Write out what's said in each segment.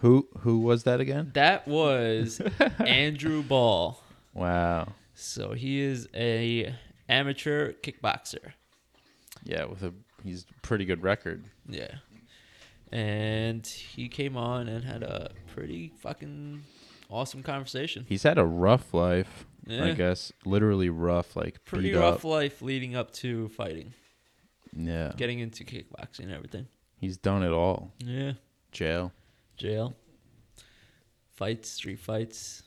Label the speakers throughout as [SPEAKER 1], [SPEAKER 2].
[SPEAKER 1] Who who was that again?
[SPEAKER 2] That was Andrew Ball.
[SPEAKER 1] Wow.
[SPEAKER 2] So he is a amateur kickboxer.
[SPEAKER 1] Yeah, with a he's pretty good record.
[SPEAKER 2] Yeah. And he came on and had a pretty fucking awesome conversation.
[SPEAKER 1] He's had a rough life, I guess. Literally rough, like
[SPEAKER 2] Pretty rough
[SPEAKER 1] up.
[SPEAKER 2] life leading up to fighting,
[SPEAKER 1] Yeah.
[SPEAKER 2] getting into kickboxing and everything.
[SPEAKER 1] He's done it all.
[SPEAKER 2] Yeah.
[SPEAKER 1] Jail.
[SPEAKER 2] Jail. Fights, street fights,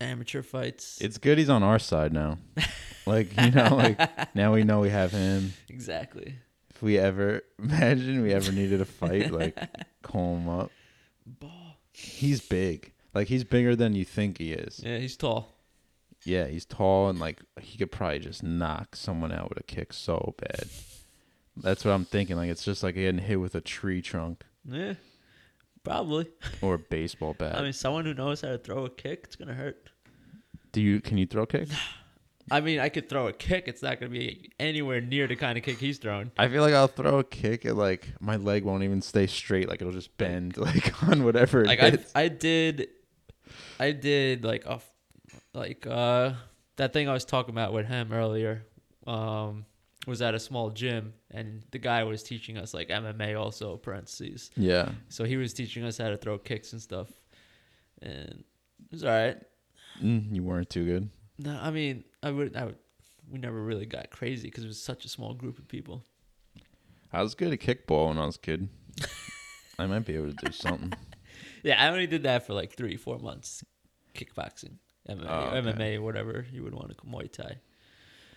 [SPEAKER 2] amateur fights.
[SPEAKER 1] It's good he's on our side now. like, you know, like now we know we have him.
[SPEAKER 2] exactly.
[SPEAKER 1] If we ever imagine we ever needed a fight, like call him up.
[SPEAKER 2] Ball.
[SPEAKER 1] He's big. Like he's bigger than you think he is.
[SPEAKER 2] Yeah, he's tall.
[SPEAKER 1] Yeah, he's tall and like he could probably just knock someone out with a kick so bad. That's what I'm thinking. Like it's just like getting hit with a tree trunk
[SPEAKER 2] Yeah. Probably.
[SPEAKER 1] or a baseball bat.
[SPEAKER 2] I mean, someone who knows how to throw a kick, it's gonna hurt.
[SPEAKER 1] Do you can you throw kicks?
[SPEAKER 2] I mean, I could throw a kick. It's not gonna be anywhere near the kind of kick he's throwing.
[SPEAKER 1] I feel like I'll throw a kick and like my leg won't even stay straight. Like it'll just bend like on whatever it
[SPEAKER 2] Like I. I did, I did like a, f- like uh, that thing I was talking about with him earlier. Um, was at a small gym, and the guy was teaching us like MMA also parentheses.
[SPEAKER 1] yeah.
[SPEAKER 2] So he was teaching us how to throw kicks and stuff, and it was all right.
[SPEAKER 1] Mm, you weren't too good.
[SPEAKER 2] No, I mean, I would, I would, we never really got crazy because it was such a small group of people.
[SPEAKER 1] I was good at kickball when I was a kid. I might be able to do something.
[SPEAKER 2] Yeah, I only did that for like three, four months. Kickboxing, MMA,
[SPEAKER 1] Oh, okay.
[SPEAKER 2] MMA, whatever you would want to Muay Thai.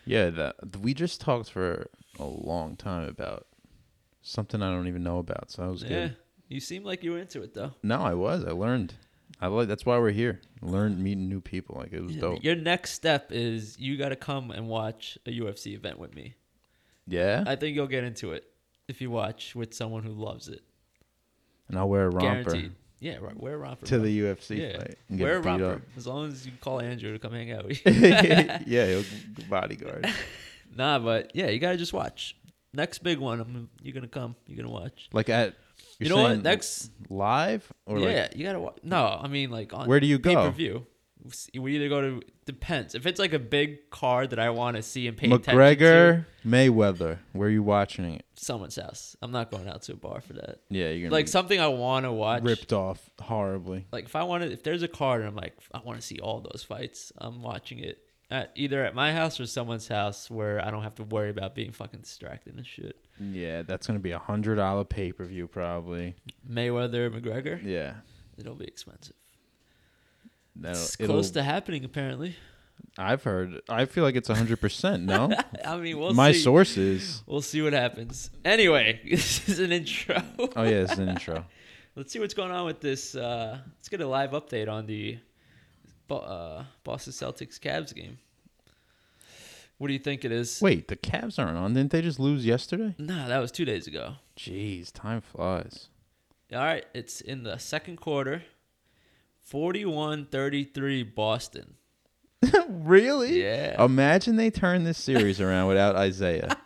[SPEAKER 1] Yeah, that we just talked for a long time about something I don't even know about. So that was good.
[SPEAKER 2] Yeah,
[SPEAKER 1] good.
[SPEAKER 2] you seem like you were into it though.
[SPEAKER 1] No, I was. I learned. I like. That's why we're here. Learned meeting new people. Like it was dope.
[SPEAKER 2] Your next step is you got to come and watch a UFC event with me.
[SPEAKER 1] Yeah.
[SPEAKER 2] I think you'll get into it if you watch with someone who loves it.
[SPEAKER 1] and I'll wear a romper
[SPEAKER 2] Guaranteed. Yeah, right. Wear a romper.
[SPEAKER 1] to the UFC
[SPEAKER 2] yeah.
[SPEAKER 1] fight. And get
[SPEAKER 2] Wear a romper
[SPEAKER 1] up.
[SPEAKER 2] as long as you call Andrew to come hang out with you.
[SPEAKER 1] yeah, he'll bodyguard.
[SPEAKER 2] nah, but yeah, you gotta just watch. Next big one, I'm, you're gonna come. You're gonna watch.
[SPEAKER 1] Like at.
[SPEAKER 2] You know what? Next,
[SPEAKER 1] live or
[SPEAKER 2] yeah,
[SPEAKER 1] like
[SPEAKER 2] you gotta watch. No, I mean like on
[SPEAKER 1] Where do you go?
[SPEAKER 2] Pay per view. We either go to depends. If it's like a big card that I want to see and pay attention to,
[SPEAKER 1] McGregor Mayweather? Where are you watching it?
[SPEAKER 2] someone's house. I'm not going out to a bar for that.
[SPEAKER 1] Yeah, you're gonna
[SPEAKER 2] Like
[SPEAKER 1] be
[SPEAKER 2] something I want to watch.
[SPEAKER 1] ripped off horribly.
[SPEAKER 2] Like if I wanted, if there's a card and I'm like, I want to see all those fights, I'm watching it at either at my house or someone's house where I don't have to worry about being fucking distracted and shit.
[SPEAKER 1] Yeah, that's gonna be a hundred dollar pay per view probably.
[SPEAKER 2] Mayweather, McGregor,
[SPEAKER 1] Yeah,
[SPEAKER 2] it'll be expensive. It's close to happening apparently.
[SPEAKER 1] I've heard. I feel like it's hundred percent. No,
[SPEAKER 2] I mean, we'll
[SPEAKER 1] my
[SPEAKER 2] see.
[SPEAKER 1] sources.
[SPEAKER 2] We'll see what happens. Anyway, this is an intro.
[SPEAKER 1] Oh yeah, it's an intro.
[SPEAKER 2] Let's see what's going on with this. Uh, let's get a live update on the uh, Boston Celtics Cavs game. What do you think it is?
[SPEAKER 1] Wait, the Cavs aren't on. Didn't they just lose yesterday?
[SPEAKER 2] Nah, that was two days ago.
[SPEAKER 1] Jeez, time flies.
[SPEAKER 2] All right, it's in the second quarter. 41-33 Boston.
[SPEAKER 1] really?
[SPEAKER 2] Yeah.
[SPEAKER 1] Imagine they turn this series around without Isaiah.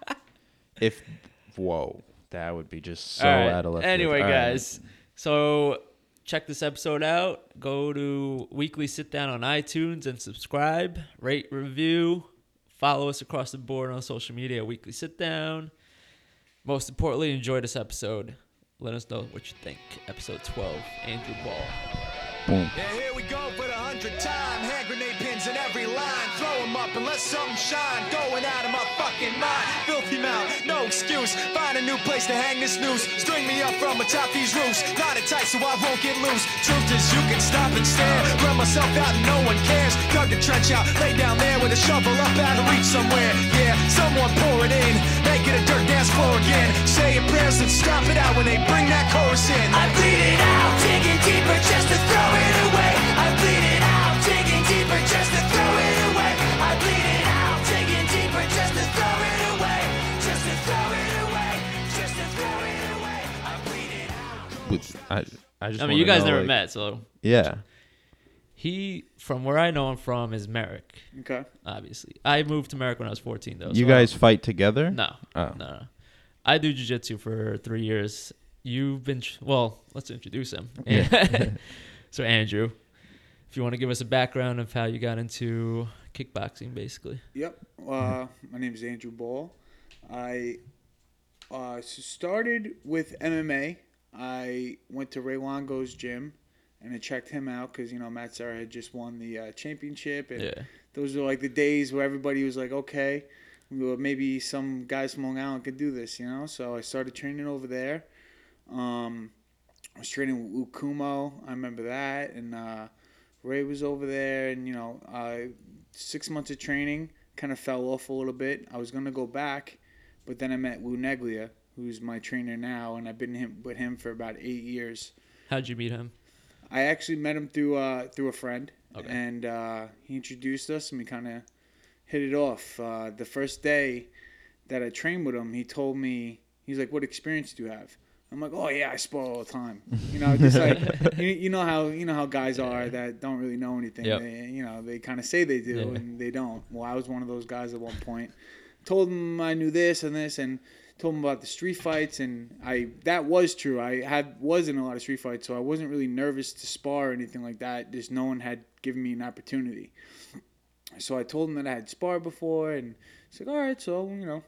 [SPEAKER 1] if whoa, that would be just so
[SPEAKER 2] right,
[SPEAKER 1] out of left.
[SPEAKER 2] Anyway,
[SPEAKER 1] right.
[SPEAKER 2] guys, so check this episode out. Go to Weekly Sit Down on iTunes and subscribe, rate, review, follow us across the board on social media. Weekly Sit Down. Most importantly, enjoy this episode. Let us know what you think. Episode 12, Andrew Ball.
[SPEAKER 1] Boom.
[SPEAKER 3] Yeah, here we go for the hundredth time. Hand grenade up and let something shine. Going out of my fucking mind. Filthy mouth, no excuse. Find a new place to hang this noose. String me up from atop these roofs. Knot it tight so I won't get loose. Truth is, you can stop and stare. Run myself out and no one cares. Dug the trench out, lay down there with a shovel up out of reach somewhere. Yeah, someone pour it in. Make it a dirt dance floor again. Say your prayers and stop it out when they bring that chorus in. I bleed it out, digging deeper just to throw it away. It. I bleed it out.
[SPEAKER 1] With- I, I just.
[SPEAKER 2] I mean, you guys
[SPEAKER 1] know,
[SPEAKER 2] never
[SPEAKER 1] like-
[SPEAKER 2] met, so
[SPEAKER 1] Yeah.
[SPEAKER 2] he, from where I know him from, is Merrick,
[SPEAKER 4] Okay.
[SPEAKER 2] obviously. I moved to Merrick when I was 14, though.
[SPEAKER 1] You
[SPEAKER 2] so
[SPEAKER 1] guys fight together?
[SPEAKER 2] No.
[SPEAKER 1] Oh.
[SPEAKER 2] No. no. I do jujitsu for three years you've been well. Let's introduce him.
[SPEAKER 1] Yeah.
[SPEAKER 2] so Andrew, if you want to give us a background of how you got into kickboxing, basically.
[SPEAKER 4] Yep. Uh, my name is Andrew Ball. I uh, started with MMA. I went to Ray Longo's gym and I checked him out because, you know, Matt Serra had just won the uh, championship. And
[SPEAKER 2] Yeah.
[SPEAKER 4] those were like the days where everybody was like, okay, well, maybe some guys from Long Island could do this, you know? So I started training over there. Um, I was training with Ukumo. I remember that. And uh, Ray was over there. And, you know, uh, six months of training kind of fell off a little bit. I was going to go back, but then I met Lou Neglia, who's my trainer now. And I've been him, with him for about eight years.
[SPEAKER 2] How'd you meet him?
[SPEAKER 4] I actually met him through uh, through a friend,
[SPEAKER 2] Okay.
[SPEAKER 4] and uh, he introduced us, and we kind of hit it off. Uh, the first day that I trained with him, he told me he's like, "What experience do you have?" I'm like, "Oh yeah, I spar all the time." You know, just like you, you know how you know how guys are that don't really know anything.
[SPEAKER 2] Yep.
[SPEAKER 4] They, you know, they kind of say they do,
[SPEAKER 2] Yeah.
[SPEAKER 4] and they don't. Well, I was one of those guys at one point. Told him I knew this and this, and told him about the street fights, and I that was true. I had was in a lot of street fights, so I wasn't really nervous to spar or anything like that. Just no one had given me an opportunity. So I told him that I had sparred before, and he's like, "All right, so you know,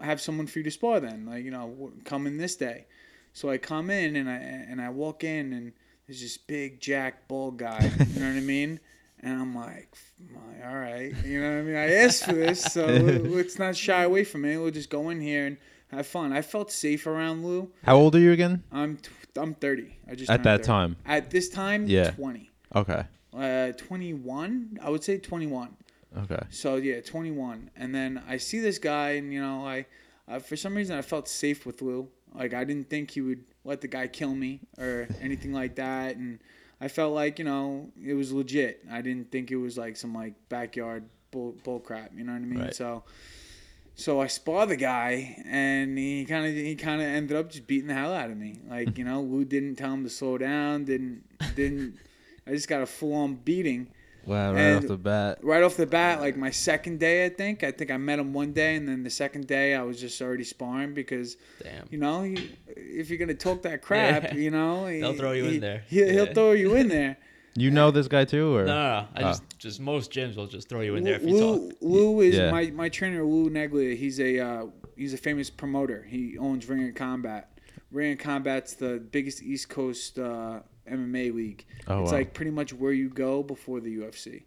[SPEAKER 4] I have someone for you to spar then. Like you know, come in this day." So I come in and I and I walk in and there's this big jack bull guy. You know what I mean? And I'm like, my, all right, you know what I mean? I asked for this, so let's not shy away from it. We'll just go in here and have fun. I felt safe around Lou.
[SPEAKER 1] How old are you again?
[SPEAKER 4] I'm t- I'm 30. I just
[SPEAKER 1] At that
[SPEAKER 4] 30.
[SPEAKER 1] time.
[SPEAKER 4] At this time,
[SPEAKER 1] Yeah.
[SPEAKER 4] 20.
[SPEAKER 1] Okay.
[SPEAKER 4] Uh, 21. I would say 21.
[SPEAKER 1] Okay.
[SPEAKER 4] So yeah, 21. And then I see this guy, and you know, I uh, for some reason I felt safe with Lou. Like I didn't think he would let the guy kill me or anything like that, and I felt like you know it was legit. I didn't think it was like some like backyard bull, bull crap. You know what I mean?
[SPEAKER 2] Right.
[SPEAKER 4] So. So I spar the guy, and he kind of he kind of ended up just beating the hell out of me. Like you know, Lou didn't tell him to slow down. Didn't didn't. I just got a full on beating
[SPEAKER 1] Wow, right
[SPEAKER 4] And-
[SPEAKER 1] off the bat.
[SPEAKER 4] right off the bat, like my second day, I think. I think I met him one day, and then the second day, I was just already sparring because,
[SPEAKER 2] Damn.
[SPEAKER 4] you know, you, if you're gonna talk that crap,
[SPEAKER 2] Yeah.
[SPEAKER 4] you know,
[SPEAKER 2] They'll throw you in
[SPEAKER 4] he-
[SPEAKER 2] there.
[SPEAKER 4] He, He'll
[SPEAKER 2] Yeah.
[SPEAKER 4] throw you in there.
[SPEAKER 1] You know this guy too, or
[SPEAKER 2] No, no, no. I
[SPEAKER 1] Oh.
[SPEAKER 2] just just most gyms will just throw you in there if you
[SPEAKER 4] Lou,
[SPEAKER 2] talk.
[SPEAKER 4] Lou is
[SPEAKER 1] Yeah.
[SPEAKER 4] my, my trainer, Lou Neglia. He's a uh, he's a famous promoter. He owns Ring of Combat. Ring of Combat's the biggest East Coast uh, MMA league.
[SPEAKER 1] Oh,
[SPEAKER 4] it's
[SPEAKER 1] wow.
[SPEAKER 4] like pretty much where you go before the UFC.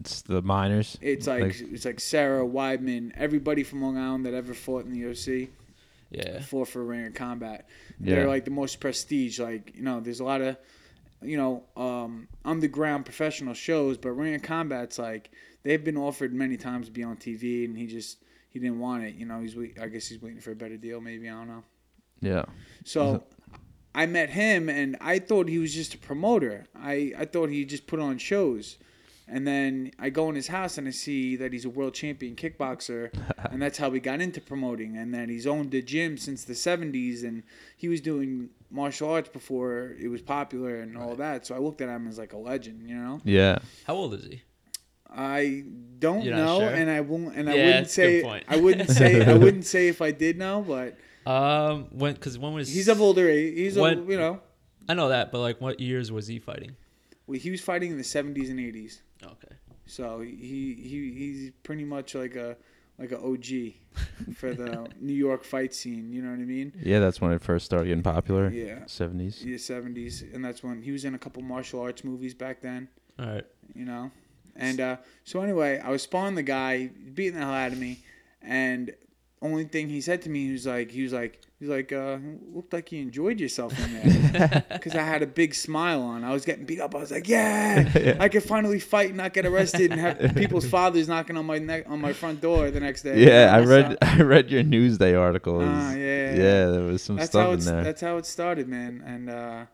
[SPEAKER 1] it's the minors.
[SPEAKER 4] It's like,
[SPEAKER 1] Like-
[SPEAKER 4] it's like Sarah Weidman, everybody from Long Island that ever fought in the UFC
[SPEAKER 2] Yeah.
[SPEAKER 4] fought for Ring of Combat.
[SPEAKER 1] Yeah.
[SPEAKER 4] They're like the most prestige. Like you know, there's a lot of you know um, underground professional shows, but Ring of Combat's like they've been offered many times to be on TV, and he just he didn't want it. You know, he's I guess he's waiting for a better deal. Maybe I don't know.
[SPEAKER 1] Yeah.
[SPEAKER 4] So I met him, and I thought he was just a promoter. I I thought he just put on shows. And then I go in his house and I see that he's a world champion kickboxer, and that's how we got into promoting. And that he's owned a gym since the '70s, and he was doing martial arts before it was popular and all that. So I looked at him as like a legend, you know.
[SPEAKER 1] Yeah.
[SPEAKER 2] How old is he?
[SPEAKER 4] I don't
[SPEAKER 2] You're
[SPEAKER 4] know,
[SPEAKER 2] sure?
[SPEAKER 4] and I won't, and I wouldn't
[SPEAKER 2] that's a good
[SPEAKER 4] say. I wouldn't say, I wouldn't say if I did know, but
[SPEAKER 2] Um, when because when was
[SPEAKER 4] he's of older age. He's a,
[SPEAKER 2] When-
[SPEAKER 4] you know,
[SPEAKER 2] I know that, but like, what years was he fighting?
[SPEAKER 4] well, he was fighting in the '70s and '80s.
[SPEAKER 2] Okay.
[SPEAKER 4] So he he he's pretty much like a like a OG for the New York fight scene. You know what I mean?
[SPEAKER 1] Yeah, that's when it first started getting popular.
[SPEAKER 4] Yeah.
[SPEAKER 1] Seventies.
[SPEAKER 4] Yeah, seventies, and that's when he was in a couple martial arts movies back then.
[SPEAKER 2] All right.
[SPEAKER 4] You know, and uh, so anyway, I was sparring the guy, beating the hell out of me, and only thing he said to me, he was like, he was like, he's like, uh, looked like you enjoyed yourself in there, because I had a big smile on. I was getting beat up. I was like, yeah, I could finally fight and not get arrested and have people's fathers knocking on my neck on my front door the next day.
[SPEAKER 1] Yeah, I read I read your Newsday article. Was-
[SPEAKER 4] yeah, yeah,
[SPEAKER 1] yeah,
[SPEAKER 4] yeah.
[SPEAKER 1] there was some
[SPEAKER 4] that's
[SPEAKER 1] stuff
[SPEAKER 4] how
[SPEAKER 1] in there.
[SPEAKER 4] that's how it started, man. And uh,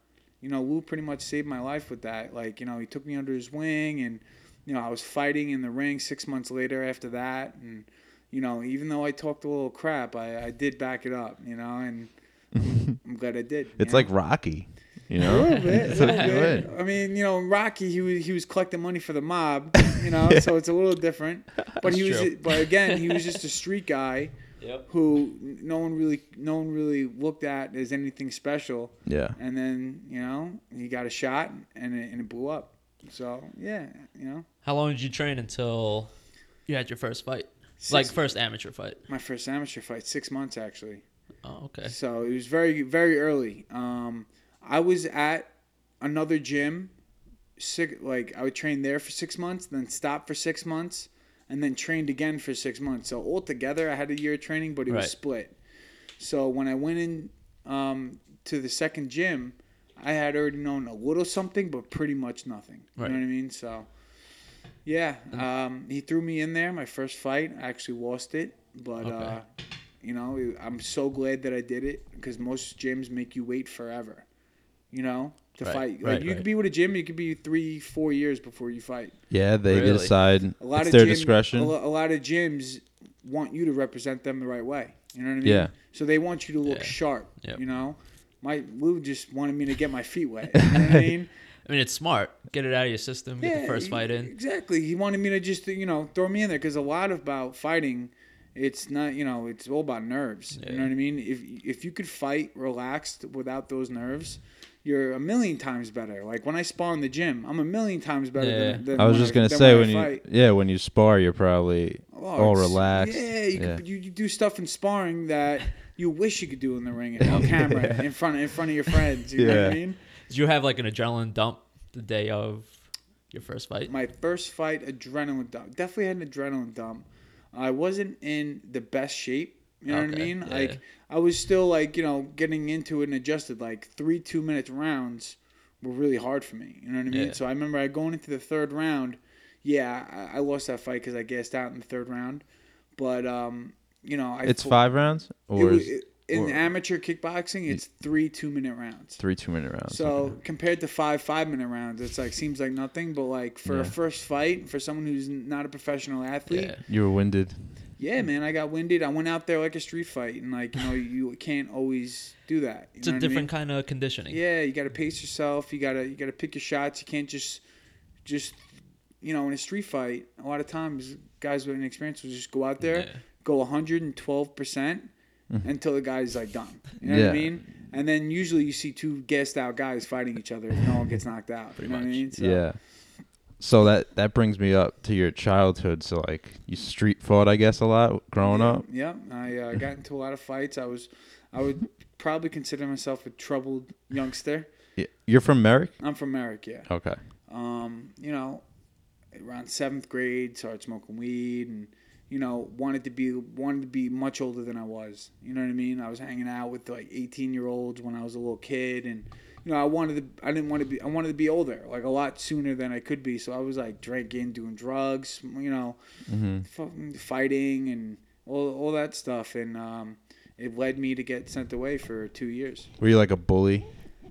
[SPEAKER 4] you know, Lou pretty much saved my life with that. Like, you know, he took me under his wing, and you know, I was fighting in the ring six months later after that, and you know, even though I talked a little crap, I, I did back it up, you know, and I'm, I'm glad I did.
[SPEAKER 1] It's
[SPEAKER 4] you
[SPEAKER 1] like? Rocky, you
[SPEAKER 4] A
[SPEAKER 1] know.
[SPEAKER 4] little bit, a little bit. I mean, you know, Rocky, he was he was collecting money for the mob, you know, so it's a little different. But he was,
[SPEAKER 2] true.
[SPEAKER 4] but again, he was just a street guy
[SPEAKER 2] Yep.
[SPEAKER 4] who no one really no one really looked at as anything special.
[SPEAKER 1] Yeah.
[SPEAKER 4] And then you know he got a shot and it, and it blew up. So yeah, you know
[SPEAKER 2] How long did you train until you had your first fight? Like first amateur fight.
[SPEAKER 4] my first amateur fight six months actually.
[SPEAKER 2] Oh, okay.
[SPEAKER 4] So it was very very early. Um, I was at another gym, six, like I would train there for six months, then stop for six months, and then trained again for six months. So altogether, I had a year of training, but it
[SPEAKER 2] Right.
[SPEAKER 4] was split. So when I went in um, to the second gym, I had already known a little something, but pretty much nothing. You
[SPEAKER 2] Right.
[SPEAKER 4] know what I mean? So yeah, um, he threw me in there. My first fight, I actually lost it, but.
[SPEAKER 2] Okay.
[SPEAKER 4] Uh, you know, I'm so glad that I did it because most gyms make you wait forever. You know, to
[SPEAKER 2] Right,
[SPEAKER 4] fight. Like
[SPEAKER 2] right,
[SPEAKER 4] you
[SPEAKER 2] right.
[SPEAKER 4] could be with a gym, you could be three, four years before you fight.
[SPEAKER 1] Yeah, they
[SPEAKER 2] Really?
[SPEAKER 1] decide.
[SPEAKER 4] A lot
[SPEAKER 1] it's
[SPEAKER 4] of
[SPEAKER 1] their
[SPEAKER 4] gym,
[SPEAKER 1] discretion.
[SPEAKER 4] A, a lot of gyms want you to represent them the right way. You know what I mean?
[SPEAKER 1] Yeah.
[SPEAKER 4] So they want you to look
[SPEAKER 2] Yeah.
[SPEAKER 4] sharp.
[SPEAKER 2] Yep.
[SPEAKER 4] You know, my Lou just wanted me to get my feet wet. You know what I mean?
[SPEAKER 2] I mean, it's smart. Get it out of your system. Get the first fight in.
[SPEAKER 4] Exactly. He wanted me to just you know throw me in there because a lot about fighting, it's not you know it's all about nerves. You know what I mean? If if you could fight relaxed without those nerves, you're a million times better. Like when I spar in the gym, I'm a million times better
[SPEAKER 2] Yeah.
[SPEAKER 4] than, than
[SPEAKER 1] I was just gonna
[SPEAKER 4] than
[SPEAKER 1] say
[SPEAKER 4] when
[SPEAKER 1] when you
[SPEAKER 4] fight.
[SPEAKER 1] yeah when you spar you're probably
[SPEAKER 4] Oh,
[SPEAKER 1] all relaxed.
[SPEAKER 4] Yeah, you,
[SPEAKER 1] Yeah.
[SPEAKER 4] Could, you you do stuff in sparring that you wish you could do in the ring on camera in front in front of your friends. You know what I
[SPEAKER 1] Yeah.
[SPEAKER 4] mean?
[SPEAKER 2] Did you have like an adrenaline dump the day of your first fight?
[SPEAKER 4] My first fight, adrenaline dump. Definitely had an adrenaline dump. I wasn't in the best shape. You know what I mean?
[SPEAKER 2] yeah.
[SPEAKER 4] Like I was still like you know getting into it and adjusted. Like three two minute rounds were really hard for me. You know what I mean?
[SPEAKER 2] Yeah.
[SPEAKER 4] So I remember I going into the third round. Yeah, I, I lost that fight because I gassed out in the third round. But um, you know, I
[SPEAKER 1] It's
[SPEAKER 4] fought-
[SPEAKER 1] five rounds
[SPEAKER 4] It
[SPEAKER 1] or
[SPEAKER 4] was- it- in
[SPEAKER 1] or-
[SPEAKER 4] amateur kickboxing, it's three two minute rounds.
[SPEAKER 1] three two minute rounds.
[SPEAKER 4] So
[SPEAKER 1] okay.
[SPEAKER 4] compared to five five minute rounds, it's like seems like nothing. But like for a first fight, for someone who's not a professional athlete,
[SPEAKER 2] Yeah.
[SPEAKER 1] you were winded.
[SPEAKER 4] yeah, man, I got winded. I went out there like a street fight, and like you know, you can't always do that. You
[SPEAKER 2] It's
[SPEAKER 4] know
[SPEAKER 2] a
[SPEAKER 4] what I mean?
[SPEAKER 2] different kind of conditioning.
[SPEAKER 4] Yeah, you got to pace yourself. You gotta you gotta pick your shots. You can't just just you know in a street fight. A lot of times, guys with an experience will just go out there,
[SPEAKER 2] Yeah.
[SPEAKER 4] go 112 percent until the guy's like done. You know what I mean? And then usually you see two gassed out guys fighting each other if no one gets knocked out.
[SPEAKER 2] Pretty
[SPEAKER 4] you know what I mean? So,
[SPEAKER 1] Yeah. So that that brings me up to your childhood. So like you street fought, I guess, a lot growing
[SPEAKER 4] yeah,
[SPEAKER 1] up.
[SPEAKER 4] Yeah, I uh, got into a lot of fights. I was, I would probably consider myself a troubled youngster.
[SPEAKER 1] Yeah. You're from Merrick.
[SPEAKER 4] I'm from Merrick, yeah.
[SPEAKER 1] Okay.
[SPEAKER 4] um, you know, around seventh grade, started smoking weed, and you know, wanted to be wanted to be much older than I was. You know what I mean? I was hanging out with like eighteen year olds when I was a little kid, and you know, I wanted to. I didn't want to be. I wanted to be older, like a lot sooner than I could be. So I was like drinking, doing drugs, you know,
[SPEAKER 1] Mm-hmm.
[SPEAKER 4] fighting, and all all that stuff, and um, it led me to get sent away for two years
[SPEAKER 1] Were you like a bully,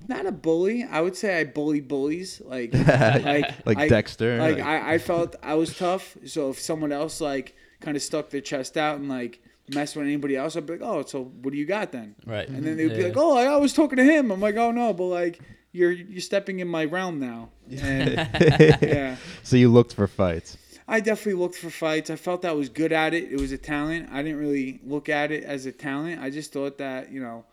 [SPEAKER 4] not a bully. I would say I bully bullies. Like like
[SPEAKER 1] like
[SPEAKER 4] I-
[SPEAKER 1] Dexter?
[SPEAKER 4] Like
[SPEAKER 1] Like-
[SPEAKER 4] I, I felt I was tough. So if someone else like kind of stuck their chest out and like messed with anybody else, I'd be like, oh, so what do you got then?
[SPEAKER 2] Right.
[SPEAKER 4] And then they'd be like, oh, I was talking to him. I'm like, oh no, but like you're you're stepping in my realm now. And yeah.
[SPEAKER 1] so you looked for fights.
[SPEAKER 4] I definitely looked for fights. I felt that I was good at it. It was a talent. I didn't really look at it as a talent. I just thought that you know,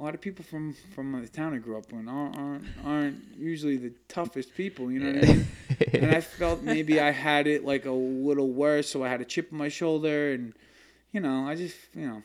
[SPEAKER 4] a lot of people from from the town I grew up in aren't aren't, aren't usually the toughest people. You know what I mean? and I felt maybe I had it like a little worse, so I had a chip on my shoulder, and you know, I just you know,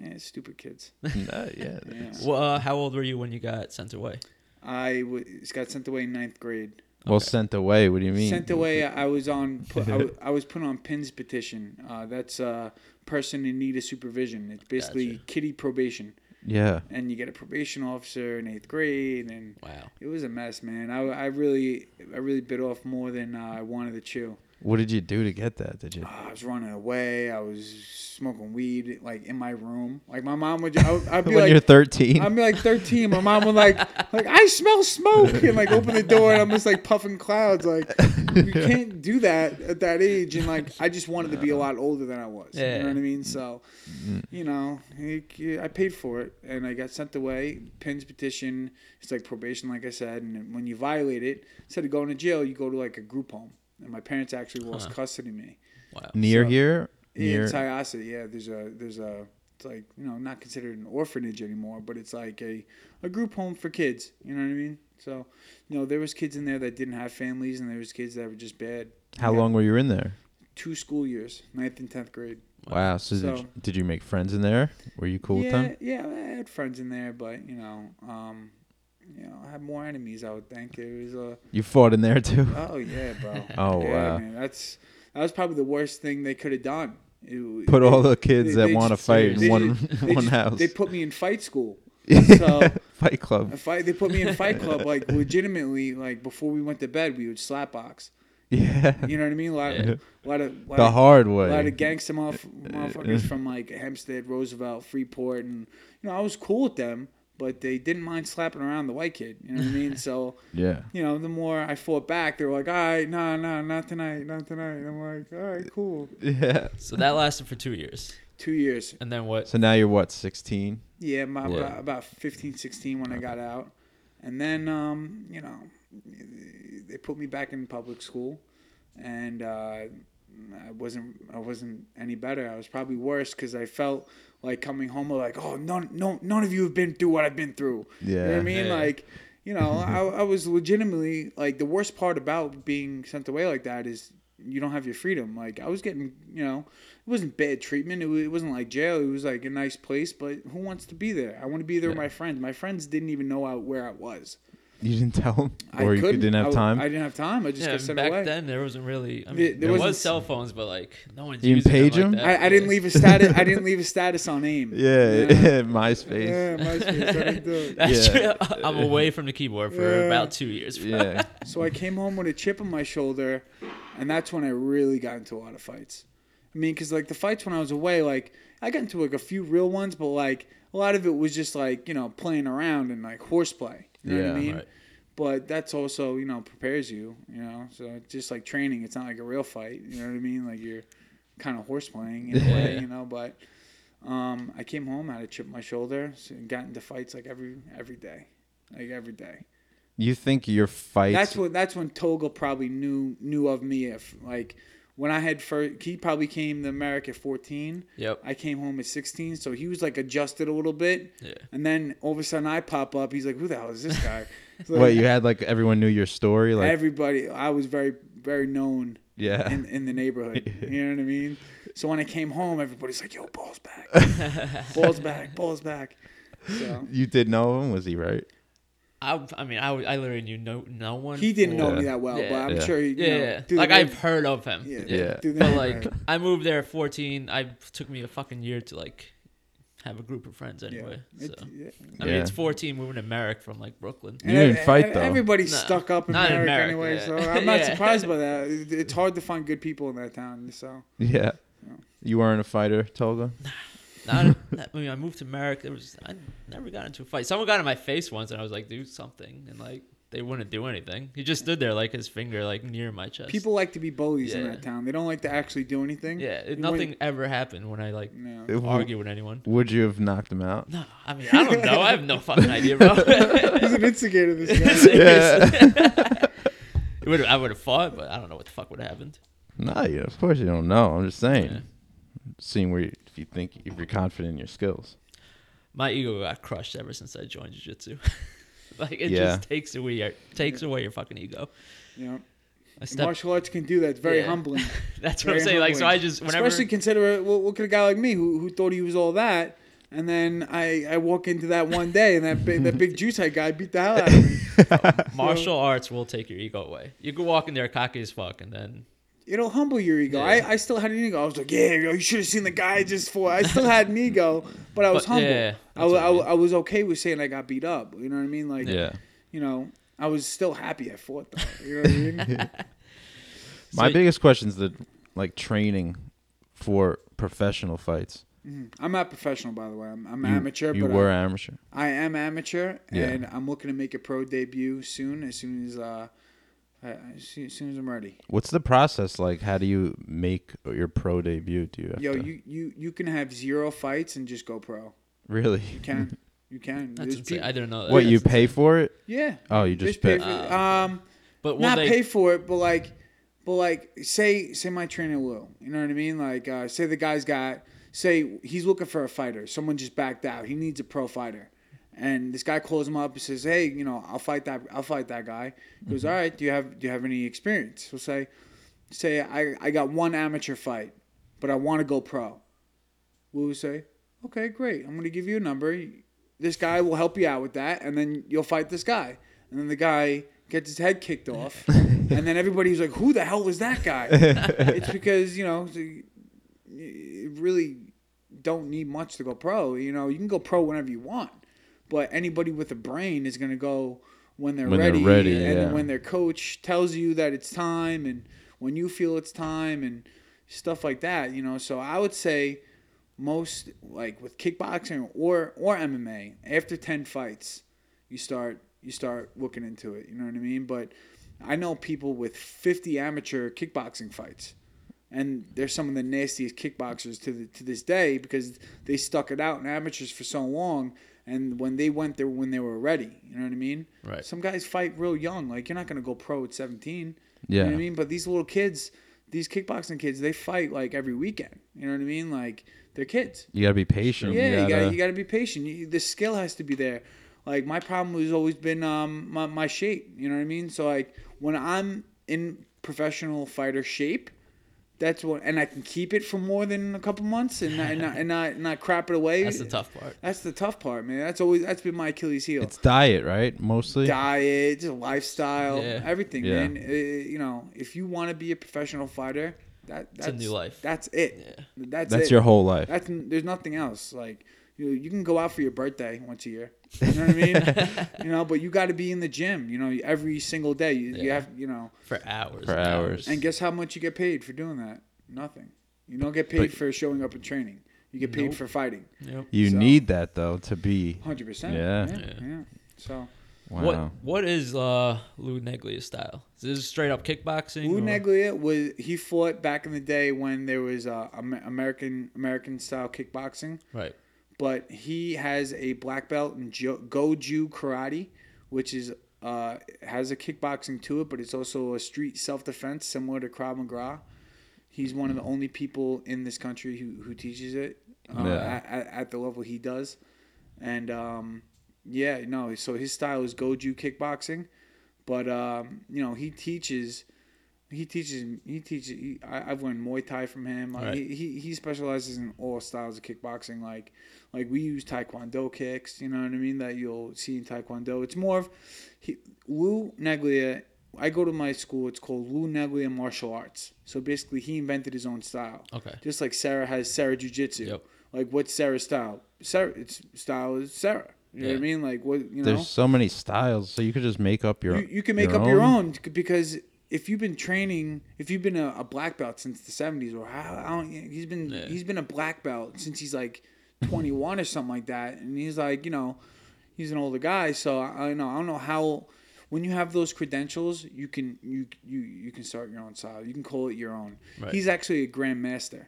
[SPEAKER 4] yeah, stupid kids.
[SPEAKER 1] No, yeah.
[SPEAKER 4] Yeah.
[SPEAKER 2] Well, uh, how old were you when you got sent away?
[SPEAKER 4] I was got sent away in ninth grade.
[SPEAKER 1] Well,
[SPEAKER 2] Okay.
[SPEAKER 1] sent away. What do you mean?
[SPEAKER 4] Sent away. I was on. Put, I, was, was put on PINS petition. Uh, that's a person in need of supervision. It's basically
[SPEAKER 2] Gotcha.
[SPEAKER 4] kitty probation,
[SPEAKER 1] Yeah.
[SPEAKER 4] and you get a probation officer in eighth grade, and
[SPEAKER 2] Wow.
[SPEAKER 4] it was a mess, man. I, I really, I really bit off more than uh, I wanted to chew.
[SPEAKER 1] What did you do to get that? Did you?
[SPEAKER 4] Uh, I was running away. I was smoking weed like in my room. Like my mom would. I would I'd be
[SPEAKER 1] when
[SPEAKER 4] like,
[SPEAKER 1] you're 13.
[SPEAKER 4] I'm like 13. My mom would like, like I smell smoke, and like open the door, and I'm just like puffing clouds. Like you can't do that at that age, and like I just wanted to be a lot older than I was. You know what I mean? So, you know, I paid for it, and I got sent away. Pins petition. It's like probation, like I said, and when you violate it, instead of going to jail, you go to like a group home. And my parents actually lost
[SPEAKER 2] Huh.
[SPEAKER 4] custody of me.
[SPEAKER 2] Wow.
[SPEAKER 1] Near
[SPEAKER 4] so-
[SPEAKER 1] here? near?
[SPEAKER 4] in Syosset, yeah. There's a there's a it's like you know not considered an orphanage anymore, but it's like a a group home for kids. You know what I mean? So you know there was kids in there that didn't have families, and there was kids that were just bad.
[SPEAKER 1] How
[SPEAKER 4] Yeah.
[SPEAKER 1] long were you in there?
[SPEAKER 4] Two school years, ninth and tenth grade.
[SPEAKER 1] Wow. So, did, you, did you make friends in there? Were you cool with them?
[SPEAKER 4] yeah. I had friends in there, but you know, um, you know, I had more enemies. I would think it was a.
[SPEAKER 1] You fought in there too.
[SPEAKER 4] Oh yeah, bro.
[SPEAKER 1] Oh,
[SPEAKER 4] yeah,
[SPEAKER 1] wow.
[SPEAKER 4] Man, that's that was probably the worst thing they could have done. It-
[SPEAKER 1] Put
[SPEAKER 4] they-
[SPEAKER 1] all the kids
[SPEAKER 4] they-
[SPEAKER 1] that want to fight
[SPEAKER 4] they
[SPEAKER 1] in one
[SPEAKER 4] just- they
[SPEAKER 1] one
[SPEAKER 4] just-
[SPEAKER 1] house.
[SPEAKER 4] They put me in fight school. So
[SPEAKER 1] Fight club.
[SPEAKER 4] fight. They put me in fight club. Like legitimately, like before we went to bed, we would slap box.
[SPEAKER 1] Yeah.
[SPEAKER 4] You know what I mean? A lot,
[SPEAKER 2] Yeah.
[SPEAKER 4] a lot of, lot
[SPEAKER 1] The
[SPEAKER 4] of,
[SPEAKER 1] hard way.
[SPEAKER 4] a lot of gangster motherf- motherfuckers from like Hempstead, Roosevelt, Freeport, and you know I was cool with them, but they didn't mind slapping around the white kid. You know what I mean? So
[SPEAKER 1] Yeah.
[SPEAKER 4] you know, the more I fought back, they were like, "All right, nah, nah, not tonight, not tonight." I'm like, "All right, cool."
[SPEAKER 1] Yeah.
[SPEAKER 2] So that lasted for two years,
[SPEAKER 4] Two years.
[SPEAKER 2] and then what?
[SPEAKER 1] So now you're what, 16?
[SPEAKER 4] Yeah, my,
[SPEAKER 1] Yeah.
[SPEAKER 4] About, about 15, 16 when I got out. And then, um, you know, they put me back in public school. And uh, I wasn't I wasn't any better. I was probably worse because I felt like coming home like, oh, none, no, none of you have been through what I've been through. You know what I mean?
[SPEAKER 2] Yeah.
[SPEAKER 4] Like, you know, I, I was legitimately like the worst part about being sent away like that is you don't have your freedom. Like I was getting, you know, it wasn't bad treatment. It, wa- it wasn't like jail. It was like a nice place. But who wants to be there? I want to be there with my friends. My friends didn't even know out where I was.
[SPEAKER 1] You didn't tell them?
[SPEAKER 4] I
[SPEAKER 1] Or you
[SPEAKER 4] couldn't.
[SPEAKER 1] didn't have
[SPEAKER 4] I,
[SPEAKER 1] time?
[SPEAKER 4] I didn't have time. I just
[SPEAKER 2] Yeah,
[SPEAKER 4] got sent
[SPEAKER 2] back
[SPEAKER 4] away.
[SPEAKER 2] then there wasn't really. I mean,
[SPEAKER 4] There-
[SPEAKER 2] there,
[SPEAKER 4] there
[SPEAKER 2] was
[SPEAKER 4] wasn't-
[SPEAKER 2] cell phones, but like no one's
[SPEAKER 1] You
[SPEAKER 2] using
[SPEAKER 1] page
[SPEAKER 2] them.
[SPEAKER 1] them?
[SPEAKER 2] Like that.
[SPEAKER 4] I, I didn't leave a status. I didn't leave a status on AIM.
[SPEAKER 1] yeah.
[SPEAKER 4] Yeah.
[SPEAKER 1] MySpace.
[SPEAKER 4] Yeah, MySpace. I didn't do it.
[SPEAKER 2] That's
[SPEAKER 1] Yeah.
[SPEAKER 2] true. I'm away from the keyboard for
[SPEAKER 4] Yeah.
[SPEAKER 2] about two years.
[SPEAKER 1] Yeah.
[SPEAKER 4] So I came home with a chip on my shoulder, and that's when I really got into a lot of fights. I mean, because like the fights when I was away, like I got into like a few real ones, but like a lot of it was just like you know playing around and like horseplay. You know what I mean?
[SPEAKER 2] Right.
[SPEAKER 4] But that's also you know prepares you. You know, so it's just like training. It's not like a real fight. You know what I mean? Like you're kind of horseplaying in a way. You know, but. Um, I came home, I had a chip on my shoulder, so got into fights like every every day, like every day.
[SPEAKER 1] You think your fights.
[SPEAKER 4] That's what. That's when Toga probably knew knew of me. If like when I had first, he probably came to America at fourteen.
[SPEAKER 2] Yep.
[SPEAKER 4] I came home at sixteen, so he was like adjusted a little bit.
[SPEAKER 2] Yeah.
[SPEAKER 4] And then all of a sudden I pop up. He's like, "Who the hell is this guy?" So,
[SPEAKER 1] What, you had like everyone knew your story? Like,
[SPEAKER 4] everybody. I was very very known
[SPEAKER 1] yeah.
[SPEAKER 4] in, in the neighborhood. You know what I mean? So when I came home, everybody's like, "Yo, balls back, balls back, balls back." So
[SPEAKER 1] you did know him? Was he right?
[SPEAKER 2] I, I mean, I, I literally knew no no one.
[SPEAKER 4] he didn't know
[SPEAKER 1] Yeah.
[SPEAKER 4] me that well,
[SPEAKER 2] Yeah.
[SPEAKER 4] but I'm
[SPEAKER 1] Yeah.
[SPEAKER 4] sure. He, you
[SPEAKER 2] Yeah,
[SPEAKER 4] know,
[SPEAKER 2] yeah. like I've heard of him.
[SPEAKER 4] Yeah,
[SPEAKER 1] Yeah.
[SPEAKER 4] through
[SPEAKER 2] But
[SPEAKER 4] neighborhood.
[SPEAKER 2] like I moved there at 14. I took me a fucking year to like have a group of friends anyway.
[SPEAKER 4] Yeah.
[SPEAKER 2] So
[SPEAKER 4] It- yeah.
[SPEAKER 2] I mean,
[SPEAKER 1] Yeah.
[SPEAKER 2] it's 14 moving to Merrick from like Brooklyn.
[SPEAKER 1] You didn't
[SPEAKER 4] And-
[SPEAKER 1] fight,
[SPEAKER 4] and
[SPEAKER 1] though.
[SPEAKER 4] Everybody's
[SPEAKER 2] No,
[SPEAKER 4] stuck up in
[SPEAKER 2] not in
[SPEAKER 4] Merrick,
[SPEAKER 2] Merrick,
[SPEAKER 4] anyway,
[SPEAKER 2] yeah.
[SPEAKER 4] so I'm not
[SPEAKER 2] Yeah.
[SPEAKER 4] surprised by that. It- It's hard to find good people in that town. So
[SPEAKER 1] Yeah. You weren't a fighter, Toga?
[SPEAKER 2] Not, I mean, I moved to Merrick. There was I never got into a fight. Someone got in my face once, and I was like, "Do something," and like they wouldn't do anything. He just stood there, like his finger, like near my chest.
[SPEAKER 4] people like to be bullies in
[SPEAKER 2] Yeah.
[SPEAKER 4] that town. They don't like to actually do anything.
[SPEAKER 2] yeah, it,
[SPEAKER 4] You
[SPEAKER 2] nothing
[SPEAKER 4] wouldn't-
[SPEAKER 2] ever happened when I like
[SPEAKER 4] No.
[SPEAKER 2] Argue with anyone.
[SPEAKER 1] Would you have knocked him out?
[SPEAKER 2] No, I mean, I don't know. I have no fucking idea, bro.
[SPEAKER 4] He's an instigator. This guy.
[SPEAKER 2] Seriously. It would've- I would have fought, but I don't know what the fuck would have happened.
[SPEAKER 1] No, you, of course you don't know. I'm just saying.
[SPEAKER 2] Yeah.
[SPEAKER 1] Seeing where you, if you think if you're confident in your skills.
[SPEAKER 2] My ego got crushed ever since I joined jiu-jitsu. like it
[SPEAKER 1] Yeah.
[SPEAKER 2] just takes away your takes away your fucking ego.
[SPEAKER 4] You know,
[SPEAKER 2] I stepped,
[SPEAKER 4] martial arts can do that. It's very
[SPEAKER 2] Yeah.
[SPEAKER 4] humbling.
[SPEAKER 2] that's what I'm
[SPEAKER 4] Very
[SPEAKER 2] saying. Like so. I just whenever
[SPEAKER 4] Especially consider well, look at a guy like me who who thought he was all that, and then I I walk into that one day and that big that big juice head guy beat the hell out of me.
[SPEAKER 2] martial arts will take your ego away. You can walk in there cocky as fuck, and then
[SPEAKER 4] It'll humble your ego.
[SPEAKER 2] Yeah.
[SPEAKER 4] I, I still had an ego. I was like, yeah, yo, you should have seen the guy just for. I still had an ego, but I was
[SPEAKER 2] But,
[SPEAKER 4] humble.
[SPEAKER 2] yeah,
[SPEAKER 4] I,
[SPEAKER 2] that's
[SPEAKER 4] wa-
[SPEAKER 2] what I
[SPEAKER 4] I,
[SPEAKER 2] mean.
[SPEAKER 4] I was okay with saying I got beat up. You know what I mean? Like,
[SPEAKER 1] Yeah.
[SPEAKER 4] you know, I was still happy I fought though. You know what I mean?
[SPEAKER 1] My
[SPEAKER 2] So-
[SPEAKER 1] biggest question is the like training for professional fights.
[SPEAKER 4] Mhm. I'm not professional, by the way. I'm, I'm
[SPEAKER 1] You,
[SPEAKER 4] amateur,
[SPEAKER 1] You
[SPEAKER 4] but
[SPEAKER 1] were
[SPEAKER 4] I,
[SPEAKER 1] amateur.
[SPEAKER 4] I am amateur,
[SPEAKER 1] Yeah.
[SPEAKER 4] and I'm looking to make a pro debut soon. As soon as uh, I, as soon as I'm ready.
[SPEAKER 1] What's the process like? How do you make your pro debut? Do you have
[SPEAKER 4] Yo,
[SPEAKER 1] to
[SPEAKER 4] you, you you can have zero fights and just go pro.
[SPEAKER 1] really?
[SPEAKER 4] You can, you can.
[SPEAKER 2] that's
[SPEAKER 4] There's
[SPEAKER 2] I don't know that.
[SPEAKER 1] What you
[SPEAKER 4] that's
[SPEAKER 1] pay for it?
[SPEAKER 4] yeah.
[SPEAKER 1] Oh, you just
[SPEAKER 4] Just pay
[SPEAKER 1] pay.
[SPEAKER 4] for
[SPEAKER 2] Ah,
[SPEAKER 4] um.
[SPEAKER 2] but
[SPEAKER 4] not
[SPEAKER 2] they?
[SPEAKER 4] pay for it, but like, but But like, say say my trainer Lou, you know what I mean? Like, uh, say the guy's got, say he's looking for a fighter. Someone just backed out. He needs a pro fighter, and this guy calls him up and says, "Hey, you know, I'll fight that. I'll fight that guy." He goes, mm-hmm. "All right. Do you have Do you have any experience?" He'll say, "Say I I got one amateur fight, but I want to go pro." Will say, "Okay, great. I'm going to give you a number. This guy will help you out with that, and then you'll fight this guy." And then the guy gets his head kicked off, and then everybody's like, "Who the hell was that guy?" it's because you know you really don't need much to go pro. You know, you can go pro whenever you want, but anybody with a brain is going to go when they're
[SPEAKER 1] When they're
[SPEAKER 4] ready,
[SPEAKER 1] ready,
[SPEAKER 4] and
[SPEAKER 1] yeah.
[SPEAKER 4] when their coach tells you that it's time, and when you feel it's time, and stuff like that. You know, so I would say most like with kickboxing or or MMA after 10 fights you start you start looking into it you know what I mean but I know people with 50 amateur kickboxing fights and they're some of the nastiest kickboxers to the, to this day because they stuck it out in amateurs for so long and when they went there when they were ready you know what I mean
[SPEAKER 2] Right.
[SPEAKER 4] some guys fight real young like you're not going to go pro at 17 you
[SPEAKER 1] Yeah.
[SPEAKER 4] know what I mean but these little kids these kickboxing kids they fight like every weekend you know what I mean like they're kids
[SPEAKER 1] You gotta be patient.
[SPEAKER 4] yeah, you
[SPEAKER 1] you
[SPEAKER 4] gotta,
[SPEAKER 1] gotta,
[SPEAKER 4] you gotta be patient. You, the skill has to be there. Like my problem has always been um my, my shape. You know what I mean? So like when I'm in professional fighter shape, that's what, and I can keep it for more than a couple months and not, and not, and not, not crap it away.
[SPEAKER 2] That's the tough part.
[SPEAKER 4] That's the tough part, man. That's always that's been my Achilles heel.
[SPEAKER 1] it's diet, right? Mostly.
[SPEAKER 4] Diet, lifestyle,
[SPEAKER 2] Yeah.
[SPEAKER 4] everything,
[SPEAKER 1] Yeah.
[SPEAKER 4] man. Uh, you know, if you want to be a professional fighter, that
[SPEAKER 2] It's
[SPEAKER 4] that's
[SPEAKER 2] a new life.
[SPEAKER 4] That's it.
[SPEAKER 2] Yeah.
[SPEAKER 4] That's
[SPEAKER 1] That's
[SPEAKER 4] it.
[SPEAKER 1] your whole life.
[SPEAKER 4] That's there's nothing else. Like you, you can go out for your birthday once a year. You know what I mean? you know, but you got to be in the gym. You know, every single day. You, you have, you know,
[SPEAKER 2] For hours.
[SPEAKER 1] For hours.
[SPEAKER 4] and guess how much you get paid for doing that? Nothing. You don't get paid
[SPEAKER 1] But-
[SPEAKER 4] for showing up and training. You get paid
[SPEAKER 2] Nope.
[SPEAKER 4] for fighting.
[SPEAKER 2] Yep.
[SPEAKER 1] you
[SPEAKER 4] So-
[SPEAKER 1] need that though to be.
[SPEAKER 4] Hundred percent.
[SPEAKER 1] Yeah.
[SPEAKER 4] Yeah.
[SPEAKER 2] Yeah.
[SPEAKER 4] yeah. So
[SPEAKER 1] Wow.
[SPEAKER 2] What What is uh, Lou Neglia's style? Is this straight up kickboxing?
[SPEAKER 4] Lou
[SPEAKER 2] or-
[SPEAKER 4] Neglia was he fought back in the day when there was uh, American American style kickboxing.
[SPEAKER 2] Right.
[SPEAKER 4] But he has a black belt in jo- Goju Karate, which is uh, has a kickboxing to it, but it's also a street self defense similar to Krav Maga. He's one of the only people in this country who, who teaches it uh,
[SPEAKER 1] Yeah.
[SPEAKER 4] at, at, the level he does, and um, yeah, no, so his style is Goju kickboxing, but um, you know he teaches. He teaches. He teaches. He, I, I've learned Muay Thai from him. Like,
[SPEAKER 2] Right.
[SPEAKER 4] he, he he specializes in all styles of kickboxing. Like like we use taekwondo kicks you know what i mean that you'll see in taekwondo. It's more of he, lou neglia i go to my school it's called lou neglia martial arts. So basically he invented his own style.
[SPEAKER 2] Okay.
[SPEAKER 4] just like sarah has sarah jiu-jitsu.
[SPEAKER 2] Yep.
[SPEAKER 4] like what's sarah's style? Sarah its style is sarah. You know what i mean? Like what you know?
[SPEAKER 1] There's so many styles, so you could just make up your.
[SPEAKER 4] you, you can make up your own because if you've been training, if you've been a, a black belt since the seventies, or how, I don't, he's been
[SPEAKER 2] Yeah.
[SPEAKER 4] he's been a black belt since he's like twenty one or something like that, and he's like you know, he's an older guy, so I, I know I don't know how. When you have those credentials, you can you you you can start your own style. You can call it your own.
[SPEAKER 2] Right.
[SPEAKER 4] He's actually a grandmaster.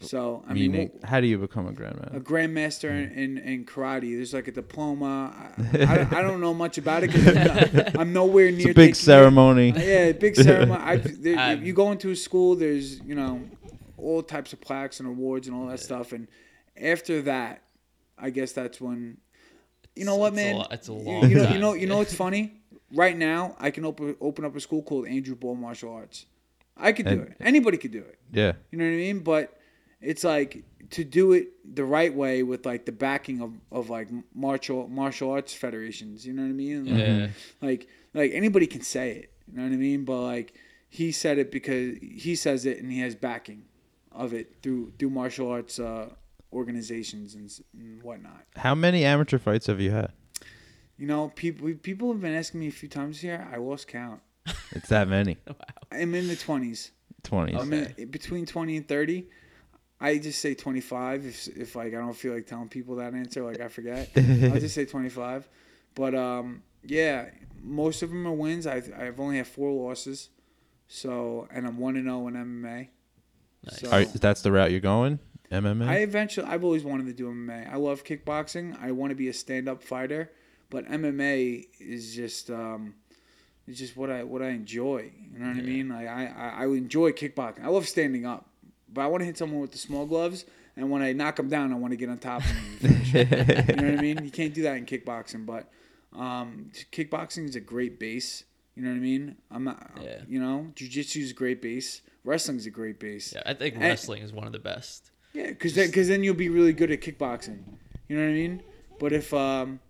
[SPEAKER 4] So I mean,
[SPEAKER 1] Meaning, how do you become a grandmaster?
[SPEAKER 4] a grandmaster in, in, in karate. There's like a diploma. I, I, I don't know much about it because I'm nowhere
[SPEAKER 1] It's
[SPEAKER 4] near.
[SPEAKER 1] a big
[SPEAKER 4] taking-
[SPEAKER 1] ceremony.
[SPEAKER 4] Uh, yeah, big ceremony. I, there,
[SPEAKER 2] I'm-
[SPEAKER 4] you go into a school. There's you know all types of plaques and awards and all that stuff. And after that, I guess that's when you know what,
[SPEAKER 2] It's a
[SPEAKER 4] man.
[SPEAKER 2] it's a
[SPEAKER 4] You-
[SPEAKER 2] long
[SPEAKER 4] you know,
[SPEAKER 2] time.
[SPEAKER 4] you know, you know what's funny? Right now, I can open open up a school called Andrew Ball Martial Arts. I could do
[SPEAKER 1] And-
[SPEAKER 4] it. Anybody could do it.
[SPEAKER 1] Yeah.
[SPEAKER 4] You know what I mean? But it's like to do it the right way with like the backing of, of like martial martial arts federations. You know what I mean? Like,
[SPEAKER 2] Yeah.
[SPEAKER 4] like like anybody can say it. You know what I mean? But like he said it because he says it and he has backing of it through through martial arts uh, organizations and, and whatnot.
[SPEAKER 1] How many amateur fights have you had?
[SPEAKER 4] You know, people people have been asking me a few times here. I lost count.
[SPEAKER 1] It's that many.
[SPEAKER 4] I'm in the twenties.
[SPEAKER 1] 20s.
[SPEAKER 4] I'm in, between twenty and thirty. I just say twenty five if if like I don't feel like telling people that answer, like I forget. I'll just say twenty five. But um, yeah, most of them are wins. I've I've only had four losses, so and I'm one and zero in MMA.
[SPEAKER 2] Nice.
[SPEAKER 4] So
[SPEAKER 1] All right, that's the route you're going? MMA?
[SPEAKER 4] I eventually I've always wanted to do MMA. I love kickboxing. I want to be a stand up fighter, but MMA is just um, It's just what I what I enjoy. You know what I mean? Like I, I I enjoy kickboxing. I love standing up, but I want to hit someone with the small gloves. And when I knock them down, I want to get on top of them. And finish it. you know what I mean? You can't do that in kickboxing, but um, kickboxing is a great base. You know what I mean? I'm not.
[SPEAKER 2] Yeah.
[SPEAKER 4] You know, jujitsu is a great base. Wrestling's a great base.
[SPEAKER 2] Yeah, I think
[SPEAKER 4] And-
[SPEAKER 2] wrestling is one of the best.
[SPEAKER 4] Yeah, because then, cause then you'll be really good at kickboxing. You know what I mean? But if um,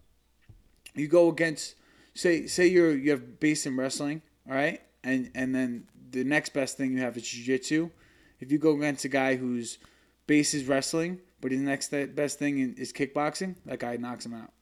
[SPEAKER 4] you go against, say, say you're you have base in wrestling, all right, and and then the next best thing you have is jiu-jitsu. If you go against a guy whose base is wrestling, but his next best thing is kickboxing, that guy knocks him out,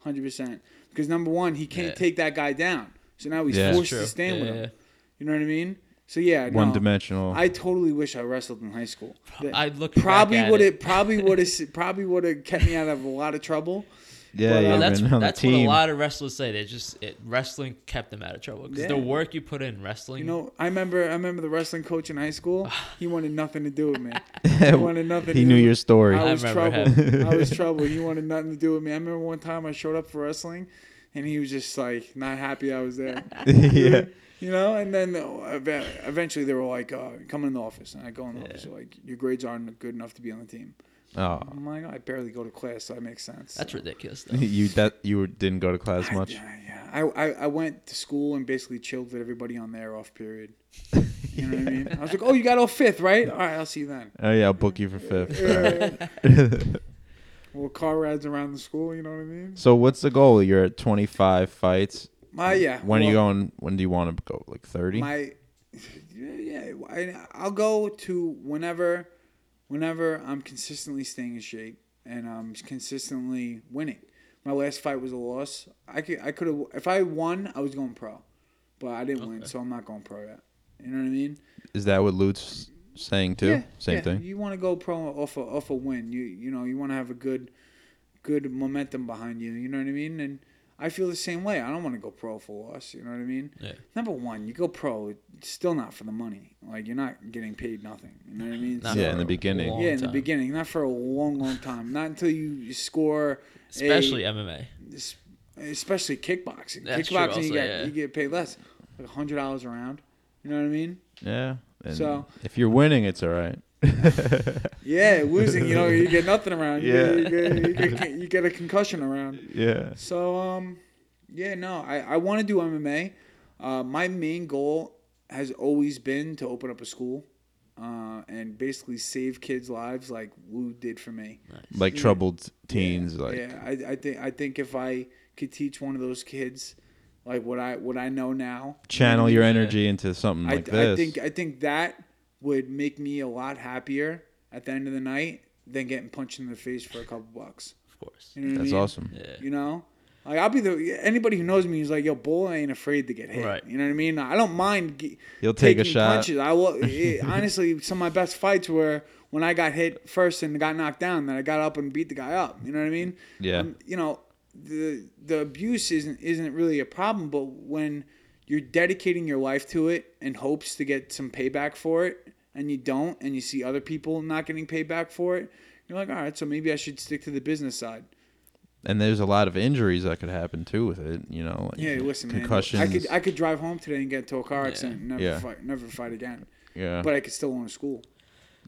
[SPEAKER 4] hundred percent. Because number one, he can't
[SPEAKER 2] Yeah.
[SPEAKER 4] take that guy down, so now he's
[SPEAKER 1] Yeah.
[SPEAKER 4] forced to stand with
[SPEAKER 2] Yeah,
[SPEAKER 4] him. You know what I mean? So yeah, no.
[SPEAKER 1] One dimensional.
[SPEAKER 4] I totally wish I wrestled in high school.
[SPEAKER 2] I look back
[SPEAKER 4] probably
[SPEAKER 2] at
[SPEAKER 4] would
[SPEAKER 2] it.
[SPEAKER 4] have probably would have probably would have kept me out of a lot of trouble.
[SPEAKER 1] yeah,
[SPEAKER 4] But, uh,
[SPEAKER 1] you've
[SPEAKER 2] Well, that's
[SPEAKER 1] been on
[SPEAKER 2] that's
[SPEAKER 1] the
[SPEAKER 2] what a lot of wrestlers say. They just it, wrestling kept them out of trouble because the work you put in wrestling.
[SPEAKER 4] You know, I remember I remember the wrestling coach in high school. He wanted nothing to do with me. He wanted nothing.
[SPEAKER 1] he
[SPEAKER 4] to
[SPEAKER 1] knew
[SPEAKER 4] do
[SPEAKER 1] your
[SPEAKER 4] with-
[SPEAKER 1] story.
[SPEAKER 4] I
[SPEAKER 2] I
[SPEAKER 4] was
[SPEAKER 2] remember
[SPEAKER 4] trouble. I was trouble. He wanted nothing to do with me. I remember one time I showed up for wrestling, and he was just like not happy I was there.
[SPEAKER 1] yeah.
[SPEAKER 4] You know, and then eventually they were like, uh, "Come in the office," and I go in the office. Like, "Your grades aren't good enough to be on the team."
[SPEAKER 1] Oh,
[SPEAKER 4] I'm like, "I barely go to class, so that makes sense."
[SPEAKER 2] that's ridiculous. Though.
[SPEAKER 1] you that you didn't go to class much.
[SPEAKER 4] Yeah, yeah. I, I, I went to school and basically chilled with everybody on their off period. You know what I mean? I was like, oh, you got off fifth, right? All right, I'll see you then.
[SPEAKER 1] Oh yeah, I'll book you for fifth.
[SPEAKER 4] Well, car rides around the school, you know what I mean?
[SPEAKER 1] so what's the goal? You're at 25 fights.
[SPEAKER 4] My, yeah.
[SPEAKER 1] When are you going? When do you want to go? Like 30?
[SPEAKER 4] My, yeah, yeah. I, I'll go to whenever, whenever I'm consistently staying in shape and I'm consistently winning. My last fight was a loss. I could, I could have, if I won, I was going pro, but I didn't win, so I'm not going pro yet. You know what I mean?
[SPEAKER 1] Is that what Lute's saying too?
[SPEAKER 4] Yeah,
[SPEAKER 1] Same
[SPEAKER 4] yeah.
[SPEAKER 1] thing.
[SPEAKER 4] You want to go pro off a off a win. You you know you want to have a good good momentum behind you. You know what I mean? And I feel the same way. I don't want to go pro for loss. You know what I mean?
[SPEAKER 2] Yeah.
[SPEAKER 4] Number one, you go pro. It's still not for the money. Like you're not getting paid nothing. You know what I mean?
[SPEAKER 2] Not
[SPEAKER 1] Yeah, in the beginning.
[SPEAKER 4] yeah, in the beginning, not for a long, long time. Not until you score.
[SPEAKER 2] especially
[SPEAKER 4] a,
[SPEAKER 2] MMA.
[SPEAKER 4] especially kickboxing.
[SPEAKER 2] That's
[SPEAKER 4] kickboxing,
[SPEAKER 2] also,
[SPEAKER 4] you get
[SPEAKER 2] yeah.
[SPEAKER 4] you get paid less, like hundred dollars a round. You know what I mean?
[SPEAKER 1] Yeah. And
[SPEAKER 4] So-
[SPEAKER 1] if you're winning, it's all right.
[SPEAKER 4] Yeah, losing, you know, you get nothing around. You,
[SPEAKER 1] Yeah.
[SPEAKER 4] you, get, you, get, you get a concussion around.
[SPEAKER 1] yeah.
[SPEAKER 4] So, um, yeah, no, I, I want to do MMA. Uh, my main goal has always been to open up a school uh, and basically save kids' lives like Wu did for me.
[SPEAKER 1] Like
[SPEAKER 4] Yeah.
[SPEAKER 1] troubled teens. Like
[SPEAKER 4] yeah, I, I think I think if I could teach one of those kids like what I what I know now,
[SPEAKER 1] channel your
[SPEAKER 2] Yeah.
[SPEAKER 1] energy into something
[SPEAKER 4] I,
[SPEAKER 1] like this.
[SPEAKER 4] I think I think that would make me a lot happier at the end of the night than getting punched in the face for a couple bucks.
[SPEAKER 2] Of course.
[SPEAKER 4] You know what I
[SPEAKER 1] That's
[SPEAKER 4] mean?
[SPEAKER 1] awesome.
[SPEAKER 2] Yeah.
[SPEAKER 4] You know, like I'll be the anybody who knows me is like, yo, Bull ain't afraid to get hit.
[SPEAKER 2] Right.
[SPEAKER 4] You know what I mean? I don't mind. Ge-
[SPEAKER 1] He'll take a shot.
[SPEAKER 4] Punches. I will. it- honestly, some of my best fights were when I got hit first and got knocked down. Then I got up and beat the guy up. You know what I mean?
[SPEAKER 1] Yeah.
[SPEAKER 4] Um, you know, the the abuse isn't isn't really a problem, but when you're dedicating your life to it in hopes to get some payback for it, and you don't, and you see other people not getting payback for it, you're like, all right, so maybe I should stick to the business side.
[SPEAKER 1] and there's a lot of injuries that could happen too with it. You know, like
[SPEAKER 4] Yeah, listen,
[SPEAKER 1] concussions.
[SPEAKER 4] man. I could I could drive home today and get into a car accident, and never
[SPEAKER 1] Yeah.
[SPEAKER 4] fight, never fight again.
[SPEAKER 1] yeah,
[SPEAKER 4] But I could still own a school.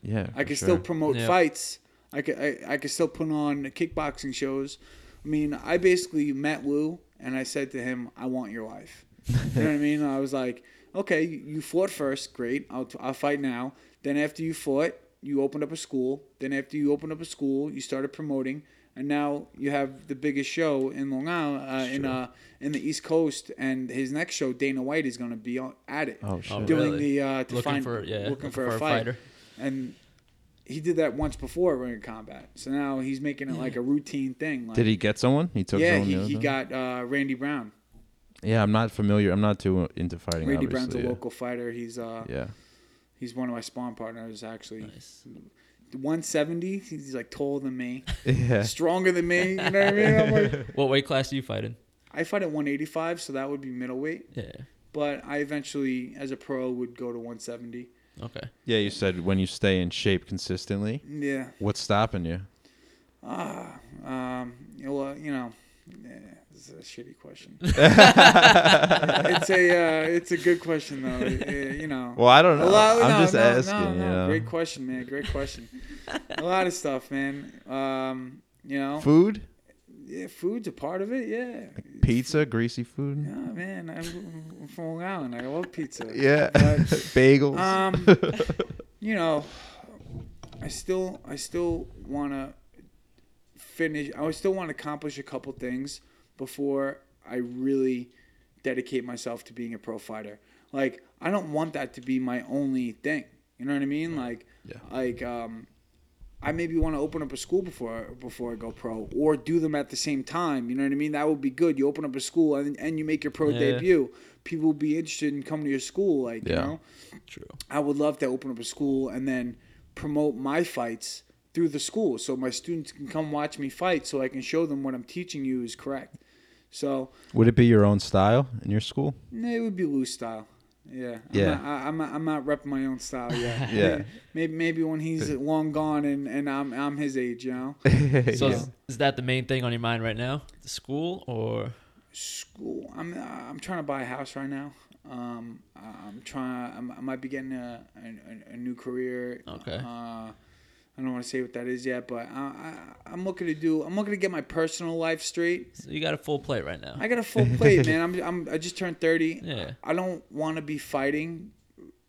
[SPEAKER 1] yeah.
[SPEAKER 4] I could
[SPEAKER 1] sure.
[SPEAKER 4] still promote
[SPEAKER 2] Yeah.
[SPEAKER 4] fights. I could I, I could still put on kickboxing shows. I mean, I basically met Lou and I said to him, "I want your life." you know what I mean? I was like, "Okay, you fought first, great. I'll I'll fight now. Then after you fought, you opened up a school. Then after you opened up a school, you started promoting." And now you have the biggest show in Long Island, uh, in uh, in the East Coast, and his next show, Dana White, is going to be on- at it,
[SPEAKER 1] Oh shit.
[SPEAKER 4] Doing
[SPEAKER 2] really?
[SPEAKER 4] the uh, to
[SPEAKER 2] Looking
[SPEAKER 4] find
[SPEAKER 2] for yeah.
[SPEAKER 4] looking for a fight
[SPEAKER 2] fighter.
[SPEAKER 4] and he did that once before Ring of Combat. So now he's making it like a routine thing. Like,
[SPEAKER 1] Did he get someone? He took
[SPEAKER 4] Yeah,
[SPEAKER 1] someone.
[SPEAKER 4] he, he got uh, Randy Brown.
[SPEAKER 1] Yeah, I'm not familiar. I'm not too into fighting.
[SPEAKER 4] Randy
[SPEAKER 1] obviously.
[SPEAKER 4] Brown's a
[SPEAKER 1] yeah.
[SPEAKER 4] local fighter. He's uh
[SPEAKER 1] Yeah.
[SPEAKER 4] he's one of my spawn partners actually.
[SPEAKER 2] Nice.
[SPEAKER 4] 170. He's like taller than me,
[SPEAKER 1] Yeah.
[SPEAKER 4] stronger than me. You know what I mean? I'm like,
[SPEAKER 2] What weight class do you fight in?
[SPEAKER 4] I fight at 185, so that would be middleweight.
[SPEAKER 2] Yeah.
[SPEAKER 4] But I eventually, as a pro, would go to 170.
[SPEAKER 2] Okay.
[SPEAKER 1] Yeah, you said when you stay in shape consistently.
[SPEAKER 4] Yeah.
[SPEAKER 1] What's stopping you?
[SPEAKER 4] Ah, um, well, you know, yeah, This is a shitty question. it's a uh, it's a good question though. Uh, you know.
[SPEAKER 1] Well, I don't know.
[SPEAKER 4] Lot-
[SPEAKER 1] I'm
[SPEAKER 4] no,
[SPEAKER 1] just
[SPEAKER 4] no,
[SPEAKER 1] asking.
[SPEAKER 4] No,
[SPEAKER 1] know?
[SPEAKER 4] Great question, man. Great question. a lot of stuff, man. Um, you know,
[SPEAKER 1] Food,
[SPEAKER 4] yeah, food's a part of it. Yeah.
[SPEAKER 1] pizza, greasy food.
[SPEAKER 4] Yeah, man. I'm, I'm from Long Island. I love pizza.
[SPEAKER 1] Yeah,
[SPEAKER 4] But,
[SPEAKER 1] bagels.
[SPEAKER 4] um, you know, I still I still want to finish. I still want to accomplish a couple things before I really dedicate myself to being a pro fighter. Like I don't want that to be my only thing. You know what I mean? Like,
[SPEAKER 1] Yeah.
[SPEAKER 4] like um, I maybe want to open up a school before before I go pro, or do them at the same time. You know what I mean? That would be good. You open up a school and, and you make your pro
[SPEAKER 2] Yeah.
[SPEAKER 4] debut. People will be interested in coming to your school. Like, you know,
[SPEAKER 2] True.
[SPEAKER 4] I would love to open up a school and then promote my fights through the school, so my students can come watch me fight, so I can show them what I'm teaching you is correct. So
[SPEAKER 1] Would it be your own style in your school?
[SPEAKER 4] nah, it would be Lou's style. Yeah, I'm
[SPEAKER 1] Yeah.
[SPEAKER 4] Not, I, I'm not, I'm not repping my own style yet.
[SPEAKER 1] Yeah.
[SPEAKER 4] maybe maybe when he's long gone and, and I'm I'm his age, you know.
[SPEAKER 2] So
[SPEAKER 1] Yeah.
[SPEAKER 2] is, is that the main thing on your mind right now? The school or
[SPEAKER 4] School. I'm I'm trying to buy a house right now. Um, I'm trying. I'm, I might be getting a a, a new career.
[SPEAKER 2] Okay.
[SPEAKER 4] Uh, I don't want to say what that is yet, but I, I, I'm looking to do. I'm looking to get my personal life straight.
[SPEAKER 2] so you got a full plate right now?
[SPEAKER 4] I got a full plate, man. I'm, I'm I just turned 30.
[SPEAKER 2] Yeah.
[SPEAKER 4] I don't want to be fighting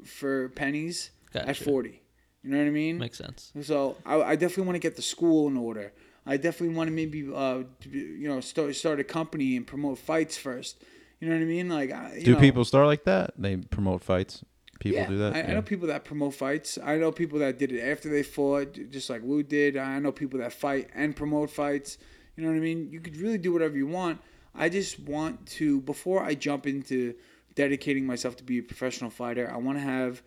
[SPEAKER 4] for pennies at 40. You know what I mean?
[SPEAKER 2] Makes sense.
[SPEAKER 4] So I, I definitely want to get the school in order. I definitely want to maybe uh you know start start a company and promote fights first. You know what I mean? Like I, you
[SPEAKER 1] do
[SPEAKER 4] know,
[SPEAKER 1] people start like that? They promote fights. People
[SPEAKER 4] yeah,
[SPEAKER 1] do that.
[SPEAKER 4] I, I know people that promote fights. I know people that did it after they fought, just like Lou did. I know people that fight and promote fights. You know what I mean? You could really do whatever you want. I just want to before I jump into dedicating myself to be a professional fighter. I want to have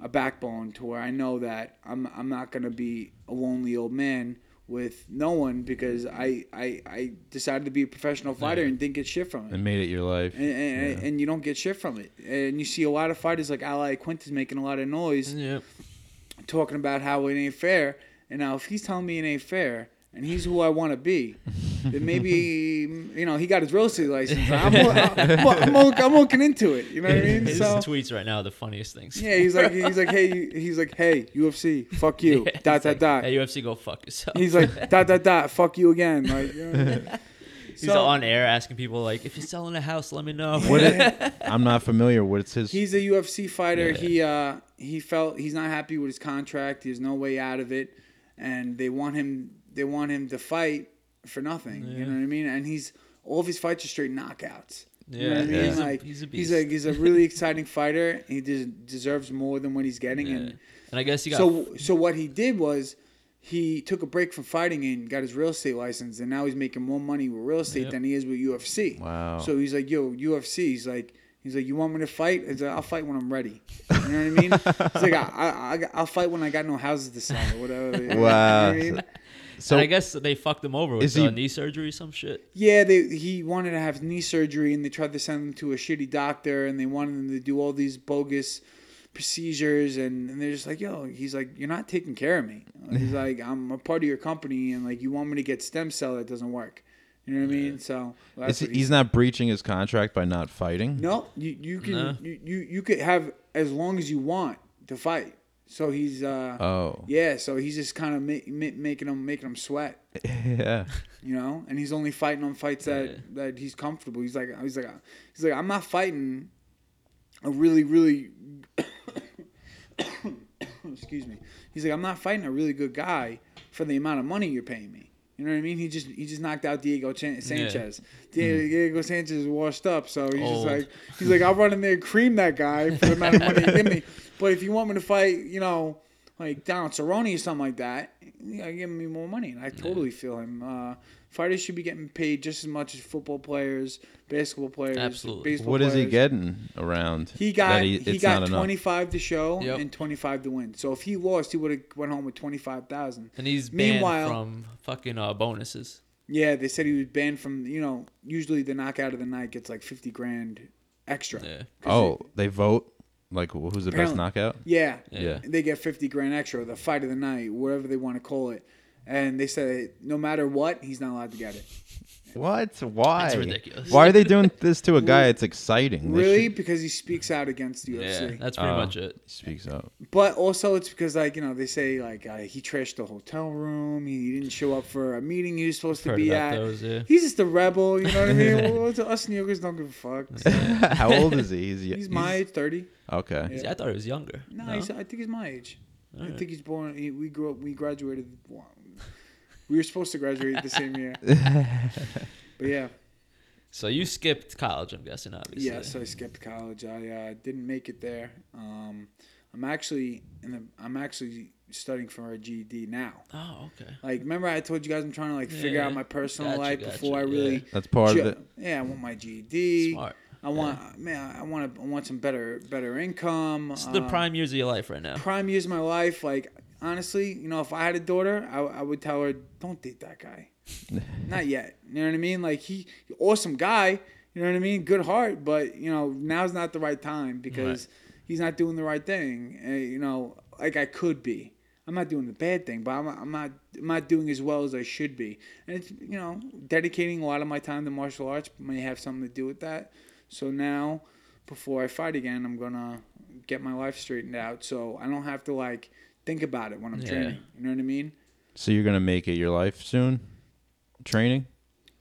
[SPEAKER 4] a backbone to where I know that I'm I'm not gonna be a lonely old man with no one because I I, I decided to be a professional fighter and didn't get shit from it
[SPEAKER 1] and made it your life.
[SPEAKER 4] and, and, and you don't get shit from it. And you see a lot of fighters like Al Iaquinta making a lot of noise
[SPEAKER 2] Yeah.
[SPEAKER 4] talking about how it ain't fair. And now if he's telling me it ain't fair and he's who I want to be, then maybe you know he got his real estate license. I'm, I'm, I'm, I'm, I'm looking into it. You know what I mean?
[SPEAKER 2] His
[SPEAKER 4] So
[SPEAKER 2] tweets right now are the funniest things.
[SPEAKER 4] yeah, he's like he's like hey he's like hey UFC fuck you
[SPEAKER 2] Yeah,
[SPEAKER 4] dot dot
[SPEAKER 2] like,
[SPEAKER 4] dot.
[SPEAKER 2] Hey, UFC, go fuck yourself.
[SPEAKER 4] He's like dot dot dot fuck you again. Like you know?
[SPEAKER 2] He's
[SPEAKER 4] So-
[SPEAKER 2] on air asking people like, if you're selling a house, let me know.
[SPEAKER 1] What it, I'm not familiar. What's his?
[SPEAKER 4] He's a UFC fighter.
[SPEAKER 2] Yeah.
[SPEAKER 4] He uh he felt he's not happy with his contract. There's no way out of it, and they want him they want him to fight for nothing. You know what I mean? And he's all of his fights are straight knockouts. You know
[SPEAKER 2] Yeah,
[SPEAKER 4] what I mean?
[SPEAKER 1] yeah.
[SPEAKER 2] He's a-
[SPEAKER 4] like
[SPEAKER 2] he's a
[SPEAKER 4] he's
[SPEAKER 2] beast.
[SPEAKER 4] like he's a really exciting fighter. He des- deserves more than what he's getting.
[SPEAKER 2] Yeah.
[SPEAKER 4] And
[SPEAKER 2] And I guess you got
[SPEAKER 4] so so what he did was he took a break from fighting and got his real estate license, and now he's making more money with real estate
[SPEAKER 2] Yep.
[SPEAKER 4] than he is with UFC.
[SPEAKER 1] Wow.
[SPEAKER 4] So he's like, yo, UFC. He's like, he's like, you want me to fight? He's like, I'll fight when I'm ready. You know what I mean? He's like, I, I, I, I'll fight when I got no houses to sell or whatever. You know what
[SPEAKER 1] Wow.
[SPEAKER 4] I mean?
[SPEAKER 1] So
[SPEAKER 2] and I guess they fucked him over with
[SPEAKER 1] Is
[SPEAKER 2] uh,
[SPEAKER 1] he-
[SPEAKER 2] knee surgery, some shit.
[SPEAKER 4] Yeah, they, he wanted to have knee surgery, and they tried to send him to a shitty doctor, and they wanted him to do all these bogus procedures, and, and they're just like, yo, he's like, you're not taking care of me. He's like, I'm a part of your company, and like, you want me to get stem cell that doesn't work. You know what I mean? So that's
[SPEAKER 1] is he,
[SPEAKER 4] what
[SPEAKER 1] he's not breaching his contract by not fighting.
[SPEAKER 4] No, you you can
[SPEAKER 2] No.
[SPEAKER 4] you, you you could have as long as you want to fight. So he's uh
[SPEAKER 1] Oh.
[SPEAKER 4] yeah, so he's just kind of ma- ma- making him making him sweat,
[SPEAKER 1] yeah.
[SPEAKER 4] you know, and he's only fighting on fights that
[SPEAKER 2] Yeah.
[SPEAKER 4] that he's comfortable. He's like he's like he's like I'm not fighting a really really excuse me. He's like I'm not fighting a really good guy for the amount of money you're paying me. You know what I mean? He just he just knocked out Diego Chan- Sanchez. Diego, Diego Sanchez is washed up, so he's
[SPEAKER 2] Old.
[SPEAKER 4] just like he's like I'll run in there and cream that guy for the amount of money you give me. But if you want me to fight, you know, like Donald Cerrone or something like that, you gotta give me more money. And I totally feel him. Uh, fighters should be getting paid just as much as football players, basketball players,
[SPEAKER 2] Absolutely.
[SPEAKER 4] baseball players.
[SPEAKER 1] What is he
[SPEAKER 4] players.
[SPEAKER 1] getting around?
[SPEAKER 4] He got
[SPEAKER 1] that
[SPEAKER 4] he,
[SPEAKER 1] it's
[SPEAKER 4] got
[SPEAKER 1] not enough?
[SPEAKER 4] twenty five to show
[SPEAKER 2] Yep.
[SPEAKER 4] and twenty five to win. So if he lost, he would have went home with twenty five thousand.
[SPEAKER 2] And he's banned
[SPEAKER 4] Meanwhile-
[SPEAKER 2] from fucking uh, bonuses.
[SPEAKER 4] Yeah, they said he was banned from. You know, usually the knockout of the night gets like fifty grand extra.
[SPEAKER 2] Yeah.
[SPEAKER 4] 'Cause
[SPEAKER 1] Oh,
[SPEAKER 4] it-
[SPEAKER 1] they vote like who's the best
[SPEAKER 4] Apparently-
[SPEAKER 1] knockout?
[SPEAKER 4] yeah,
[SPEAKER 2] Yeah.
[SPEAKER 4] They get fifty grand extra, the fight of the night, whatever they want to call it. and they said no matter what, he's not allowed to get it.
[SPEAKER 1] What? Why?
[SPEAKER 2] That's ridiculous.
[SPEAKER 1] Why are they doing this to a guy? It's exciting. They
[SPEAKER 4] Really,
[SPEAKER 1] should-
[SPEAKER 4] because he speaks out against the
[SPEAKER 2] Yeah,
[SPEAKER 4] UFC.
[SPEAKER 2] that's pretty
[SPEAKER 1] Oh.
[SPEAKER 2] much it.
[SPEAKER 1] speaks up.
[SPEAKER 4] But also, it's because like you know they say like uh, he trashed the hotel room. He didn't show up for a meeting he was supposed to
[SPEAKER 2] Heard
[SPEAKER 4] be
[SPEAKER 2] about
[SPEAKER 4] at.
[SPEAKER 2] those, yeah.
[SPEAKER 4] He's just a rebel. You know what I mean? well, to us New Yorkers don't give a fuck.
[SPEAKER 1] How old is he? He's,
[SPEAKER 4] He's my age, thirty.
[SPEAKER 1] Okay.
[SPEAKER 2] See, I thought he was younger.
[SPEAKER 4] No,
[SPEAKER 2] No?
[SPEAKER 4] He's, I think he's my age. I
[SPEAKER 2] Alright.
[SPEAKER 4] think he's born. He, we grew up. We graduated. well, We were supposed to graduate the same year. but yeah,
[SPEAKER 2] So you skipped college, I'm guessing, obviously.
[SPEAKER 4] yes, I skipped college. I uh, didn't make it there. Um, I'm actually in the. I'm actually studying for a GED now.
[SPEAKER 2] Oh, okay.
[SPEAKER 4] Like, remember I told you guys I'm trying to like figure out my personal
[SPEAKER 2] Gotcha,
[SPEAKER 4] life
[SPEAKER 2] gotcha,
[SPEAKER 4] before I
[SPEAKER 2] yeah.
[SPEAKER 4] really.
[SPEAKER 1] That's part
[SPEAKER 4] ju-
[SPEAKER 1] of it.
[SPEAKER 4] Yeah, I want my GED.
[SPEAKER 2] Smart.
[SPEAKER 4] I want, man, I want to, I want some better, better income.
[SPEAKER 2] It's the
[SPEAKER 4] um,
[SPEAKER 2] prime years of your life right now.
[SPEAKER 4] prime years of my life. Like honestly, you know, if I had a daughter, I, I would tell her, don't date that guy. Not yet. You know what I mean? Like he, awesome guy. You know what I mean? Good heart, but you know now's not the right time because he's not doing the right thing. Uh, you know, like I could be. I'm not doing the bad thing, but I'm, I'm not I'm not doing as well as I should be. And it's you know dedicating a lot of my time to martial arts may have something to do with that. So now, before I fight again, I'm gonna get my life straightened out, so I don't have to like think about it when I'm
[SPEAKER 2] Yeah.
[SPEAKER 4] training. You know what I mean?
[SPEAKER 1] So you're gonna make it your life soon? Training?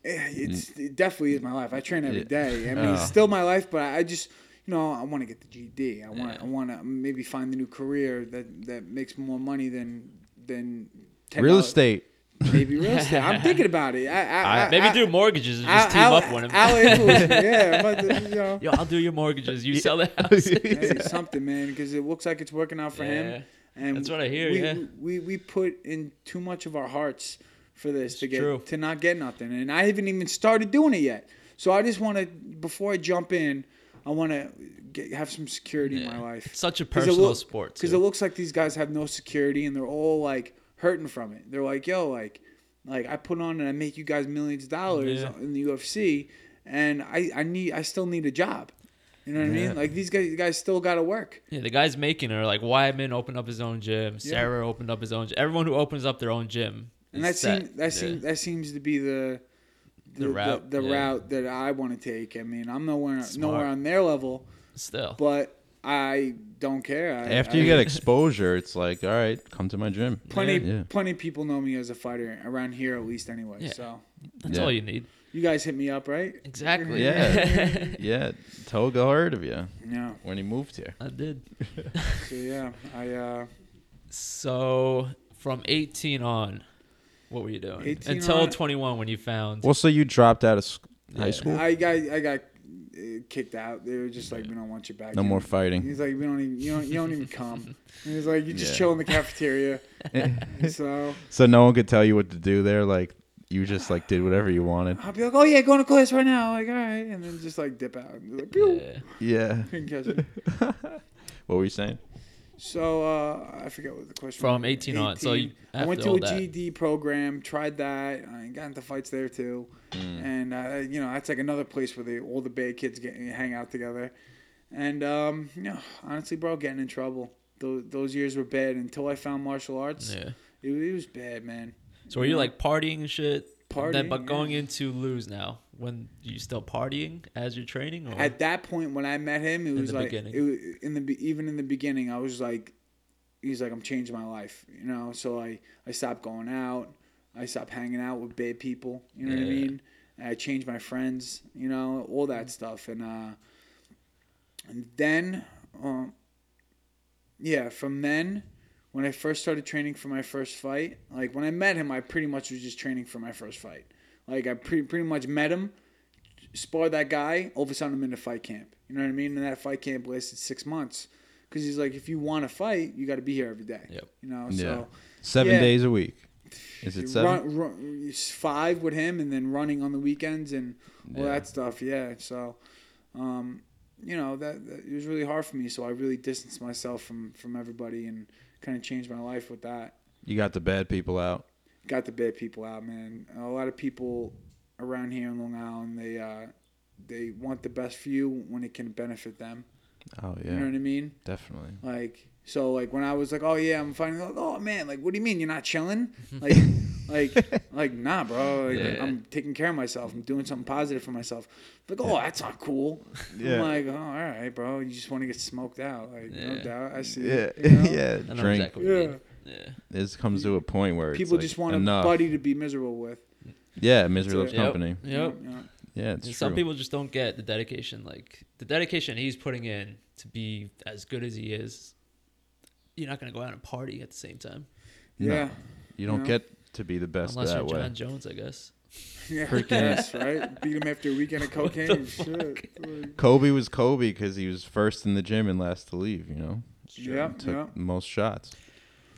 [SPEAKER 4] Yeah, mm. it's it definitely is my life. I train every day. I mean,
[SPEAKER 1] Oh.
[SPEAKER 4] it's still my life, but I just, you know, I want to get the GED. I want,
[SPEAKER 2] Yeah.
[SPEAKER 4] I want to maybe find a new career that that makes more money than than $10
[SPEAKER 1] Real estate.
[SPEAKER 4] Maybe real estate. I'm thinking about it. I, I, I,
[SPEAKER 2] Maybe
[SPEAKER 4] I,
[SPEAKER 2] do mortgages and just
[SPEAKER 4] Al-
[SPEAKER 2] team
[SPEAKER 4] Al-
[SPEAKER 2] up with him.
[SPEAKER 4] Al influenced me, yeah, I'm about to, you know,
[SPEAKER 2] Yo, I'll do your mortgages. You sell the house.
[SPEAKER 4] hey, something, man, because it looks like it's working out for
[SPEAKER 2] Yeah.
[SPEAKER 4] him. And
[SPEAKER 2] That's what I hear,
[SPEAKER 4] We,
[SPEAKER 2] yeah.
[SPEAKER 4] we we put in too much of our hearts for this to get
[SPEAKER 2] true.
[SPEAKER 4] to not get nothing, and I haven't even started doing it yet. So I just want to, before I jump in, I want to have some security in my life.
[SPEAKER 2] Such a personal
[SPEAKER 4] look-
[SPEAKER 2] sport.
[SPEAKER 4] Because it looks like these guys have no security and they're all like hurting from it. They're like, yo, like, like I put on and I make you guys millions of dollars
[SPEAKER 2] Yeah.
[SPEAKER 4] in the UFC, and I I need I still need a job. You know what I mean? Like these guys, you guys still got to work.
[SPEAKER 2] Yeah, the guys making it are like Weidman opened up his own gym. Serra opened up his own. gym. Everyone who opens up their own gym.
[SPEAKER 4] And that
[SPEAKER 2] is set.
[SPEAKER 4] seems that
[SPEAKER 2] Yeah.
[SPEAKER 4] seems that seems to be the
[SPEAKER 2] The route,
[SPEAKER 4] the,
[SPEAKER 2] yeah.
[SPEAKER 4] route that I want to take. I mean, I'm nowhere
[SPEAKER 2] Smart.
[SPEAKER 4] nowhere on their level,
[SPEAKER 2] still.
[SPEAKER 4] but I don't care. I,
[SPEAKER 1] After
[SPEAKER 4] I,
[SPEAKER 1] you get exposure, it's like, all right, come to my gym.
[SPEAKER 4] plenty
[SPEAKER 1] Yeah.
[SPEAKER 4] plenty of people know me as a fighter around here at least anyway.
[SPEAKER 2] Yeah.
[SPEAKER 4] So
[SPEAKER 2] That's
[SPEAKER 1] Yeah.
[SPEAKER 2] all you need.
[SPEAKER 4] You guys hit me up, right?
[SPEAKER 2] Exactly.
[SPEAKER 1] Yeah. yeah. Toga heard of you
[SPEAKER 4] Yeah.
[SPEAKER 1] when he moved here.
[SPEAKER 2] I did.
[SPEAKER 4] So yeah, I uh
[SPEAKER 2] So from 18 on, what were you doing
[SPEAKER 4] 18
[SPEAKER 2] until
[SPEAKER 4] on-
[SPEAKER 2] 21 when you found?
[SPEAKER 1] Well, so you dropped out of sc- high school?
[SPEAKER 4] I got I got uh, kicked out. They were just like, we don't want you back.
[SPEAKER 1] No
[SPEAKER 4] in."
[SPEAKER 1] more fighting.
[SPEAKER 4] He's like, we don't even you don't you don't even come. And he's like, you just
[SPEAKER 1] Yeah.
[SPEAKER 4] chill in the cafeteria. so
[SPEAKER 1] So no one could tell you what to do there. Like you just like did whatever you wanted.
[SPEAKER 4] I'll be like, oh yeah, going to class right now. Like all right, and then just like dip out. And like, Pew.
[SPEAKER 2] Yeah.
[SPEAKER 1] Yeah.
[SPEAKER 4] Couldn't catch me.
[SPEAKER 1] What were you saying?
[SPEAKER 4] So uh, I forget what the question. Was.
[SPEAKER 2] From
[SPEAKER 4] was.
[SPEAKER 2] 18 on, so you-
[SPEAKER 4] I went to a
[SPEAKER 2] that.
[SPEAKER 4] GED program, tried that. I got into fights there too,
[SPEAKER 2] Mm.
[SPEAKER 4] and uh, you know that's like another place where they, all the bad kids get hang out together. And um, you know, honestly, bro, getting in trouble. Those, those years were bad until I found martial arts.
[SPEAKER 2] Yeah.
[SPEAKER 4] It, it was bad, man.
[SPEAKER 2] So were you like partying and shit? Then, but going
[SPEAKER 4] yeah.
[SPEAKER 2] into Lou's now, when you still partying as you're training, or
[SPEAKER 4] At that point, when I met him, it was like
[SPEAKER 2] beginning.
[SPEAKER 4] it was, in the even in the beginning, I was like, he's like, I'm changing my life, you know. So I I stopped going out, I stopped hanging out with bad people, you know what I mean. And I changed my friends, you know, all that stuff, and uh, and then, um, yeah, from then. When I first started training for my first fight, like when I met him, I pretty much was just training for my first fight. Like I pretty pretty much met him, sparred that guy. All of a sudden, I'm in a fight camp. You know what I mean? And that fight camp lasted six months because he's like, if you want to fight, you got to be here every day.
[SPEAKER 2] Yep.
[SPEAKER 4] You know,
[SPEAKER 1] Yeah.
[SPEAKER 4] so
[SPEAKER 1] Seven
[SPEAKER 4] Yeah.
[SPEAKER 1] days a week. Is it seven?
[SPEAKER 4] run, run, five with him, and then running on the weekends and all
[SPEAKER 1] Yeah.
[SPEAKER 4] that stuff. Yeah. So, um, you know that, that it was really hard for me. So I really distanced myself from from everybody and kind of changed my life with that.
[SPEAKER 1] You got the bad people out.
[SPEAKER 4] got the bad people out, man. A lot of people around here in Long Island, they uh, they want the best for you when it can benefit them.
[SPEAKER 1] Oh yeah.
[SPEAKER 4] You know what I mean?
[SPEAKER 1] definitely.
[SPEAKER 4] Like so, like when I was like, oh yeah, I'm fighting. Like, oh man, like what do you mean you're not chilling? Like Like, like nah, bro. Like,
[SPEAKER 2] Yeah.
[SPEAKER 4] I'm taking care of myself. I'm doing something positive for myself. Like, oh, that's not cool.
[SPEAKER 1] Yeah.
[SPEAKER 4] I'm like, oh, all right, bro. You just want to get smoked out. Like, no
[SPEAKER 2] Yeah.
[SPEAKER 4] doubt. I see.
[SPEAKER 1] Yeah,
[SPEAKER 4] it, you know?
[SPEAKER 1] yeah. Drink.
[SPEAKER 2] exactly
[SPEAKER 4] Yeah.
[SPEAKER 2] mean. Yeah.
[SPEAKER 1] This comes to a point where it's
[SPEAKER 4] People
[SPEAKER 1] like,
[SPEAKER 4] just want
[SPEAKER 1] enough.
[SPEAKER 4] a buddy to be miserable with.
[SPEAKER 1] Yeah, misery loves
[SPEAKER 4] it.
[SPEAKER 2] Yep.
[SPEAKER 1] company.
[SPEAKER 2] Yep.
[SPEAKER 4] Yeah.
[SPEAKER 1] Yeah, it's true.
[SPEAKER 2] some people just don't get the dedication, like the dedication he's putting in to be as good as he is. You're not gonna go out and party at the same time,
[SPEAKER 1] No.
[SPEAKER 4] Yeah.
[SPEAKER 1] you don't
[SPEAKER 4] know?
[SPEAKER 1] get to be the best
[SPEAKER 2] unless
[SPEAKER 1] that
[SPEAKER 2] you're
[SPEAKER 1] way.
[SPEAKER 2] Jon Jones, I guess.
[SPEAKER 4] Yeah.
[SPEAKER 1] Freaking-
[SPEAKER 4] Yes, right? Beat him after a weekend of cocaine. Shit. Like,
[SPEAKER 1] Kobe was Kobe because he was first in the gym and last to leave. You know,
[SPEAKER 4] Yeah,
[SPEAKER 1] took
[SPEAKER 4] yeah.
[SPEAKER 1] most shots.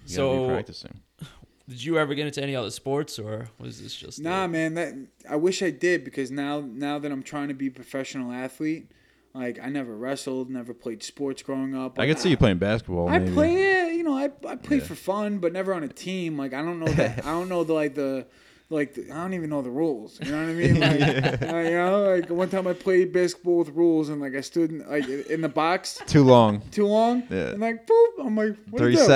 [SPEAKER 1] You
[SPEAKER 2] So-
[SPEAKER 1] be practicing.
[SPEAKER 2] Did you ever get into any other sports, or was this just
[SPEAKER 4] Nah,
[SPEAKER 2] a-
[SPEAKER 4] man. That I wish I did because now, now that I'm trying to be a professional athlete, like I never wrestled, never played sports growing up.
[SPEAKER 1] I could see you playing basketball.
[SPEAKER 4] I
[SPEAKER 1] maybe.
[SPEAKER 4] play it, you know, I I play
[SPEAKER 1] Yeah.
[SPEAKER 4] for fun, but never on a team. Like I don't know that I don't know the like the like the, I don't even know the rules. You know what I mean? Like, uh, you know, like one time I played basketball with rules and like I stood in, like in the box
[SPEAKER 1] Too long.
[SPEAKER 4] too long
[SPEAKER 1] Yeah.
[SPEAKER 4] and like boop, I'm like what
[SPEAKER 1] Three
[SPEAKER 4] is.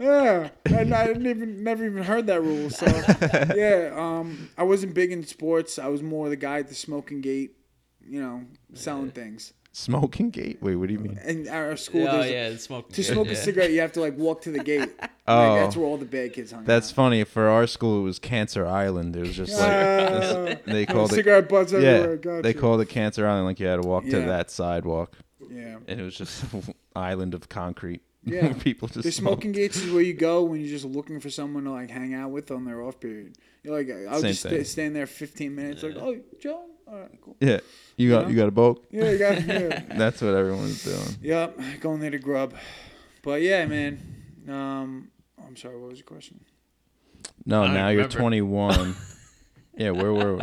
[SPEAKER 4] Yeah, and I didn't even never even heard that rule. So yeah, um, I wasn't big in sports. I was more the guy at the smoking gate, you know, selling things.
[SPEAKER 1] Smoking gate. Wait, what do you mean?
[SPEAKER 4] And our school,
[SPEAKER 2] oh,
[SPEAKER 4] there's-
[SPEAKER 2] yeah, the smoking.
[SPEAKER 4] to
[SPEAKER 2] kid,
[SPEAKER 4] smoke a cigarette, you have to like walk to the gate.
[SPEAKER 1] Oh.
[SPEAKER 4] Like, that's where all the bad kids hung.
[SPEAKER 1] That's
[SPEAKER 4] out.
[SPEAKER 1] funny. For our school, it was Cancer Island. It was just like
[SPEAKER 4] Ah,
[SPEAKER 1] they called it.
[SPEAKER 4] cigarette butts
[SPEAKER 1] Yeah.
[SPEAKER 4] Gotcha.
[SPEAKER 1] they called it Cancer Island. Like you had to walk to
[SPEAKER 4] Yeah.
[SPEAKER 1] that sidewalk,
[SPEAKER 4] Yeah,
[SPEAKER 1] and it was just an island of concrete.
[SPEAKER 4] Yeah.
[SPEAKER 1] people just
[SPEAKER 4] the
[SPEAKER 1] smoked.
[SPEAKER 4] smoking gates is where you go when you're just looking for someone to like hang out with on their off period. You're like, I'll
[SPEAKER 1] Same
[SPEAKER 4] just
[SPEAKER 1] thing.
[SPEAKER 4] stand there 15 minutes. Like, oh, Joe, all right, cool.
[SPEAKER 1] Yeah, you got
[SPEAKER 4] know?
[SPEAKER 1] you got a boat.
[SPEAKER 4] Yeah, you got yeah.
[SPEAKER 1] That's what everyone's doing.
[SPEAKER 4] Yep, going there to grub. But yeah, man. Um, I'm sorry. What was your question?
[SPEAKER 1] No,
[SPEAKER 2] I don't
[SPEAKER 1] now you're
[SPEAKER 2] remember.
[SPEAKER 1] 21. yeah, where were we?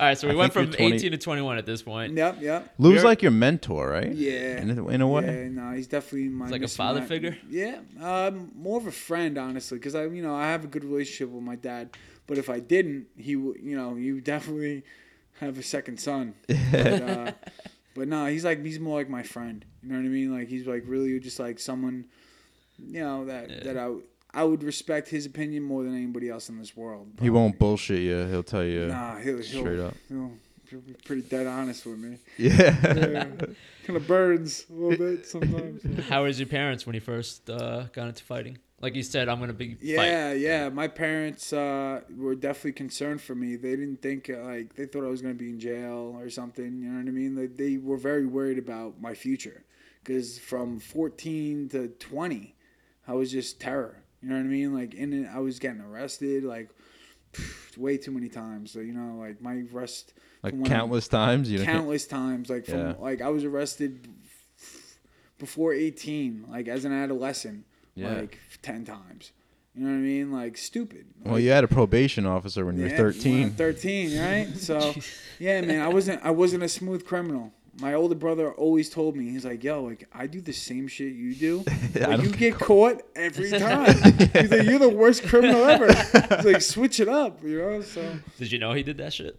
[SPEAKER 2] All right, so we
[SPEAKER 1] I
[SPEAKER 2] went from
[SPEAKER 1] 20
[SPEAKER 2] 18 to 21 at this point.
[SPEAKER 4] Yep, yep.
[SPEAKER 1] Lou's
[SPEAKER 2] You're-
[SPEAKER 1] like your mentor, right?
[SPEAKER 4] Yeah.
[SPEAKER 1] In a, in a way.
[SPEAKER 4] Yeah, no, he's definitely my.
[SPEAKER 2] He's like a father
[SPEAKER 4] Mar-
[SPEAKER 2] figure?
[SPEAKER 4] Yeah, um, more of a friend, honestly, because I, you know, I have a good relationship with my dad. But if I didn't, he would, you know, you definitely have a second son. but, uh, but no, he's like he's more like my friend. You know what I mean? Like he's like really just like someone, you know, that
[SPEAKER 2] Yeah.
[SPEAKER 4] that I would- I would respect his opinion more than anybody else in this world.
[SPEAKER 1] He won't bullshit you. He'll tell you
[SPEAKER 4] Nah, he'll, he'll,
[SPEAKER 1] straight up.
[SPEAKER 4] He'll, he'll be pretty dead honest with me.
[SPEAKER 1] Yeah.
[SPEAKER 4] Yeah. kind of burns a little bit sometimes.
[SPEAKER 2] How was your parents when you first uh, got into fighting? Like you said, I'm gonna be fighting.
[SPEAKER 4] Yeah, yeah. My parents uh, were definitely concerned for me. They didn't think uh, like they thought I was gonna be in jail or something. You know what I mean? They, they were very worried about my future because from 14 to 20, I was just terror. You know what I mean? Like in it, I was getting arrested like way too many times. So you know, like my arrest
[SPEAKER 1] like
[SPEAKER 4] from when I-
[SPEAKER 1] countless times. You know.
[SPEAKER 4] countless times like from
[SPEAKER 1] Yeah.
[SPEAKER 4] like i was arrested before 18 like as an adolescent
[SPEAKER 1] Yeah.
[SPEAKER 4] like 10 times. You know what i mean? Like stupid.
[SPEAKER 1] Well,
[SPEAKER 4] Like,
[SPEAKER 1] you had a probation officer when you were
[SPEAKER 4] yeah,
[SPEAKER 1] 13.
[SPEAKER 4] 13 right? So yeah man i wasn't i wasn't a smooth criminal. My older brother always told me he's like yo like i do the same shit you do
[SPEAKER 1] I
[SPEAKER 4] but you
[SPEAKER 1] get
[SPEAKER 4] get caught every time. He's like you're the worst criminal ever. He's like switch it up you know so.
[SPEAKER 2] Did you know he did that shit?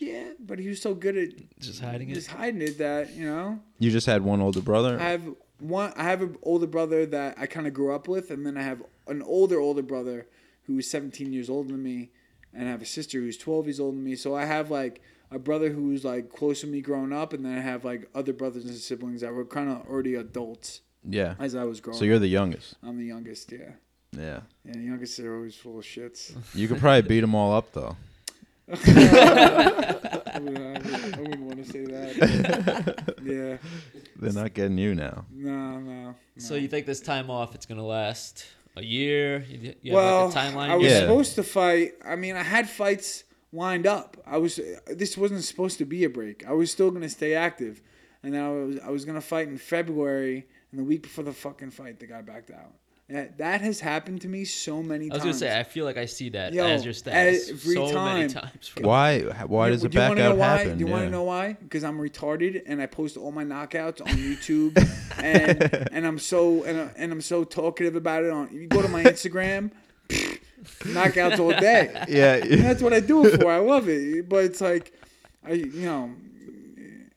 [SPEAKER 4] yeah but he was so good at
[SPEAKER 2] Just hiding it.
[SPEAKER 4] just hiding it that you know?
[SPEAKER 1] You just had one older brother.
[SPEAKER 4] I have one. I have an older brother that I kind of grew up with, and then I have an older older brother who is 17 years older than me, and I have a sister who's 12 years older than me. So I have like a brother who's like close to me growing up, and then I have like other brothers and siblings that were kind of already adults
[SPEAKER 1] yeah.
[SPEAKER 4] as I was growing.
[SPEAKER 1] So you're the youngest.
[SPEAKER 4] I'm the youngest. Yeah,
[SPEAKER 1] Yeah.
[SPEAKER 4] yeah. The youngest are always full of shits.
[SPEAKER 1] You could probably beat them all up though.
[SPEAKER 4] I wouldn't, I I wouldn't want to say that. yeah.
[SPEAKER 1] They're not getting you now.
[SPEAKER 4] No, no. no.
[SPEAKER 2] So you think this time off it's gonna last a year? You, you
[SPEAKER 4] well,
[SPEAKER 2] have like a timeline?
[SPEAKER 4] I was
[SPEAKER 1] Yeah.
[SPEAKER 4] supposed to fight. I mean, I had fights lined up. I was. This wasn't supposed to be a break. I was still gonna stay active, and then I was. I was gonna fight in February, and the week before the fucking fight, the guy backed out. That that has happened to me so many times.
[SPEAKER 2] I was
[SPEAKER 4] times.
[SPEAKER 2] gonna say I feel like I see that
[SPEAKER 4] Yo,
[SPEAKER 2] as your stats
[SPEAKER 4] every
[SPEAKER 2] so many
[SPEAKER 4] time.
[SPEAKER 2] times. bro.
[SPEAKER 1] Why? Why
[SPEAKER 4] You-
[SPEAKER 1] does the
[SPEAKER 4] do
[SPEAKER 1] back
[SPEAKER 4] wanna
[SPEAKER 1] out
[SPEAKER 4] why?
[SPEAKER 1] happen?
[SPEAKER 4] Do you want
[SPEAKER 1] Yeah.
[SPEAKER 4] to know why? Because I'm retarded and I post all my knockouts on YouTube, and and I'm so and, I- and I'm so talkative about it on. You go to my Instagram, knockouts all day.
[SPEAKER 1] Yeah.
[SPEAKER 4] And that's what I do it for. I love it, but it's like, I you know,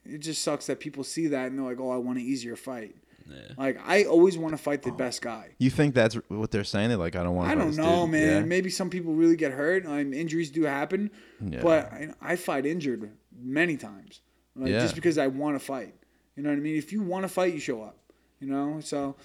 [SPEAKER 4] it just sucks that people see that and they're like, oh, I want an easier fight.
[SPEAKER 2] Yeah.
[SPEAKER 4] Like I always want to fight the best guy.
[SPEAKER 1] You think that's what they're saying? They're like, I don't want.
[SPEAKER 4] I don't know, man. Maybe some people really get hurt. I mean, injuries do happen,
[SPEAKER 1] Yeah.
[SPEAKER 4] but I, I fight injured many times, like,
[SPEAKER 1] Yeah.
[SPEAKER 4] just because I want to fight. You know what I mean? If you want to fight, you show up. You know, so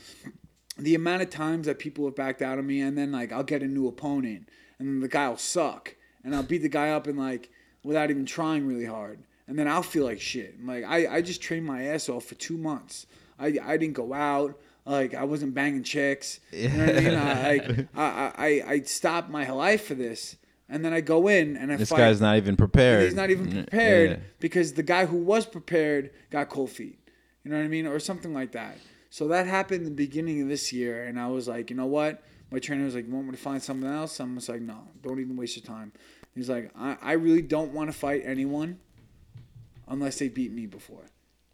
[SPEAKER 4] the amount of times that people have backed out on me, and then like I'll get a new opponent, and then the guy will suck, and I'll beat the guy up and like without even trying really hard, and then I'll feel like shit. I'm Like I, I just trained my ass off for two months. I, I didn't go out. Like I wasn't banging chicks. You know what I mean? I, like, I, I, I stopped my life for this, and then I go in and I
[SPEAKER 1] This
[SPEAKER 4] fight.
[SPEAKER 1] guy's not even prepared.
[SPEAKER 4] He's not even
[SPEAKER 1] Yeah.
[SPEAKER 4] prepared because the guy who was prepared got cold feet. You know what I mean? Or something like that. So that happened in the beginning of this year, and I was like, you know what? My trainer was like, you want me to find something else? I'm just like, no, don't even waste your time. He's like, I, I really don't want to fight anyone unless they beat me before.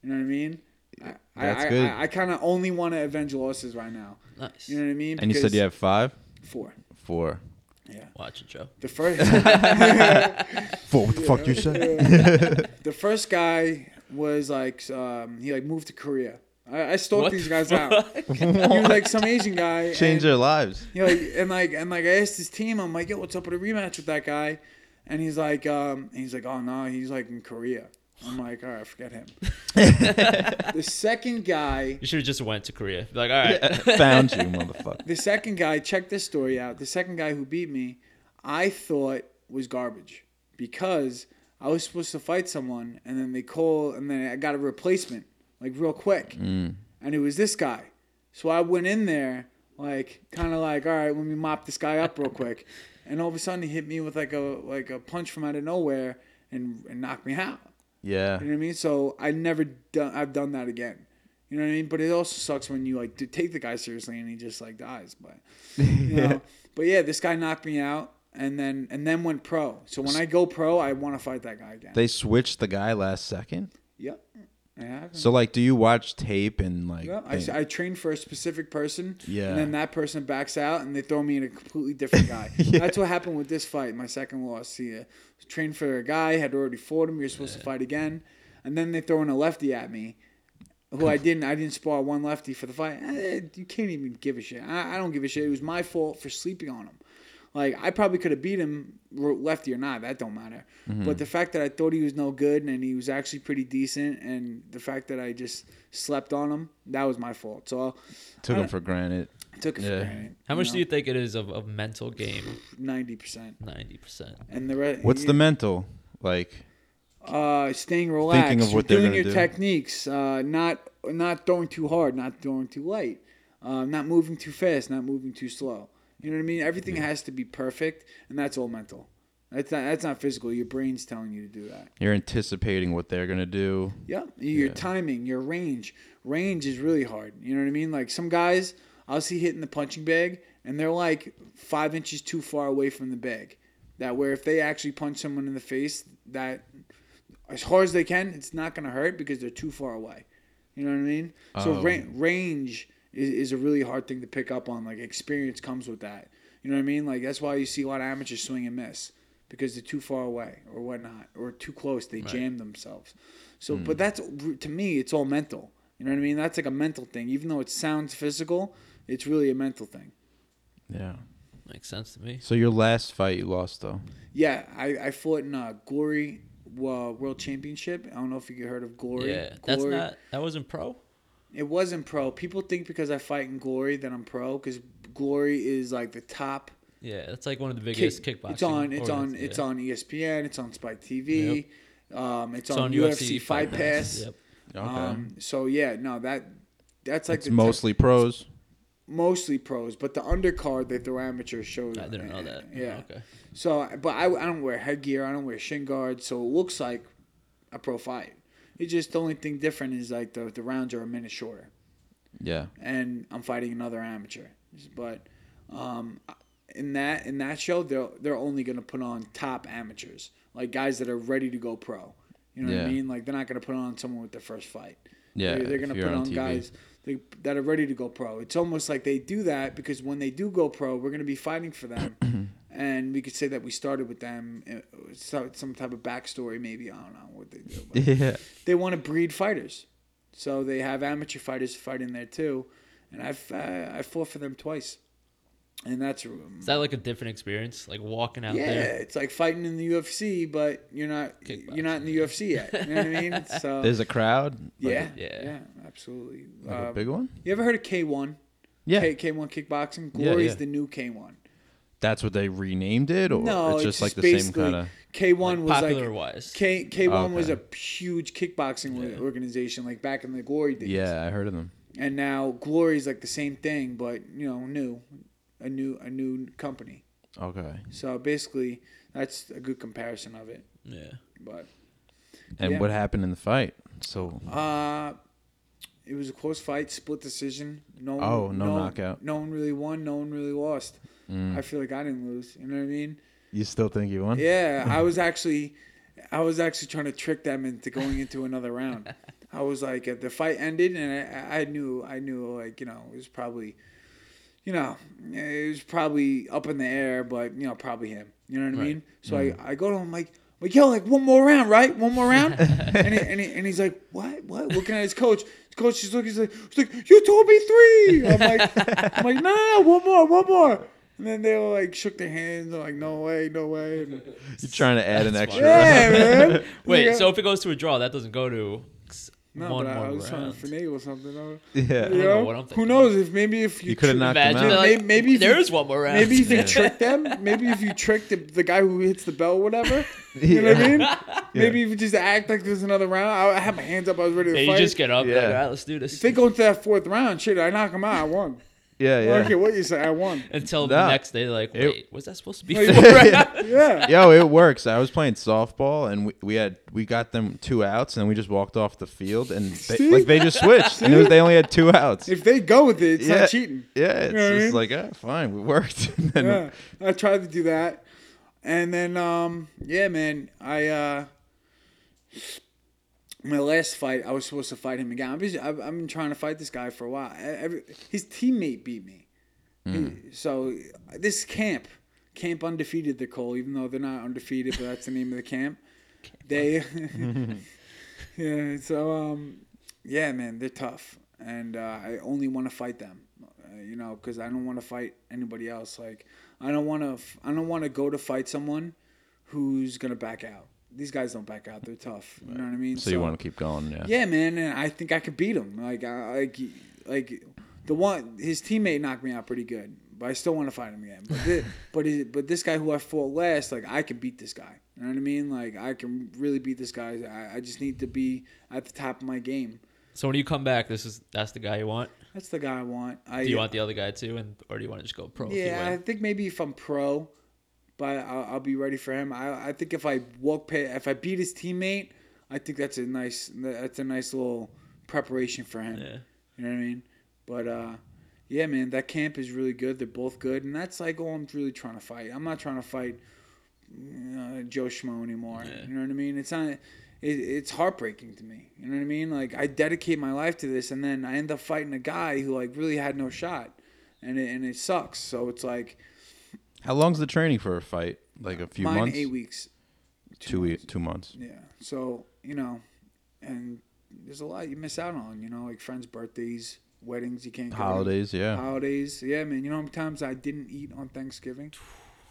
[SPEAKER 4] You know what I mean? I,
[SPEAKER 1] That's
[SPEAKER 4] I,
[SPEAKER 1] good.
[SPEAKER 4] I, I kind of only want to avenge losses right now.
[SPEAKER 2] Nice.
[SPEAKER 4] You know what I mean?
[SPEAKER 1] And you said
[SPEAKER 4] Because-
[SPEAKER 1] you have five,
[SPEAKER 4] four.
[SPEAKER 1] four,
[SPEAKER 4] Yeah.
[SPEAKER 2] Watch it, Joe.
[SPEAKER 4] The first.
[SPEAKER 1] four. What the fuck you say?
[SPEAKER 4] the first guy was like um, he like moved to Korea. I, I stalked
[SPEAKER 2] What
[SPEAKER 4] these
[SPEAKER 2] the
[SPEAKER 4] guys out. He was like some Asian guy.
[SPEAKER 1] Change
[SPEAKER 4] and,
[SPEAKER 1] their lives.
[SPEAKER 4] you know, like, and like and like I asked his team, I'm like, yo, what's up with a rematch with that guy? And he's like, um, he's like, oh no, he's like in Korea. I'm like, all right, forget him. the second guy,
[SPEAKER 2] You should have just went to Korea. Like, all right.
[SPEAKER 1] Found you, motherfucker.
[SPEAKER 4] the second guy, check this story out. The second guy who beat me, I thought was garbage because I was supposed to fight someone, and then they call, and then I got a replacement like real quick, mm. and it was this guy. So I went in there like kind of like, all right, let me mop this guy up real quick, and all of a sudden he hit me with like a like a punch from out of nowhere and, and knocked me out.
[SPEAKER 1] Yeah.
[SPEAKER 4] You know what I mean? So I never done. I've done that again. You know what I mean? But it also sucks when you like to take the guy seriously and he just like dies. But you know, but yeah, this guy knocked me out and then and then went pro. So when I go pro, I want to fight that guy again.
[SPEAKER 1] They switched the guy last second.
[SPEAKER 4] yep. Yeah.
[SPEAKER 1] So like, do you watch tape and like?
[SPEAKER 4] Yeah, I, I train for a specific person,
[SPEAKER 1] Yeah.
[SPEAKER 4] and then that person backs out, and they throw me in a completely different guy. That's what happened with this fight, my second loss. He uh, trained for a guy, had already fought him. You're supposed to fight again, and then they throw in a lefty at me, who I didn't. I didn't spar one lefty for the fight. Eh, you can't even give a shit. I, I don't give a shit. It was my fault for sleeping on him. Like I probably could have beat him lefty or not. That don't matter.
[SPEAKER 1] Mm-hmm.
[SPEAKER 4] But the fact that I thought he was no good and he was actually pretty decent, and the fact that I just slept on him, that was my fault. So I
[SPEAKER 1] took him for granted.
[SPEAKER 4] took it
[SPEAKER 1] Yeah.
[SPEAKER 4] for granted.
[SPEAKER 2] How much do you think it is of, of mental game?
[SPEAKER 4] Ninety percent.
[SPEAKER 2] 90%.
[SPEAKER 4] And the rest.
[SPEAKER 1] What's the mental? Like,
[SPEAKER 4] uh, staying relaxed, Thinking
[SPEAKER 1] of what they're
[SPEAKER 4] doing
[SPEAKER 1] gonna
[SPEAKER 4] your
[SPEAKER 1] do.
[SPEAKER 4] techniques, uh, not not throwing too hard, not throwing too light, uh, not moving too fast, not moving too slow. You know what I mean? Everything has to be perfect, and that's all mental. That's not that's not physical. Your brain's telling you to do that.
[SPEAKER 1] you're anticipating what they're gonna do.
[SPEAKER 4] Yeah, your
[SPEAKER 1] Yeah.
[SPEAKER 4] timing, your range. Range is really hard. You know what I mean? Like some guys, I'll see hitting the punching bag, and they're like five inches too far away from the bag. That where if they actually punch someone in the face, that as hard as they can, it's not gonna hurt because they're too far away. You know what I mean? So
[SPEAKER 1] Oh.
[SPEAKER 4] ra- range is, is a really hard thing to pick up on. Like experience comes with that. You know what I mean? Like that's why you see a lot of amateurs swing and miss because they're too far away or whatnot or too close. They jam themselves. So, but that's to me, it's all mental. You know what I mean? That's like a mental thing. Even though it sounds physical, it's really a mental thing.
[SPEAKER 1] Yeah.
[SPEAKER 2] Makes sense to me.
[SPEAKER 1] So your last fight you lost though.
[SPEAKER 4] Yeah, I, I fought in a Glory uh, World Championship. I don't know if you heard of Glory.
[SPEAKER 2] Yeah, that's
[SPEAKER 4] Glory.
[SPEAKER 2] not that wasn't pro.
[SPEAKER 4] It wasn't pro. People think because I fight in Glory that I'm pro because Glory is like the top.
[SPEAKER 2] Yeah, that's like one of the
[SPEAKER 4] kick-
[SPEAKER 2] biggest kickboxing.
[SPEAKER 4] It's on. It's on.
[SPEAKER 2] organiz-
[SPEAKER 4] It's on ESPN. It's on Spike TV. Um, it's,
[SPEAKER 2] It's
[SPEAKER 4] on, UFC, Fight Pass.
[SPEAKER 2] Yep.
[SPEAKER 1] Okay.
[SPEAKER 4] Um, so yeah, no, that that's like
[SPEAKER 1] it's
[SPEAKER 4] the top-
[SPEAKER 1] mostly pros.
[SPEAKER 4] mostly pros, but the undercard they throw amateur shows.
[SPEAKER 2] I didn't know that.
[SPEAKER 4] Yeah.
[SPEAKER 2] Okay.
[SPEAKER 4] So, but I, I don't wear headgear. I don't wear shin guards, so it looks like a pro fight. It's just the only thing different is like the the rounds are a minute shorter,
[SPEAKER 1] Yeah.
[SPEAKER 4] and I'm fighting another amateur. But um, in that in that show, they're they're only gonna put on top amateurs, like guys that are ready to go pro. You know what I mean? Like they're not gonna put on someone with their first fight.
[SPEAKER 1] Yeah.
[SPEAKER 4] They're, they're gonna put on
[SPEAKER 1] TV.
[SPEAKER 4] guys they, that are ready to go pro. It's almost like they do that because when they do go pro, we're gonna be fighting for them, and we could say that we started with them. uh, Some type of backstory, maybe I don't know what they do. But
[SPEAKER 1] Yeah.
[SPEAKER 4] they want to breed fighters. So they have amateur fighters fighting there too, and I've uh, I fought for them twice, and that's
[SPEAKER 2] Is that like a different experience? Like walking out there?
[SPEAKER 4] yeah,
[SPEAKER 2] there?
[SPEAKER 4] it's like fighting in the UFC, but you're not you're not in the UFC yet. You know what I mean? So
[SPEAKER 1] There's a crowd. Like,
[SPEAKER 4] yeah,
[SPEAKER 2] Yeah.
[SPEAKER 4] yeah, absolutely.
[SPEAKER 1] Like a
[SPEAKER 4] Um,
[SPEAKER 1] big one.
[SPEAKER 4] you ever heard of K one?
[SPEAKER 1] Yeah,
[SPEAKER 4] K K one kickboxing.
[SPEAKER 1] Yeah,
[SPEAKER 4] Glory's
[SPEAKER 1] yeah.
[SPEAKER 4] the new K one.
[SPEAKER 1] That's what they renamed it, or
[SPEAKER 4] No,
[SPEAKER 1] it's
[SPEAKER 4] it's
[SPEAKER 1] just like
[SPEAKER 4] just
[SPEAKER 1] the same kind of.
[SPEAKER 4] K one
[SPEAKER 2] Like
[SPEAKER 4] was
[SPEAKER 2] popular
[SPEAKER 4] like
[SPEAKER 2] wise.
[SPEAKER 4] K K one was a huge kickboxing organization, like back in the Glory days.
[SPEAKER 1] Yeah, I heard of them.
[SPEAKER 4] and now Glory's like the same thing, but you know, new, a new a new company.
[SPEAKER 1] Okay,
[SPEAKER 4] So basically, that's a good comparison of it.
[SPEAKER 2] yeah.
[SPEAKER 4] But
[SPEAKER 1] and
[SPEAKER 4] Yeah.
[SPEAKER 1] what happened in the fight? So
[SPEAKER 4] uh, it was a close fight, split decision. No,
[SPEAKER 1] Oh, no knockout.
[SPEAKER 4] No one really won. No one really lost.
[SPEAKER 1] Mm,
[SPEAKER 4] I feel like I didn't lose. You know what I mean?
[SPEAKER 1] you still think you won?
[SPEAKER 4] Yeah, I was actually, I was actually trying to trick them into going into another round. I was like, uh, the fight ended, and I, I knew, I knew, like you know, it was probably, you know, it was probably up in the air, but you know, probably him. You know what I mean? So I, I go to him like, like yo, like one more round, right? One more round, and, he, and, he, and he's like, what, what? Looking at his coach. His coach is looking, he's like, he's like, you told me three. I'm like, I'm like, no, no, no, one more, one more. And then they were like shook their hands. They're like, no way, no way. And,
[SPEAKER 1] You're trying to add an extra.
[SPEAKER 4] yeah, man.
[SPEAKER 2] Wait,
[SPEAKER 4] Yeah.
[SPEAKER 2] so if it goes to a draw, that doesn't go to
[SPEAKER 4] No,
[SPEAKER 2] one
[SPEAKER 4] but I,
[SPEAKER 2] more
[SPEAKER 4] I was
[SPEAKER 2] round.
[SPEAKER 4] trying to finagle something. I
[SPEAKER 1] Yeah.
[SPEAKER 4] You
[SPEAKER 2] don't know
[SPEAKER 4] know?
[SPEAKER 2] what I'm
[SPEAKER 4] Who knows if maybe if you,
[SPEAKER 1] You could have
[SPEAKER 4] tri-
[SPEAKER 1] knocked him
[SPEAKER 2] Imagine
[SPEAKER 1] out.
[SPEAKER 2] like,
[SPEAKER 4] Maybe- maybe if
[SPEAKER 2] there
[SPEAKER 4] you-
[SPEAKER 2] is one more round.
[SPEAKER 4] maybe if you trick them, maybe if you trick the, the guy who hits the bell, or whatever. You know what I mean? Maybe if you just act like there's another round. I, I had my hands up. I was ready to
[SPEAKER 2] Yeah, you
[SPEAKER 4] fight.
[SPEAKER 2] just get up. Yeah. Like, All right, let's do this.
[SPEAKER 4] if they go into that fourth round, shit, I knock them out. I won.
[SPEAKER 1] Yeah,
[SPEAKER 4] I don't
[SPEAKER 1] yeah.
[SPEAKER 4] care what you say. I won.
[SPEAKER 2] Until
[SPEAKER 1] Nah.
[SPEAKER 2] the next day, like,
[SPEAKER 1] It-
[SPEAKER 2] wait, was that supposed to be?
[SPEAKER 4] Like,
[SPEAKER 2] four rounds?
[SPEAKER 4] Yeah.
[SPEAKER 1] Yo, it works. I was playing softball and we, we had we got them two outs and we just walked off the field and they,
[SPEAKER 4] See?
[SPEAKER 1] like they just switched and it was, they only had two outs.
[SPEAKER 4] If they go with it, it's
[SPEAKER 1] Yeah.
[SPEAKER 4] not cheating.
[SPEAKER 1] yeah, it's
[SPEAKER 4] You know what I
[SPEAKER 1] just
[SPEAKER 4] mean?
[SPEAKER 1] like ah, fine, we worked. And then-
[SPEAKER 4] yeah, I tried to do that, and then um, yeah, man, I uh, my last fight, I was supposed to fight him again. I've been, I've, I've been trying to fight this guy for a while. Every, his teammate beat me, He- so this camp, camp undefeated, they're called, even though they're not undefeated, but that's the name of the camp. They, yeah, so um, yeah, man, they're tough, and uh, I only want to fight them, uh, you know, because I don't want to fight anybody else. Like, I don't want to, I don't want to go to fight someone who's gonna back out. These guys don't back out; they're tough. You know what I mean?
[SPEAKER 1] so you want to keep going, yeah.
[SPEAKER 4] Yeah, man, and I think I could beat him. Like, I, like, like the one his teammate knocked me out pretty good, but I still want to fight him again. But this, but his, but this guy who I fought last, like, I can beat this guy. You know what I mean? Like, I can really beat this guy. I, I just need to be at the top of my game.
[SPEAKER 2] so when you come back, this is that's the guy you want.
[SPEAKER 4] That's the guy I want. I,
[SPEAKER 2] Do you want the other guy too, and or do you want to just go pro?
[SPEAKER 4] Yeah, I think maybe if I'm pro, but I'll, I'll be ready for him. I, I think if I walk, past, if I beat his teammate, I think that's a nice, that's a nice little preparation for him.
[SPEAKER 2] yeah.
[SPEAKER 4] You know what I mean? But uh, yeah, man, that camp is really good. They're both good, and that's like all I'm really trying to fight. I'm not trying to fight uh, Joe Schmo anymore.
[SPEAKER 2] Yeah.
[SPEAKER 4] You know what I mean? It's not. It, it's heartbreaking to me. You know what I mean? Like I dedicate my life to this, and then I end up fighting a guy who like really had no shot, and it, and it sucks. So it's like
[SPEAKER 1] How long's the training for a fight? Like a few
[SPEAKER 4] mine
[SPEAKER 1] months?
[SPEAKER 4] eight weeks.
[SPEAKER 1] two
[SPEAKER 4] months.
[SPEAKER 1] weeks, two months.
[SPEAKER 4] Yeah. So you know, and there's a lot you miss out on. You know, like friends' birthdays, weddings. You can't go to.
[SPEAKER 1] Holidays, yeah,
[SPEAKER 4] Holidays, yeah, man. You know how many times I didn't eat on Thanksgiving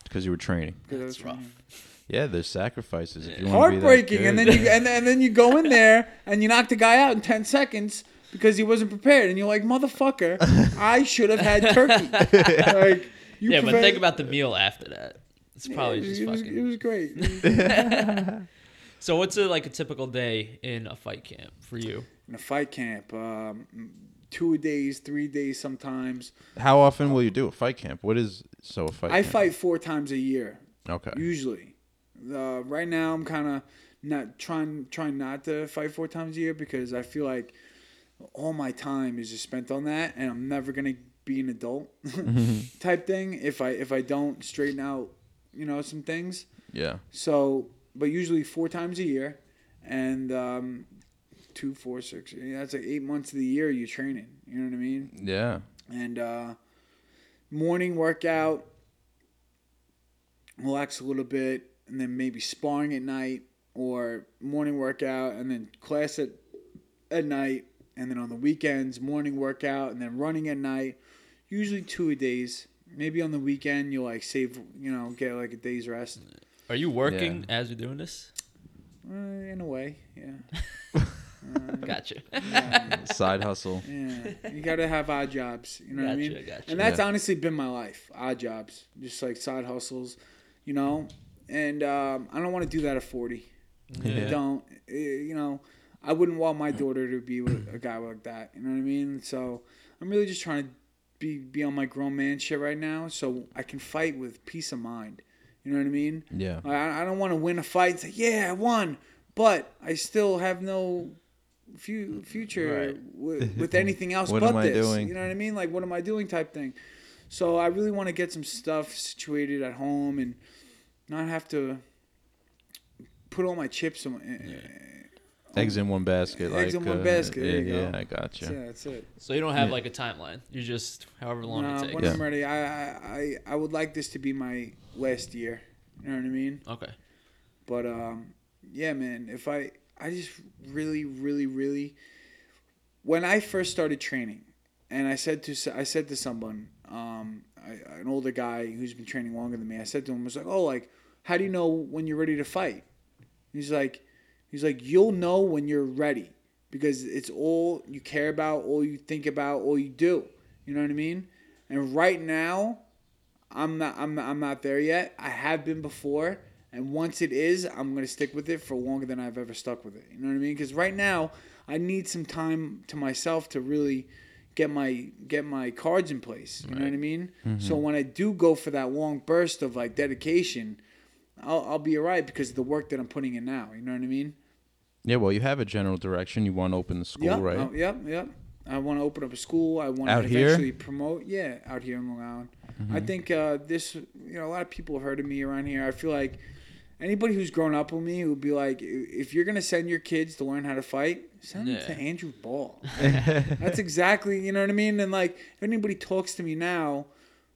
[SPEAKER 1] because you were training.
[SPEAKER 4] because I was
[SPEAKER 2] That's rough.
[SPEAKER 4] training.
[SPEAKER 1] Yeah, there's sacrifices. If you wanna be that
[SPEAKER 4] Heartbreaking, and
[SPEAKER 1] good.
[SPEAKER 4] then you and, and then you go in there and you knock the guy out in ten seconds because he wasn't prepared, and you're like, motherfucker, I should have had turkey. like, you
[SPEAKER 2] Yeah, but think about the meal after that. It's probably
[SPEAKER 4] it, was-
[SPEAKER 2] just
[SPEAKER 4] it was,
[SPEAKER 2] fucking.
[SPEAKER 4] it was great.
[SPEAKER 2] So what's a, like a typical day in a fight camp for you?
[SPEAKER 4] in a fight camp, um, two days, three days sometimes.
[SPEAKER 1] How often will you do a fight camp? What is so a fight?
[SPEAKER 4] I
[SPEAKER 1] camp?
[SPEAKER 4] fight four times a year.
[SPEAKER 1] Okay.
[SPEAKER 4] usually. Uh, right now, I'm kind of not trying trying not to fight four times a year because I feel like all my time is just spent on that, and I'm never gonna be an adult type thing if I if I don't straighten out, you know, some things.
[SPEAKER 1] Yeah.
[SPEAKER 4] So, but usually four times a year, and um, two, four, six. That's like eight months of the year you're training. You know what I mean?
[SPEAKER 1] Yeah.
[SPEAKER 4] and uh, morning workout, relax a little bit, and then maybe sparring at night, or morning workout and then class at at night, and then on the weekends, morning workout, and then running at night. Usually two a days. Maybe on the weekend you'll like save, you know, get like a day's rest.
[SPEAKER 2] Are you working as you're doing this?
[SPEAKER 4] Uh, in a way, yeah.
[SPEAKER 2] Gotcha.
[SPEAKER 1] Side hustle.
[SPEAKER 4] Yeah, you gotta have odd jobs. You know what I mean?
[SPEAKER 2] Gotcha, gotcha.
[SPEAKER 4] And that's
[SPEAKER 1] Yeah.
[SPEAKER 4] honestly been my life. Odd jobs, just like side hustles, you know. And um, I don't want to do that at forty. I don't. Eh, You know, I wouldn't want my daughter to be with a guy like that. You know what I mean? So I'm really just trying to be be on my grown man shit right now, so I can fight with peace of mind. You know what I mean?
[SPEAKER 1] Yeah.
[SPEAKER 4] I, I don't want to win a fight and say, yeah, I won, but I still have no fu- future
[SPEAKER 2] Right.
[SPEAKER 4] with, with anything else
[SPEAKER 1] What
[SPEAKER 4] but
[SPEAKER 1] am I
[SPEAKER 4] this.
[SPEAKER 1] doing?
[SPEAKER 4] You know what I mean? Like, what am I doing type thing. So I really want to get some stuff situated at home and not have to put all my chips in. eh,
[SPEAKER 1] Eggs in one basket.
[SPEAKER 4] Eggs
[SPEAKER 1] like,
[SPEAKER 4] in one
[SPEAKER 1] uh,
[SPEAKER 4] basket,
[SPEAKER 1] Yeah, yeah,
[SPEAKER 4] go.
[SPEAKER 1] I got
[SPEAKER 4] Yeah,
[SPEAKER 1] you.
[SPEAKER 4] that's it.
[SPEAKER 2] So you don't have
[SPEAKER 1] Yeah.
[SPEAKER 2] like a timeline. You just however long
[SPEAKER 4] Nah,
[SPEAKER 2] it takes.
[SPEAKER 4] when
[SPEAKER 1] Yeah.
[SPEAKER 4] I'm ready, I, I I I would like this to be my last year. You know what I mean?
[SPEAKER 2] Okay.
[SPEAKER 4] But um, yeah, man. If I, I just really, really, really, when I first started training, and I said to, I said to someone, um, I, an older guy who's been training longer than me, I said to him, I was like, oh, like, how do you know when you're ready to fight? He's like, he's like, you'll know when you're ready because it's all you care about, all you think about, all you do. You know what I mean? And right now, I'm not I'm not, I'm not there yet. I have been before, and once it is, I'm gonna stick with it for longer than I've ever stuck with it. You know what I mean? Because right now, I need some time to myself to really get my get my cards in place. You know what I mean? Mm-hmm. So when I do go for that long burst of like dedication, I'll I'll be alright because of the work that I'm putting in now. You know what I mean?
[SPEAKER 1] Yeah, well, you have a general direction. You want to open the school,
[SPEAKER 4] Yep.
[SPEAKER 1] right?
[SPEAKER 4] oh, yep. Yep. I want to open up a school. I want
[SPEAKER 1] Out
[SPEAKER 4] to
[SPEAKER 1] here?
[SPEAKER 4] eventually promote. Yeah, out here in Long Island. I
[SPEAKER 1] Mm-hmm.
[SPEAKER 4] think uh, this. You know, a lot of people have heard of me around here. I feel like anybody who's grown up with me would be like, if you're gonna send your kids to learn how to fight, send them to Andrew Ball. That's exactly. You know what I mean? And like, if anybody talks to me now,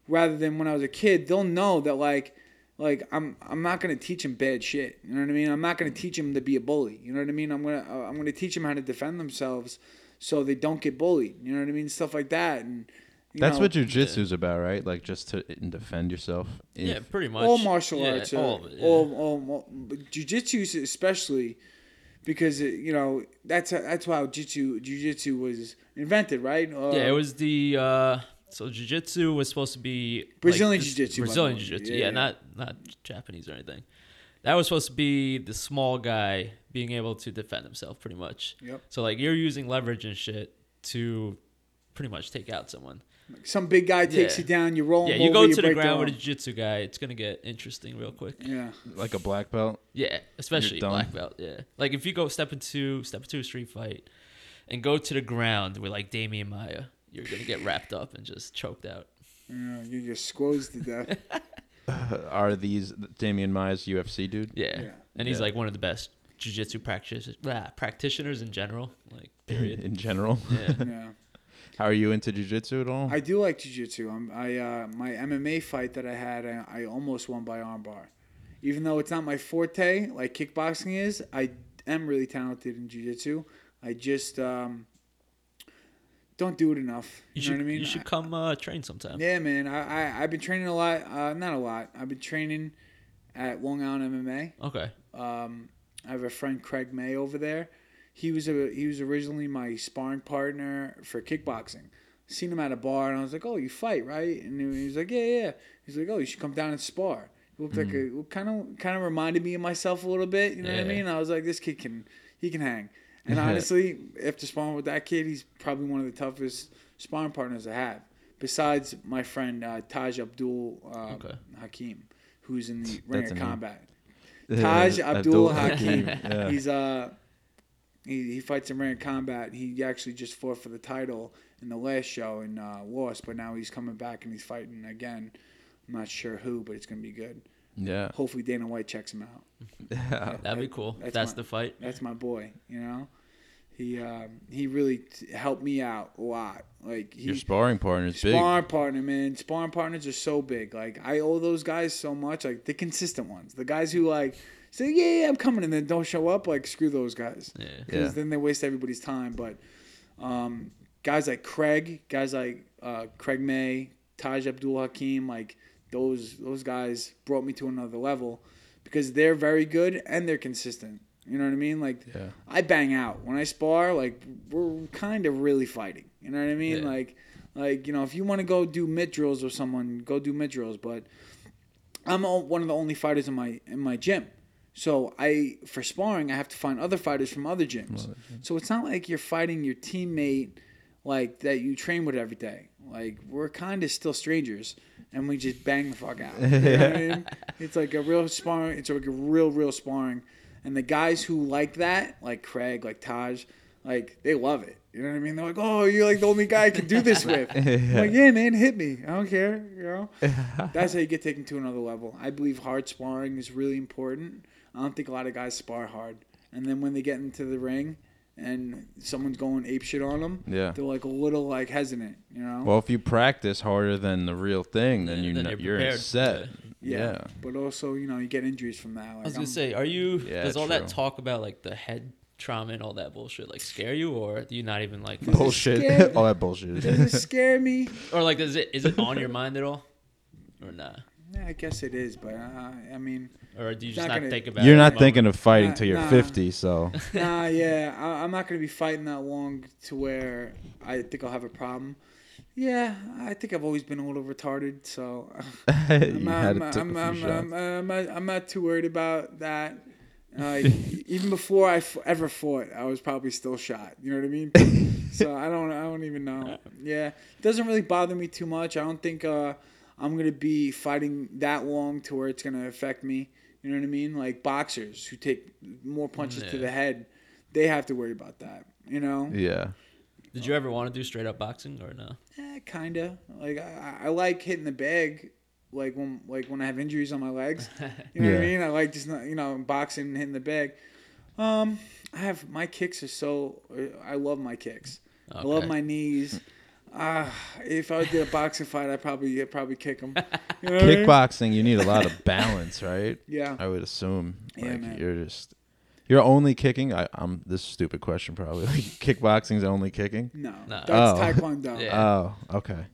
[SPEAKER 4] rather than when I was a kid, they'll know that like. Like I'm, I'm not gonna teach him bad shit. You know what I mean? I'm not gonna teach him to be a bully. You know what I mean? I'm gonna, uh, I'm gonna teach him how to defend themselves, so they don't get bullied. You know what I mean? Stuff like that. And you
[SPEAKER 1] That's
[SPEAKER 4] know,
[SPEAKER 1] what jujitsu's about, right? Like just to defend yourself. If-
[SPEAKER 2] Yeah, pretty much.
[SPEAKER 4] all martial
[SPEAKER 2] Yeah,
[SPEAKER 4] arts, are,
[SPEAKER 2] all of it. yeah.
[SPEAKER 4] all, all, all but jujitsu especially, because it, you know that's that's how jitsu jujitsu was invented, right? Uh,
[SPEAKER 2] yeah, it was the uh so jiu-jitsu was supposed to be
[SPEAKER 4] Brazilian
[SPEAKER 2] this-
[SPEAKER 4] jiu-jitsu,
[SPEAKER 2] Brazilian jiu-jitsu.
[SPEAKER 4] Yeah,
[SPEAKER 2] Yeah,
[SPEAKER 4] yeah.
[SPEAKER 2] not not Japanese or anything. That was supposed to be the small guy being able to defend himself pretty much.
[SPEAKER 4] Yep.
[SPEAKER 2] So like you're using leverage and shit to pretty much take out someone.
[SPEAKER 4] some big guy takes
[SPEAKER 2] Yeah.
[SPEAKER 4] you down, you roll
[SPEAKER 2] Yeah,
[SPEAKER 4] him
[SPEAKER 2] you
[SPEAKER 4] over,
[SPEAKER 2] go
[SPEAKER 4] you
[SPEAKER 2] to the ground
[SPEAKER 4] arm.
[SPEAKER 2] with a jiu-jitsu guy, it's going to get interesting real quick.
[SPEAKER 4] Yeah,
[SPEAKER 1] like a black belt.
[SPEAKER 2] Yeah, especially
[SPEAKER 1] done.
[SPEAKER 2] black belt. Yeah, like if you go step into step into a street fight, and go to the ground with like Demian Maia, you're gonna get wrapped up and just choked out.
[SPEAKER 4] yeah you just squoze to death.
[SPEAKER 1] Are these Demian Maia's UFC dude?
[SPEAKER 2] Yeah,
[SPEAKER 4] Yeah.
[SPEAKER 2] and he's
[SPEAKER 1] Yeah.
[SPEAKER 2] like one of the best jiu-jitsu practitioners ah, practitioners in general. Like period.
[SPEAKER 1] In general.
[SPEAKER 2] Yeah.
[SPEAKER 4] yeah.
[SPEAKER 1] How are you into jujitsu at all?
[SPEAKER 4] I do like jujitsu. I'm I uh, my MMA fight that I had, I, I almost won by armbar. Even though it's not my forte, like kickboxing is, I am really talented in jujitsu. I just um, don't do it enough.
[SPEAKER 2] You,
[SPEAKER 4] You,
[SPEAKER 2] should
[SPEAKER 4] know what I mean?
[SPEAKER 2] you should come uh, train sometime.
[SPEAKER 4] yeah, man. I, I I've been training a lot. Uh, not a lot. I've been training at Long Island MMA.
[SPEAKER 2] Okay.
[SPEAKER 4] Um, I have a friend Craig May over there. He was a he was originally my sparring partner for kickboxing. Seen him at a bar and I was like, "Oh, you fight, right?" And he was like, "Yeah, yeah." He's like, "Oh, you should come down and spar." He looked like a kind of kind of reminded me of myself a little bit. You know what I mean? I was like, "This kid can he can hang." And honestly, after sparring with that kid, he's probably one of the toughest sparring partners I have. Besides my friend uh, Taj Abdul uh,
[SPEAKER 2] Okay.
[SPEAKER 4] Hakim, who's in the Ring of. Combat. Taj
[SPEAKER 1] Abdul
[SPEAKER 4] Abdul Hakim.
[SPEAKER 1] Yeah.
[SPEAKER 4] He's uh he, he fights in Ring of Combat. He actually just fought for the title in the last show and uh, lost, but now he's coming back and he's fighting again. I'm not sure who, but it's gonna be good.
[SPEAKER 1] Yeah.
[SPEAKER 4] Hopefully Dana White checks him out.
[SPEAKER 1] Yeah.
[SPEAKER 2] That'd be cool.
[SPEAKER 4] That's
[SPEAKER 2] That's,
[SPEAKER 4] my-
[SPEAKER 2] the fight.
[SPEAKER 4] That's my boy. You know, he um, he really t- helped me out a lot. Like he,
[SPEAKER 1] Your sparring partner is big.
[SPEAKER 4] Sparring partner, man. Sparring partners are so big. Like I owe those guys so much. Like the consistent ones, the guys who like say, "Yeah, yeah, I'm coming," and then don't show up. Like screw those guys.
[SPEAKER 2] Yeah.
[SPEAKER 4] Because
[SPEAKER 1] Yeah.
[SPEAKER 4] then they waste everybody's time. But Um, guys like Craig, guys like uh, Craig May, Taj Abdul Hakim, like those those guys brought me to another level because they're very good and they're consistent. You know what I mean? Like
[SPEAKER 1] Yeah.
[SPEAKER 4] I bang out when I spar. Like we're kind of really fighting. You know what I mean?
[SPEAKER 2] Yeah.
[SPEAKER 4] Like like you know if you want to go do mitt drills with someone, go do mitt drills. But I'm one of the only fighters in my in my gym. So I for sparring, I have to find other fighters from other gyms. So it's not like you're fighting your teammate like that you train with every day. Like we're kind of still strangers, and we just bang the fuck out. You know I mean? It's like a real sparring. It's like a real, real sparring. And the guys who like that, like Craig, like Taj, like they love it. You know what I mean? They're like, "Oh, you're like the only guy I can do this with." I'm like, yeah, man, hit me. I don't care. You know, that's how you get taken to another level. I believe hard sparring is really important. I don't think a lot of guys spar hard, and then when they get into the ring and someone's going ape shit on them,
[SPEAKER 1] Yeah.
[SPEAKER 4] they're like a little like hesitant. You know?
[SPEAKER 1] Well, if you practice harder than the real thing, then
[SPEAKER 2] Yeah,
[SPEAKER 1] you
[SPEAKER 2] then
[SPEAKER 1] know,
[SPEAKER 2] you're
[SPEAKER 1] you're,
[SPEAKER 2] prepared.
[SPEAKER 1] set.
[SPEAKER 4] yeah.
[SPEAKER 1] Yeah.
[SPEAKER 4] But also, you know, you get injuries from that. Like,
[SPEAKER 2] I was gonna
[SPEAKER 4] I'm-
[SPEAKER 2] say, are you?
[SPEAKER 1] Yeah,
[SPEAKER 2] does all that talk about like the head trauma and all that bullshit like scare you, or do you not even like,
[SPEAKER 1] Bullshit.
[SPEAKER 4] scary?
[SPEAKER 1] all that bullshit.
[SPEAKER 4] Does it scare me?
[SPEAKER 2] or like, is it is it on your mind at all, or not?
[SPEAKER 4] Yeah, I guess it is, but uh, I mean,
[SPEAKER 2] Or do you just
[SPEAKER 4] not,
[SPEAKER 2] not
[SPEAKER 4] gonna,
[SPEAKER 2] think about?
[SPEAKER 1] You're
[SPEAKER 2] it
[SPEAKER 1] not thinking
[SPEAKER 2] moment?
[SPEAKER 1] of fighting
[SPEAKER 4] Nah,
[SPEAKER 1] till you're
[SPEAKER 4] nah.
[SPEAKER 1] 50, so
[SPEAKER 4] nah, yeah, I, I'm not gonna be fighting that long to where I think I'll have a problem. Yeah, I think I've always been a little retarded, so
[SPEAKER 1] you
[SPEAKER 4] I'm,
[SPEAKER 1] had
[SPEAKER 4] I'm, I'm,
[SPEAKER 1] took a
[SPEAKER 4] I'm,
[SPEAKER 1] few shots.
[SPEAKER 4] I'm, I'm, not, I'm not too worried about that. Uh, even before I f- ever fought, I was probably still shot. You know what I mean? so I don't, I don't even know. Yeah, it doesn't really bother me too much. I don't think uh, I'm gonna be fighting that long to where it's gonna affect me. You know what I mean? Like boxers who take more punches to the head, they have to worry about that. You know?
[SPEAKER 1] yeah.
[SPEAKER 2] Did you ever want to do straight up boxing or no?
[SPEAKER 4] Eh, kinda. Like I, I like hitting the bag, like when like when I have injuries on my legs. You know what I mean? I like just not, you know boxing and hitting the bag. Um, I have my kicks are so. I love my kicks. Okay. I love my knees. Ah, if I did a boxing fight, I'd probably I'd probably kick them. You know what I mean?
[SPEAKER 1] Kickboxing, you need a lot of balance, right?
[SPEAKER 4] Yeah.
[SPEAKER 1] I would assume.
[SPEAKER 4] Yeah,
[SPEAKER 1] like
[SPEAKER 4] man.
[SPEAKER 1] you're just you're only kicking. I, I'm this stupid question probably. Like kickboxing's only kicking.
[SPEAKER 4] No,
[SPEAKER 2] Nah.
[SPEAKER 4] that's
[SPEAKER 1] Oh.
[SPEAKER 4] taekwondo.
[SPEAKER 2] Yeah.
[SPEAKER 1] Oh, okay.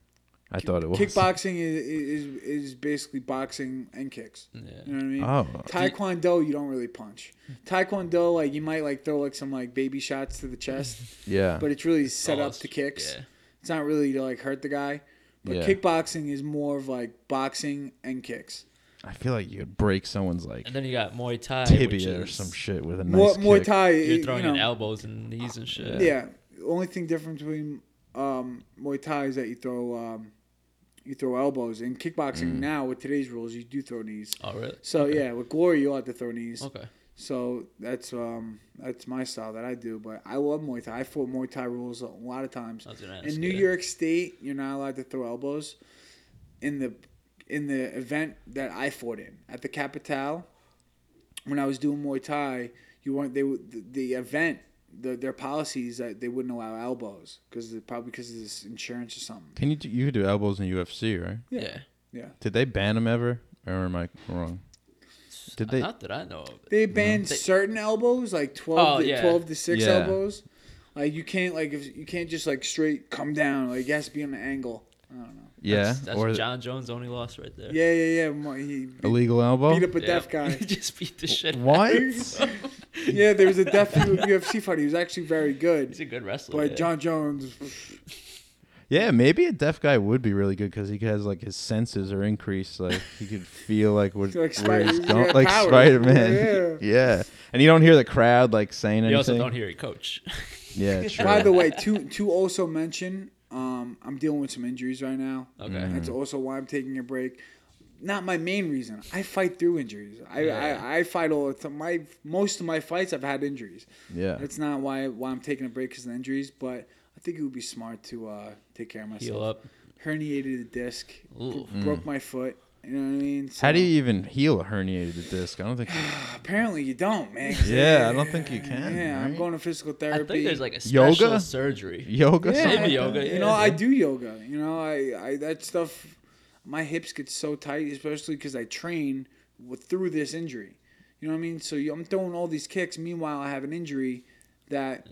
[SPEAKER 1] I thought it was
[SPEAKER 4] Kickboxing is, is is basically boxing and kicks.
[SPEAKER 2] Yeah.
[SPEAKER 4] You know what I mean?
[SPEAKER 1] Oh,
[SPEAKER 4] Taekwondo, you don't really punch. Taekwondo, like you might like throw like some like baby shots to the chest,
[SPEAKER 1] yeah.
[SPEAKER 4] but it's really set
[SPEAKER 2] Oh,
[SPEAKER 4] up to kicks.
[SPEAKER 2] Yeah.
[SPEAKER 4] It's not really to like hurt the guy. But
[SPEAKER 1] Yeah.
[SPEAKER 4] kickboxing is more of like boxing and kicks.
[SPEAKER 1] I feel like you could break someone's like
[SPEAKER 2] And then you got Muay Thai, which
[SPEAKER 1] tibia or
[SPEAKER 2] is
[SPEAKER 1] some shit with a nice
[SPEAKER 4] More Muay
[SPEAKER 1] kick.
[SPEAKER 4] Thai,
[SPEAKER 2] You're
[SPEAKER 4] you
[SPEAKER 2] throwing
[SPEAKER 4] know,
[SPEAKER 2] in elbows and knees and shit.
[SPEAKER 4] Yeah. The only thing different between um, Muay Thai is that you throw um, you throw elbows. In kickboxing
[SPEAKER 1] Mm.
[SPEAKER 4] now with today's rules, you do throw knees.
[SPEAKER 2] Oh really?
[SPEAKER 4] So yeah, with glory you'll have to throw knees.
[SPEAKER 2] Okay.
[SPEAKER 4] So that's um that's my style that I do. But I love Muay Thai. I fought Muay Thai rules a lot of times.
[SPEAKER 2] I was gonna ask
[SPEAKER 4] In New
[SPEAKER 2] you.
[SPEAKER 4] York State, you're not allowed to throw elbows. In the in the event that I fought in at the Capital, when I was doing Muay Thai, you weren't they would- the, the event the, their policies that they wouldn't allow elbows because probably because of this insurance or something.
[SPEAKER 1] Can you do, you could do elbows in UFC, right?
[SPEAKER 2] Yeah.
[SPEAKER 4] Yeah,
[SPEAKER 1] Did they ban them ever, or am I wrong? Did uh, they?
[SPEAKER 2] Not that I know of.
[SPEAKER 4] They banned
[SPEAKER 2] They-
[SPEAKER 4] certain elbows like twelve
[SPEAKER 2] Oh,
[SPEAKER 4] to,
[SPEAKER 2] yeah.
[SPEAKER 4] twelve to six
[SPEAKER 1] Yeah.
[SPEAKER 4] elbows. Like you can't like if you can't just like straight come down. Like it has to be on an angle. I don't know.
[SPEAKER 1] Yeah,
[SPEAKER 2] That's, that's
[SPEAKER 1] or
[SPEAKER 2] Jon Jones' only loss right there.
[SPEAKER 4] Yeah, yeah, yeah. mo- He beat,
[SPEAKER 1] illegal elbow.
[SPEAKER 4] beat up a
[SPEAKER 2] Yeah.
[SPEAKER 4] deaf guy.
[SPEAKER 2] he just beat the shit. out
[SPEAKER 1] What?
[SPEAKER 2] of him.
[SPEAKER 4] yeah, there was a deaf UFC fighter. He was actually very good,
[SPEAKER 2] He's a good wrestler.
[SPEAKER 4] but
[SPEAKER 2] yeah.
[SPEAKER 4] Jon Jones.
[SPEAKER 1] Yeah, maybe a deaf guy would be really good because he has like his senses are increased. Like he could feel like what,
[SPEAKER 4] Like
[SPEAKER 1] where
[SPEAKER 4] Spider-
[SPEAKER 1] he's
[SPEAKER 4] he's
[SPEAKER 1] going,
[SPEAKER 4] got
[SPEAKER 1] like
[SPEAKER 4] powers.
[SPEAKER 1] Spider Man.
[SPEAKER 4] Yeah.
[SPEAKER 1] Yeah. and you don't hear the crowd like saying
[SPEAKER 2] You
[SPEAKER 1] anything.
[SPEAKER 2] You also don't hear it, coach.
[SPEAKER 1] Yeah, true.
[SPEAKER 4] By the way, to to also mention, um, I'm dealing with some injuries right now.
[SPEAKER 2] Okay.
[SPEAKER 1] Mm.
[SPEAKER 4] That's also why I'm taking a break. Not my main reason. I fight through injuries. I,
[SPEAKER 2] Yeah.
[SPEAKER 4] I, I fight all the time. My most of my fights I've had injuries.
[SPEAKER 1] yeah,
[SPEAKER 4] That's not why why I'm taking a break because of the injuries. But I think it would be smart to uh, take care of myself.
[SPEAKER 2] Heal up.
[SPEAKER 4] Herniated a disc.
[SPEAKER 2] Ooh.
[SPEAKER 4] bro- Broke my foot. You know what I mean?
[SPEAKER 1] how do you even heal a herniated disc? I don't think.
[SPEAKER 4] Apparently you don't, man. 'cause
[SPEAKER 1] Yeah, I don't think you can,
[SPEAKER 4] Yeah, I'm going to physical therapy.
[SPEAKER 2] I
[SPEAKER 4] therapy.
[SPEAKER 2] think there's like a special
[SPEAKER 1] Yoga?
[SPEAKER 2] surgery.
[SPEAKER 1] Yoga,
[SPEAKER 4] yeah,
[SPEAKER 2] Maybe yoga, yeah.
[SPEAKER 4] You know, I do yoga. You know, I, I that stuff. My hips get so tight, especially because I train with, through this injury. You know what I mean? So you, I'm throwing all these kicks. Meanwhile, I have an injury that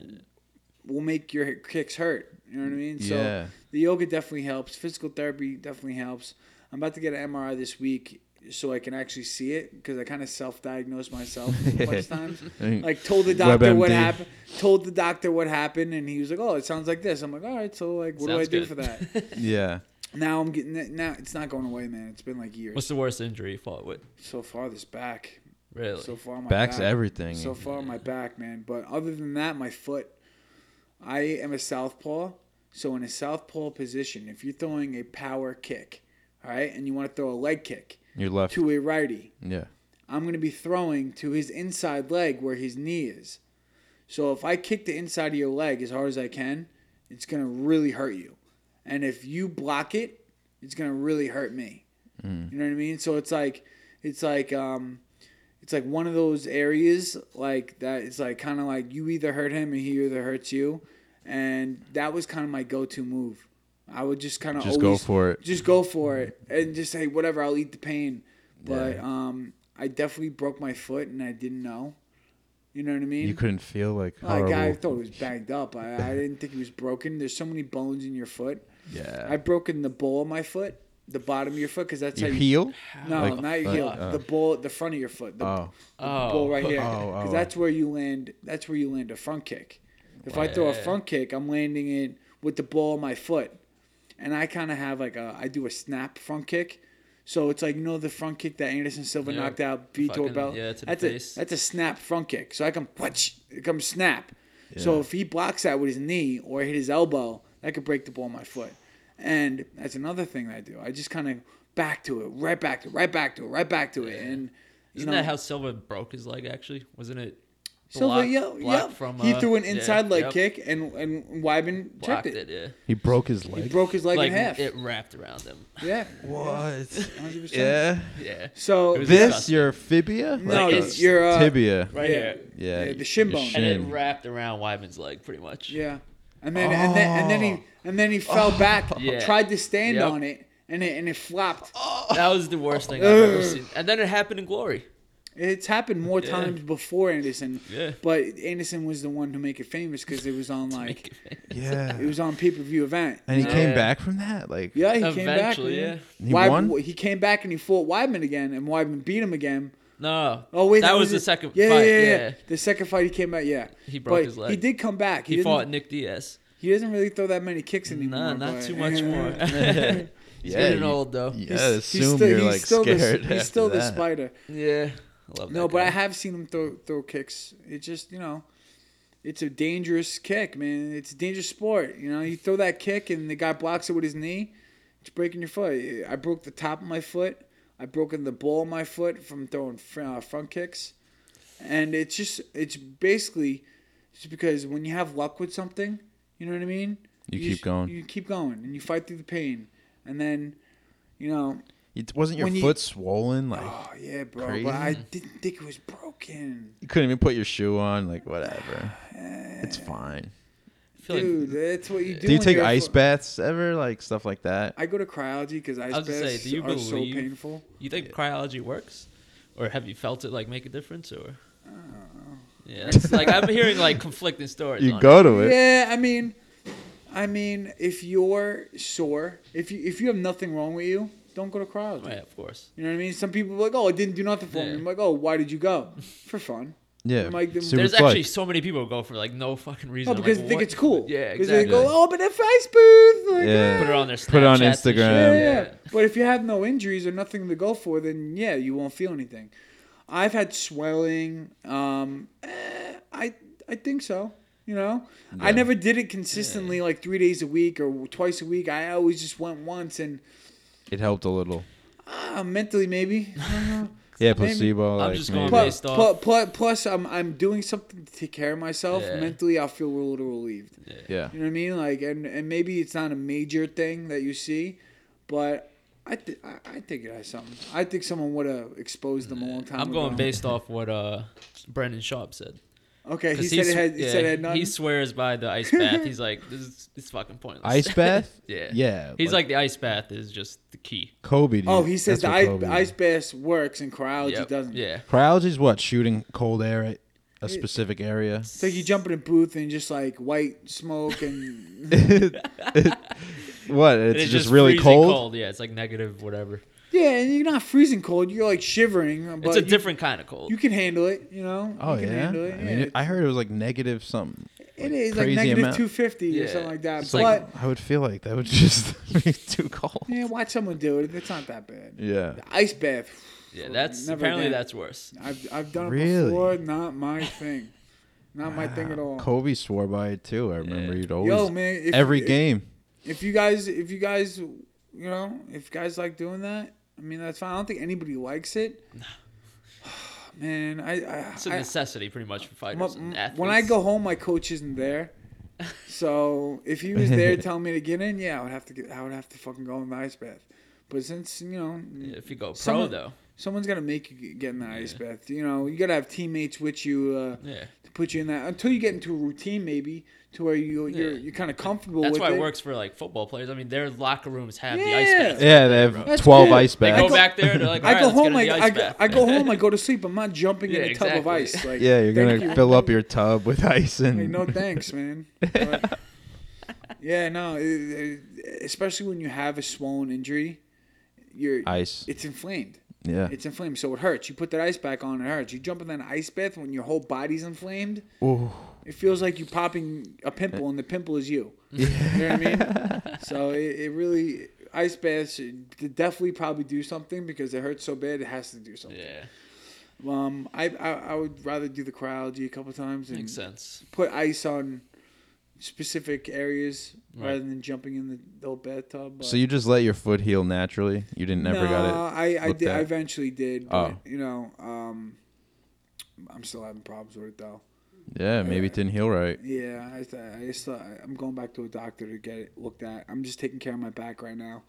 [SPEAKER 4] will make your kicks hurt. You know what I mean? So the yoga definitely helps. Physical therapy definitely helps. I'm about to get an MRI this week so I can actually see it because I kind of self-diagnosed myself a bunch of times. Like told the doctor what happened. Told the doctor what happened, and he was like, "Oh, it sounds like this." I'm like, "All right, so like, what
[SPEAKER 2] Sounds
[SPEAKER 4] do I do for that?"
[SPEAKER 1] Yeah.
[SPEAKER 4] now I'm getting it. Now it's not going away, man. It's been like years.
[SPEAKER 2] What's the worst injury you fought with?
[SPEAKER 4] so far, this back.
[SPEAKER 2] Really?
[SPEAKER 4] So far, my
[SPEAKER 1] Back's
[SPEAKER 4] back.
[SPEAKER 1] everything.
[SPEAKER 4] So far, my back, man. But other than that, my foot. I am a southpaw, so in a southpaw position, if you're throwing a power kick, all right, and you want to throw a leg kick
[SPEAKER 1] Your left.
[SPEAKER 4] to a righty,
[SPEAKER 1] Yeah.
[SPEAKER 4] I'm going to be throwing to his inside leg where his knee is. So if I kick the inside of your leg as hard as I can, it's going to really hurt you. And if you block it, it's going to really hurt me. You know what I mean? So it's like it's like um it's like one of those areas like that it's like kind of like you either hurt him or he either hurts you. And that was kind of my go-to move. I would just kind of
[SPEAKER 1] Just go for it.
[SPEAKER 4] just go for it and just say whatever i'll eat the pain but
[SPEAKER 1] Yeah.
[SPEAKER 4] um i definitely broke my foot and i didn't know you know what i mean
[SPEAKER 1] You couldn't feel like
[SPEAKER 4] like
[SPEAKER 1] horrible.
[SPEAKER 4] i thought it was banged up I, I didn't think it was broken there's so many bones in your foot
[SPEAKER 1] yeah.
[SPEAKER 4] i've broken the ball of my foot the bottom of your foot because that's
[SPEAKER 1] Your
[SPEAKER 4] how you
[SPEAKER 1] heel?
[SPEAKER 4] no
[SPEAKER 1] Like-
[SPEAKER 4] not your
[SPEAKER 1] like,
[SPEAKER 4] heel
[SPEAKER 1] uh,
[SPEAKER 4] the ball the front of your foot the,
[SPEAKER 1] Oh.
[SPEAKER 4] the
[SPEAKER 2] Oh.
[SPEAKER 4] ball right here
[SPEAKER 1] Oh,
[SPEAKER 4] because
[SPEAKER 1] oh.
[SPEAKER 4] that's where you land that's where you land a front kick if i throw a front kick i'm landing it with the ball of my foot and i kind of have like a i do a snap front kick so it's like you know the front kick that Anderson Silva
[SPEAKER 2] Yeah.
[SPEAKER 4] knocked out Vitor
[SPEAKER 2] Fucking-
[SPEAKER 4] Bell.
[SPEAKER 2] yeah, to the
[SPEAKER 4] that's
[SPEAKER 2] face.
[SPEAKER 4] a that's a snap front kick. So I can whoosh, it comes snap. So if he blocks that with his knee or hit his elbow, that could break the ball of my foot. And that's another thing that I do. I just kind of back to it, right back to it, right back to it, right back to it, and
[SPEAKER 2] Isn't
[SPEAKER 4] know,
[SPEAKER 2] that how Silva broke his leg? Actually, wasn't it?
[SPEAKER 4] Silva, yeah, yeah.
[SPEAKER 2] From,
[SPEAKER 4] he
[SPEAKER 2] uh,
[SPEAKER 4] threw an
[SPEAKER 2] yeah,
[SPEAKER 4] inside leg
[SPEAKER 2] yep,
[SPEAKER 4] kick, and and Weidman checked it.
[SPEAKER 2] it. Yeah.
[SPEAKER 1] He broke his leg.
[SPEAKER 4] He broke his leg
[SPEAKER 2] like
[SPEAKER 4] in half.
[SPEAKER 2] it wrapped around him.
[SPEAKER 4] yeah,
[SPEAKER 1] what?
[SPEAKER 4] 100%.
[SPEAKER 1] yeah.
[SPEAKER 2] Yeah.
[SPEAKER 4] So
[SPEAKER 1] This
[SPEAKER 2] disgusting.
[SPEAKER 1] your fibia?
[SPEAKER 4] no,
[SPEAKER 2] like,
[SPEAKER 4] it's
[SPEAKER 2] it's
[SPEAKER 4] your uh,
[SPEAKER 1] tibia.
[SPEAKER 2] Right
[SPEAKER 4] yeah,
[SPEAKER 2] here.
[SPEAKER 1] Yeah.
[SPEAKER 4] yeah, the shin
[SPEAKER 1] your
[SPEAKER 4] bone.
[SPEAKER 2] And it wrapped around Weidman's leg pretty much.
[SPEAKER 4] Yeah, and then and then and then he oh. and then he fell oh. back,
[SPEAKER 2] Yeah.
[SPEAKER 4] tried to stand
[SPEAKER 2] Yep.
[SPEAKER 4] on it, and it and it flopped. Oh.
[SPEAKER 2] That was the worst thing I've ever seen. And then it happened in Glory.
[SPEAKER 4] It's happened more
[SPEAKER 2] Yeah.
[SPEAKER 4] times before Anderson,
[SPEAKER 2] Yeah.
[SPEAKER 4] but Anderson was the one to make it famous because it was on like
[SPEAKER 1] Yeah.
[SPEAKER 4] it was on pay per view event.
[SPEAKER 1] And he
[SPEAKER 4] you know?
[SPEAKER 1] came
[SPEAKER 2] Yeah.
[SPEAKER 1] back from that? Like
[SPEAKER 4] Yeah, he came back.
[SPEAKER 2] Yeah.
[SPEAKER 1] He
[SPEAKER 4] Weidman-
[SPEAKER 1] won?
[SPEAKER 4] He came back and he fought Weidman again, and Weidman beat him again.
[SPEAKER 2] No.
[SPEAKER 4] Oh wait,
[SPEAKER 2] that, was, the
[SPEAKER 4] it.
[SPEAKER 2] second
[SPEAKER 4] yeah,
[SPEAKER 2] fight.
[SPEAKER 4] Yeah,
[SPEAKER 2] Yeah,
[SPEAKER 4] yeah, yeah. The second fight he came back. Yeah,
[SPEAKER 2] He broke
[SPEAKER 4] but
[SPEAKER 2] his leg.
[SPEAKER 4] He did come back.
[SPEAKER 2] He,
[SPEAKER 4] He,
[SPEAKER 2] fought Nick Diaz.
[SPEAKER 4] He doesn't really throw that many kicks anymore.
[SPEAKER 2] Nah, not
[SPEAKER 4] but-
[SPEAKER 2] too much more. He's
[SPEAKER 1] Yeah,
[SPEAKER 2] getting
[SPEAKER 1] you-
[SPEAKER 2] old though.
[SPEAKER 1] Yeah,
[SPEAKER 4] He's-
[SPEAKER 1] assume
[SPEAKER 4] he's still,
[SPEAKER 1] you're
[SPEAKER 4] he's
[SPEAKER 1] like
[SPEAKER 4] still
[SPEAKER 1] scared.
[SPEAKER 4] The, he's
[SPEAKER 1] after
[SPEAKER 4] still the spider.
[SPEAKER 2] Yeah. I love
[SPEAKER 4] No,
[SPEAKER 2] that
[SPEAKER 4] but I have seen him throw throw kicks. It just you know, it's a dangerous kick, man. It's a dangerous sport. You know, you throw that kick and the guy blocks it with his knee, it's breaking your foot. I broke the top of my foot. I broken the ball of my foot from throwing uh, front kicks, and it's just it's basically just because when you have luck with something, you know what I mean.
[SPEAKER 1] You keep
[SPEAKER 4] just-
[SPEAKER 1] going.
[SPEAKER 4] You keep going, and you fight through the pain, and then, you know,
[SPEAKER 1] It wasn't your
[SPEAKER 4] When you-
[SPEAKER 1] foot swollen? Like
[SPEAKER 4] oh yeah, bro.
[SPEAKER 1] Crazy.
[SPEAKER 4] But I didn't think it was broken.
[SPEAKER 1] you couldn't even put your shoe on. Like whatever. It's fine.
[SPEAKER 2] I feel like
[SPEAKER 4] Dude, that's what you do.
[SPEAKER 1] Do you take ice
[SPEAKER 4] fo-
[SPEAKER 1] baths ever? Like stuff like that?
[SPEAKER 4] I go to cryology because ice
[SPEAKER 2] was gonna say,
[SPEAKER 4] baths
[SPEAKER 2] do you
[SPEAKER 4] are so painful.
[SPEAKER 2] you think cryology works, or have you felt it like make a difference, or? Uh, yeah, it's like I'm hearing like conflicting stories.
[SPEAKER 1] You
[SPEAKER 2] on
[SPEAKER 1] go to it.
[SPEAKER 4] Yeah, I mean, I mean, if you're sore, if you if you have nothing wrong with you, don't go to cryology.
[SPEAKER 2] Right, of course.
[SPEAKER 4] You know what I mean? Some people are like, oh, it didn't do nothing for me. I'm like, oh, why did you go? For fun.
[SPEAKER 1] Yeah.
[SPEAKER 4] Like, them-
[SPEAKER 1] Super
[SPEAKER 2] There's
[SPEAKER 1] fun.
[SPEAKER 2] actually so many people who go for like no fucking reason.
[SPEAKER 4] Oh, because
[SPEAKER 2] like,
[SPEAKER 4] they think
[SPEAKER 2] what-
[SPEAKER 4] it's cool.
[SPEAKER 2] Yeah,
[SPEAKER 4] Because
[SPEAKER 2] exactly.
[SPEAKER 4] they go, oh, but if ice booth. Like,
[SPEAKER 1] Yeah.
[SPEAKER 2] Put it on their
[SPEAKER 1] Put it on
[SPEAKER 2] Snapchats and shit.
[SPEAKER 1] Instagram.
[SPEAKER 4] Yeah,
[SPEAKER 1] Um,
[SPEAKER 4] yeah. But if you have no injuries or nothing to go for, then yeah, you won't feel anything. I've had swelling. Um, eh, I I think so. You know, I never did it consistently, like three days a week or twice a week. I always just went once, and
[SPEAKER 1] It helped a little.
[SPEAKER 4] uh, mentally maybe. I don't know.
[SPEAKER 1] Yeah,
[SPEAKER 4] Maybe.
[SPEAKER 1] placebo.
[SPEAKER 2] I'm
[SPEAKER 1] like,
[SPEAKER 2] just going
[SPEAKER 1] maybe.
[SPEAKER 4] Plus,
[SPEAKER 2] Based off-
[SPEAKER 4] plus, plus, I'm I'm doing something to take care of myself.
[SPEAKER 2] Yeah.
[SPEAKER 4] Mentally, I'll feel a little relieved.
[SPEAKER 1] Yeah.
[SPEAKER 4] You know what I mean? Like, and and maybe it's not a major thing that you see, but I th- I, I think it has something. I think someone would have exposed them a long time
[SPEAKER 2] I'm
[SPEAKER 4] ago.
[SPEAKER 2] going based off what uh Brendan Schaub said.
[SPEAKER 4] Okay, he
[SPEAKER 2] 'Cause
[SPEAKER 4] said it had. He
[SPEAKER 2] yeah,
[SPEAKER 4] said it had none.
[SPEAKER 2] He swears by the ice bath. He's like, this is it's fucking pointless.
[SPEAKER 1] Ice bath?
[SPEAKER 2] yeah.
[SPEAKER 1] Yeah.
[SPEAKER 2] He's like, the ice bath is just the key.
[SPEAKER 1] Kobe.
[SPEAKER 4] oh, he says
[SPEAKER 1] That's
[SPEAKER 4] the
[SPEAKER 1] what
[SPEAKER 4] ice, ice bath works and cryology
[SPEAKER 2] Yep.
[SPEAKER 4] doesn't.
[SPEAKER 2] Yeah.
[SPEAKER 1] Cryology is what? Shooting cold air at, a specific area.
[SPEAKER 4] It's like you jump in a booth and just like white smoke and
[SPEAKER 1] What?
[SPEAKER 2] And
[SPEAKER 1] It's, just, really
[SPEAKER 2] freezing
[SPEAKER 1] cold.
[SPEAKER 2] Yeah, it's like negative whatever.
[SPEAKER 4] Yeah, and you're not freezing cold. You're like shivering, but
[SPEAKER 2] It's a
[SPEAKER 4] you-
[SPEAKER 2] different kind of cold.
[SPEAKER 4] You, can handle it. You know.
[SPEAKER 1] Oh
[SPEAKER 4] you can
[SPEAKER 1] yeah.
[SPEAKER 4] handle it.
[SPEAKER 1] I mean, it, I heard it was like negative something.
[SPEAKER 4] it is like
[SPEAKER 1] crazy
[SPEAKER 4] negative
[SPEAKER 1] amount.
[SPEAKER 4] two fifty or something like that.
[SPEAKER 1] It's
[SPEAKER 4] but
[SPEAKER 1] like I would feel like that would just be too cold.
[SPEAKER 4] yeah, watch someone do it. It's not that bad.
[SPEAKER 1] Yeah.
[SPEAKER 4] The ice bath.
[SPEAKER 2] yeah, that's
[SPEAKER 4] Never
[SPEAKER 2] apparently
[SPEAKER 4] again.
[SPEAKER 2] that's worse.
[SPEAKER 4] I've I've done it
[SPEAKER 1] Really?
[SPEAKER 4] before. Not my thing. Not my thing at all.
[SPEAKER 1] Kobe swore by it too. I remember
[SPEAKER 2] Yeah.
[SPEAKER 1] he'd always
[SPEAKER 4] Yo, man, if,
[SPEAKER 1] every
[SPEAKER 4] if,
[SPEAKER 1] game.
[SPEAKER 4] If you guys, if you guys, you know, if guys like doing that, I mean, that's fine. I don't think anybody likes it. Man, I, I,
[SPEAKER 2] It's a necessity pretty much for fighters and athletes.
[SPEAKER 4] when I go home, my coach isn't there. So if he was there telling me to get in, yeah, I would have to get. I would have to fucking go in the ice bath. But since you know,
[SPEAKER 2] if you go pro
[SPEAKER 4] Someone-
[SPEAKER 2] though,
[SPEAKER 4] someone's got to make you get in the ice bath. You know, you got to have teammates with you uh,
[SPEAKER 2] yeah,
[SPEAKER 4] to put you in that until you get into a routine, maybe to where you you're
[SPEAKER 2] Yeah.
[SPEAKER 4] you're kind of comfortable.
[SPEAKER 2] that's
[SPEAKER 4] with
[SPEAKER 2] why
[SPEAKER 4] it.
[SPEAKER 2] it works for like football players. I mean, their locker rooms have the ice
[SPEAKER 4] Yeah.
[SPEAKER 2] bath.
[SPEAKER 1] Yeah, they have
[SPEAKER 4] That's
[SPEAKER 1] twelve
[SPEAKER 4] good.
[SPEAKER 1] ice
[SPEAKER 2] They
[SPEAKER 1] baths.
[SPEAKER 2] go
[SPEAKER 4] go-
[SPEAKER 2] back there. They're like,
[SPEAKER 4] I go
[SPEAKER 2] right, let's
[SPEAKER 4] home.
[SPEAKER 2] get
[SPEAKER 4] I,
[SPEAKER 2] in the
[SPEAKER 4] I, go-
[SPEAKER 2] bath."
[SPEAKER 4] I go home. I go to sleep. I'm not jumping
[SPEAKER 2] Yeah,
[SPEAKER 4] in a tub of
[SPEAKER 2] exactly.
[SPEAKER 4] ice. Like,
[SPEAKER 1] yeah, you're
[SPEAKER 4] thank
[SPEAKER 1] gonna
[SPEAKER 4] you.
[SPEAKER 1] fill up your tub with ice and
[SPEAKER 4] Like, no thanks, man. But, yeah, no. it- it- especially when you have a swollen injury, you're
[SPEAKER 1] ice.
[SPEAKER 4] it's inflamed.
[SPEAKER 1] Yeah.
[SPEAKER 4] It's inflamed, so it hurts. You put that ice back on, it hurts. You jump in that ice bath when your whole body's inflamed.
[SPEAKER 1] Ooh.
[SPEAKER 4] It feels like you popping a pimple, and the pimple is you. You know what I mean? So it, it really ice baths should definitely probably do something because it hurts so bad. It has to do something.
[SPEAKER 2] yeah,
[SPEAKER 4] Um, I, I I would rather do the cryology a couple times and
[SPEAKER 2] makes sense.
[SPEAKER 4] put ice on specific areas
[SPEAKER 2] Right.
[SPEAKER 4] rather than jumping in the, the old bathtub. but-
[SPEAKER 1] So you just let your foot heal naturally. You didn't never
[SPEAKER 4] no,
[SPEAKER 1] got it.
[SPEAKER 4] I I,
[SPEAKER 1] looked
[SPEAKER 4] did, I
[SPEAKER 1] at?
[SPEAKER 4] eventually did. But,
[SPEAKER 1] Oh.
[SPEAKER 4] you know, um, I'm still having problems with it though.
[SPEAKER 1] Yeah, maybe it didn't heal right.
[SPEAKER 4] Yeah, I, I just uh, I'm going back to a doctor to get it looked at. I'm just taking care of my back right now.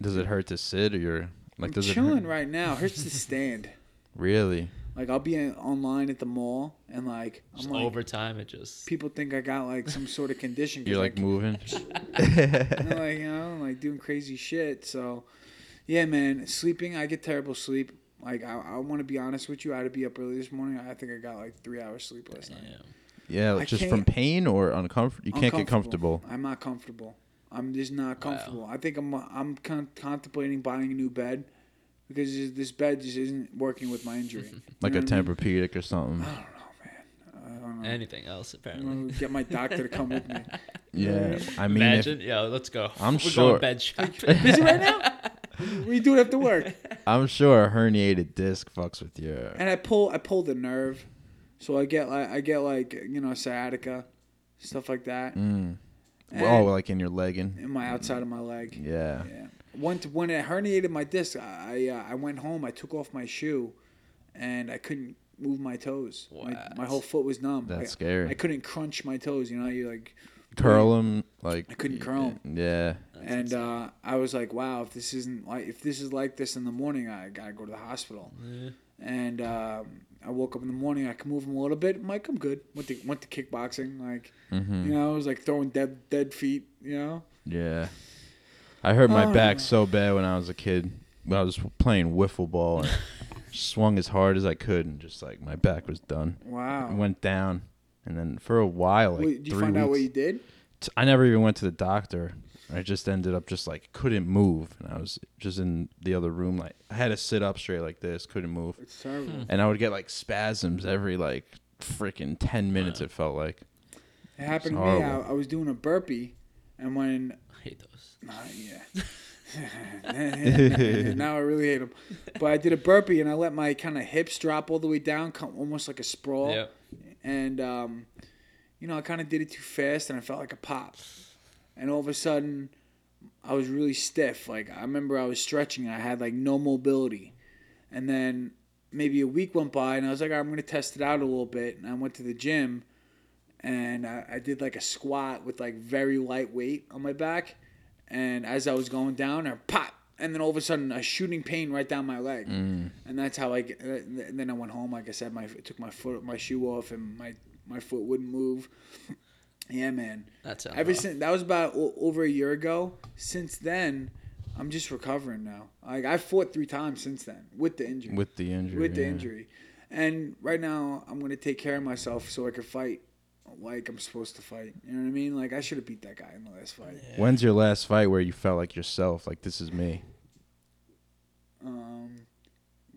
[SPEAKER 1] Does it hurt to sit or you're like
[SPEAKER 4] I'm
[SPEAKER 1] does it
[SPEAKER 4] chilling
[SPEAKER 1] hurt?
[SPEAKER 4] right now. It hurts to stand.
[SPEAKER 1] Really?
[SPEAKER 4] Like I'll be in, online at the mall and like I'm
[SPEAKER 2] Just
[SPEAKER 4] like
[SPEAKER 2] over time, it just
[SPEAKER 4] people think I got like some sort of condition.
[SPEAKER 1] You're
[SPEAKER 4] I
[SPEAKER 1] like moving.
[SPEAKER 4] Like you know like doing crazy shit. So yeah, man, sleeping I get terrible sleep. Like I, I want to be honest with you, I had to be up early this morning. I think I got like three hours sleep last night.
[SPEAKER 2] yeah.
[SPEAKER 1] Yeah,
[SPEAKER 4] I
[SPEAKER 1] just from
[SPEAKER 4] can't-
[SPEAKER 1] pain or uncomfortable. You can't get comfortable.
[SPEAKER 4] I'm not comfortable. I'm just not comfortable. I think I'm I'm con- contemplating buying a new bed because this bed just isn't working with my injury. You
[SPEAKER 1] Like
[SPEAKER 4] know
[SPEAKER 1] a
[SPEAKER 4] what I mean?
[SPEAKER 1] Tempur-Pedic or something.
[SPEAKER 4] I don't know, man. I don't know.
[SPEAKER 2] Anything else
[SPEAKER 4] I'm
[SPEAKER 2] apparently.
[SPEAKER 4] gonna get my doctor to come with me.
[SPEAKER 1] Yeah, I mean, if,
[SPEAKER 2] Imagine, yeah, let's go.
[SPEAKER 1] I'm
[SPEAKER 2] We're
[SPEAKER 1] sure-
[SPEAKER 2] going bed shopping.
[SPEAKER 4] Busy right now? What do do after work?
[SPEAKER 1] I'm sure a herniated disc fucks with you.
[SPEAKER 4] And I pull I pull the nerve, so I get like I get like you know sciatica, stuff like that,
[SPEAKER 1] Mm. Oh, like in your legging.
[SPEAKER 4] in my outside of my leg.
[SPEAKER 1] Yeah.
[SPEAKER 4] Yeah. When when it herniated my disc, I uh, I went home. I took off my shoe, and I couldn't move my toes. My, my whole foot was numb.
[SPEAKER 1] That's
[SPEAKER 4] I,
[SPEAKER 1] scary.
[SPEAKER 4] I couldn't crunch my toes. You know, you like,
[SPEAKER 1] Curl them like.
[SPEAKER 4] I couldn't curl 'em.
[SPEAKER 1] Yeah.
[SPEAKER 4] and uh, I was like, wow, if this isn't like if this is like this in the morning, I gotta go to the hospital.
[SPEAKER 2] Yeah.
[SPEAKER 4] And um, I woke up in the morning. I can move them a little bit. I'm like, I'm good. Went to went to kickboxing. Like,
[SPEAKER 1] hmm
[SPEAKER 4] you know, I was like throwing dead dead feet. You know.
[SPEAKER 1] Yeah. I hurt my
[SPEAKER 4] Oh.
[SPEAKER 1] back so bad when I was a kid. When I was playing wiffle ball and swung as hard as I could, and just like my back was done.
[SPEAKER 4] Wow.
[SPEAKER 1] It went down, and then for a while, like
[SPEAKER 4] Wait, did you
[SPEAKER 1] three
[SPEAKER 4] find out what you did?
[SPEAKER 1] t- I never even went to the doctor. I just ended up just like couldn't move, and I was just in the other room. Like I had to sit up straight like this, couldn't move,
[SPEAKER 4] It's terrible.
[SPEAKER 1] and I would get like spasms every like freaking ten minutes. It felt like.
[SPEAKER 4] It happened to me. I,
[SPEAKER 1] horrible.
[SPEAKER 4] I was doing a burpee, and when
[SPEAKER 2] I hate those.
[SPEAKER 4] uh, yeah, now I really hate them. But I did a burpee, and I let my kind of hips drop all the way down, come almost like a sprawl.
[SPEAKER 2] Yep.
[SPEAKER 4] And um, you know, I kind of did it too fast, and I felt like a pop. And all of a sudden, I was really stiff. Like I remember, I was stretching, and I had like no mobility. And then maybe a week went by, and I was like, "All right, I'm gonna test it out a little bit. And I went to the gym, and I, I did like a squat with like very light weight on my back. And as I was going down, I pop, and then all of a sudden, a shooting pain right down my leg.
[SPEAKER 1] Mm.
[SPEAKER 4] And that's how I. get- And then I went home. Like I said, my took my foot, my shoe off, and my my foot wouldn't move. Yeah, man.
[SPEAKER 2] that's
[SPEAKER 4] Ever
[SPEAKER 2] rough.
[SPEAKER 4] since that was about o- over a year ago. Since then, I'm just recovering now. Like I fought three times since then with the injury
[SPEAKER 1] With the injury.
[SPEAKER 4] with the injury. And right now, I'm gonna take care of myself so I can fight like I'm supposed to fight. You know what I mean? Like I should have beat that guy in the last fight.
[SPEAKER 1] When's your last fight where you felt like yourself? Like this is me,
[SPEAKER 4] Um,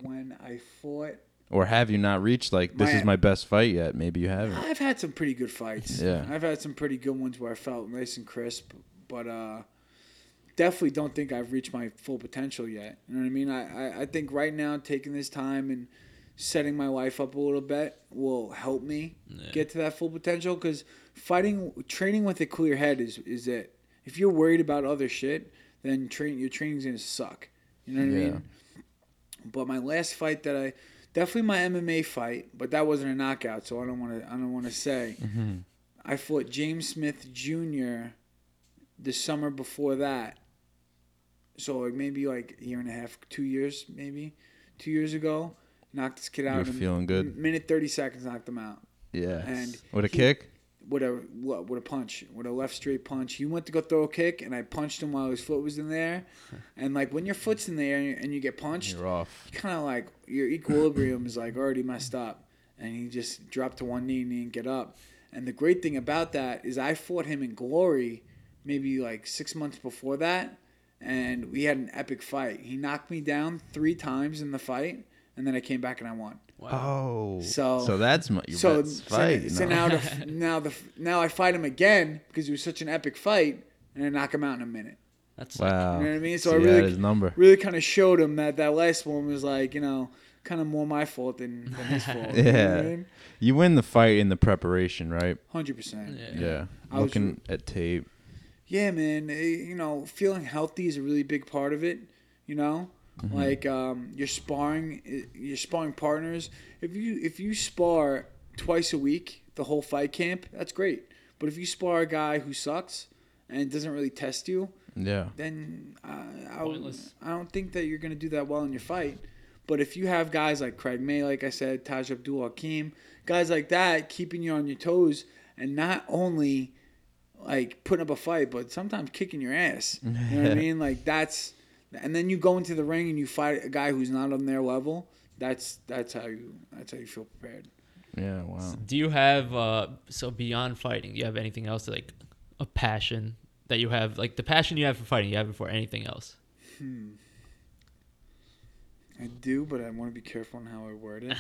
[SPEAKER 4] when I fought,
[SPEAKER 1] or have you not reached like this
[SPEAKER 4] My-
[SPEAKER 1] is my best fight yet? Maybe you haven't.
[SPEAKER 4] I've had some pretty good fights.
[SPEAKER 1] Yeah.
[SPEAKER 4] I've had some pretty good ones where I felt nice and crisp, but uh, definitely don't think I've reached my full potential yet. You know what I mean? I, I, I think right now taking this time and setting my life up a little bit will help me get to that full potential because fighting, training with a clear head is, is it. If you're worried about other shit, then train your training's gonna suck. You know what I mean? But my last fight that I definitely my MMA fight, but that wasn't a knockout, so I don't want to I don't want to say. Mm-hmm. I fought James Smith Jr. the summer before that. So like maybe like a year and a half, two years maybe, two years ago. Knocked this kid out. a
[SPEAKER 1] feeling good?
[SPEAKER 4] Minute thirty seconds, knocked him out
[SPEAKER 1] Yeah.
[SPEAKER 4] And
[SPEAKER 1] with a
[SPEAKER 4] he-
[SPEAKER 1] kick.
[SPEAKER 4] What a what with a punch, What a left straight punch. He went to go throw a kick, and I punched him while his foot was in there. And like when your foot's in there and you, and you get punched,
[SPEAKER 1] You're off.
[SPEAKER 4] kind of like your equilibrium is like already messed up, and he just dropped to one knee and he didn't get up. And the great thing about that is I fought him in Glory, maybe like six months before that, and we had an epic fight. He knocked me down three times in the fight, and then I came back and I won.
[SPEAKER 1] Oh.
[SPEAKER 4] So-
[SPEAKER 1] so that's my your
[SPEAKER 4] So,
[SPEAKER 1] best
[SPEAKER 4] so,
[SPEAKER 1] fight.
[SPEAKER 4] so
[SPEAKER 1] no.
[SPEAKER 4] now the now the now I fight him again because it was such an epic fight, and I knock him out in a minute.
[SPEAKER 2] That's
[SPEAKER 1] wow.
[SPEAKER 4] You know what I mean? So
[SPEAKER 1] See,
[SPEAKER 4] I really
[SPEAKER 1] is number.
[SPEAKER 4] really kind of showed him that that last one was like you know kind of more my fault than, than his fault.
[SPEAKER 1] Yeah. You win the fight in the preparation, right?
[SPEAKER 4] hundred percent.
[SPEAKER 2] Yeah.
[SPEAKER 1] Yeah.
[SPEAKER 4] I was-
[SPEAKER 1] Looking at tape.
[SPEAKER 4] Yeah, man. eh, You know, feeling healthy is a really big part of it. You know,
[SPEAKER 1] Mm-hmm.
[SPEAKER 4] like um, your sparring, your sparring partners. If you if you spar twice a week, the whole fight camp, that's great. But if you spar a guy who sucks and doesn't really test you,
[SPEAKER 1] Yeah.
[SPEAKER 4] then uh, I, I don't think that you're going to do that well in your fight. But if you have guys like Craig May, like I said, Taj Abdul Hakim, guys like that keeping you on your toes and not only like putting up a fight, but sometimes kicking your ass. You know what I mean? Like that's, and then you go into the ring and you fight a guy who's not on their level. That's that's how you that's how you feel prepared.
[SPEAKER 1] Yeah. Wow.
[SPEAKER 2] Do you have uh so beyond fighting, do you have anything else like a passion that you have like the passion you have for fighting, you have it for anything else?
[SPEAKER 4] I do, but I want to be careful on how I word it.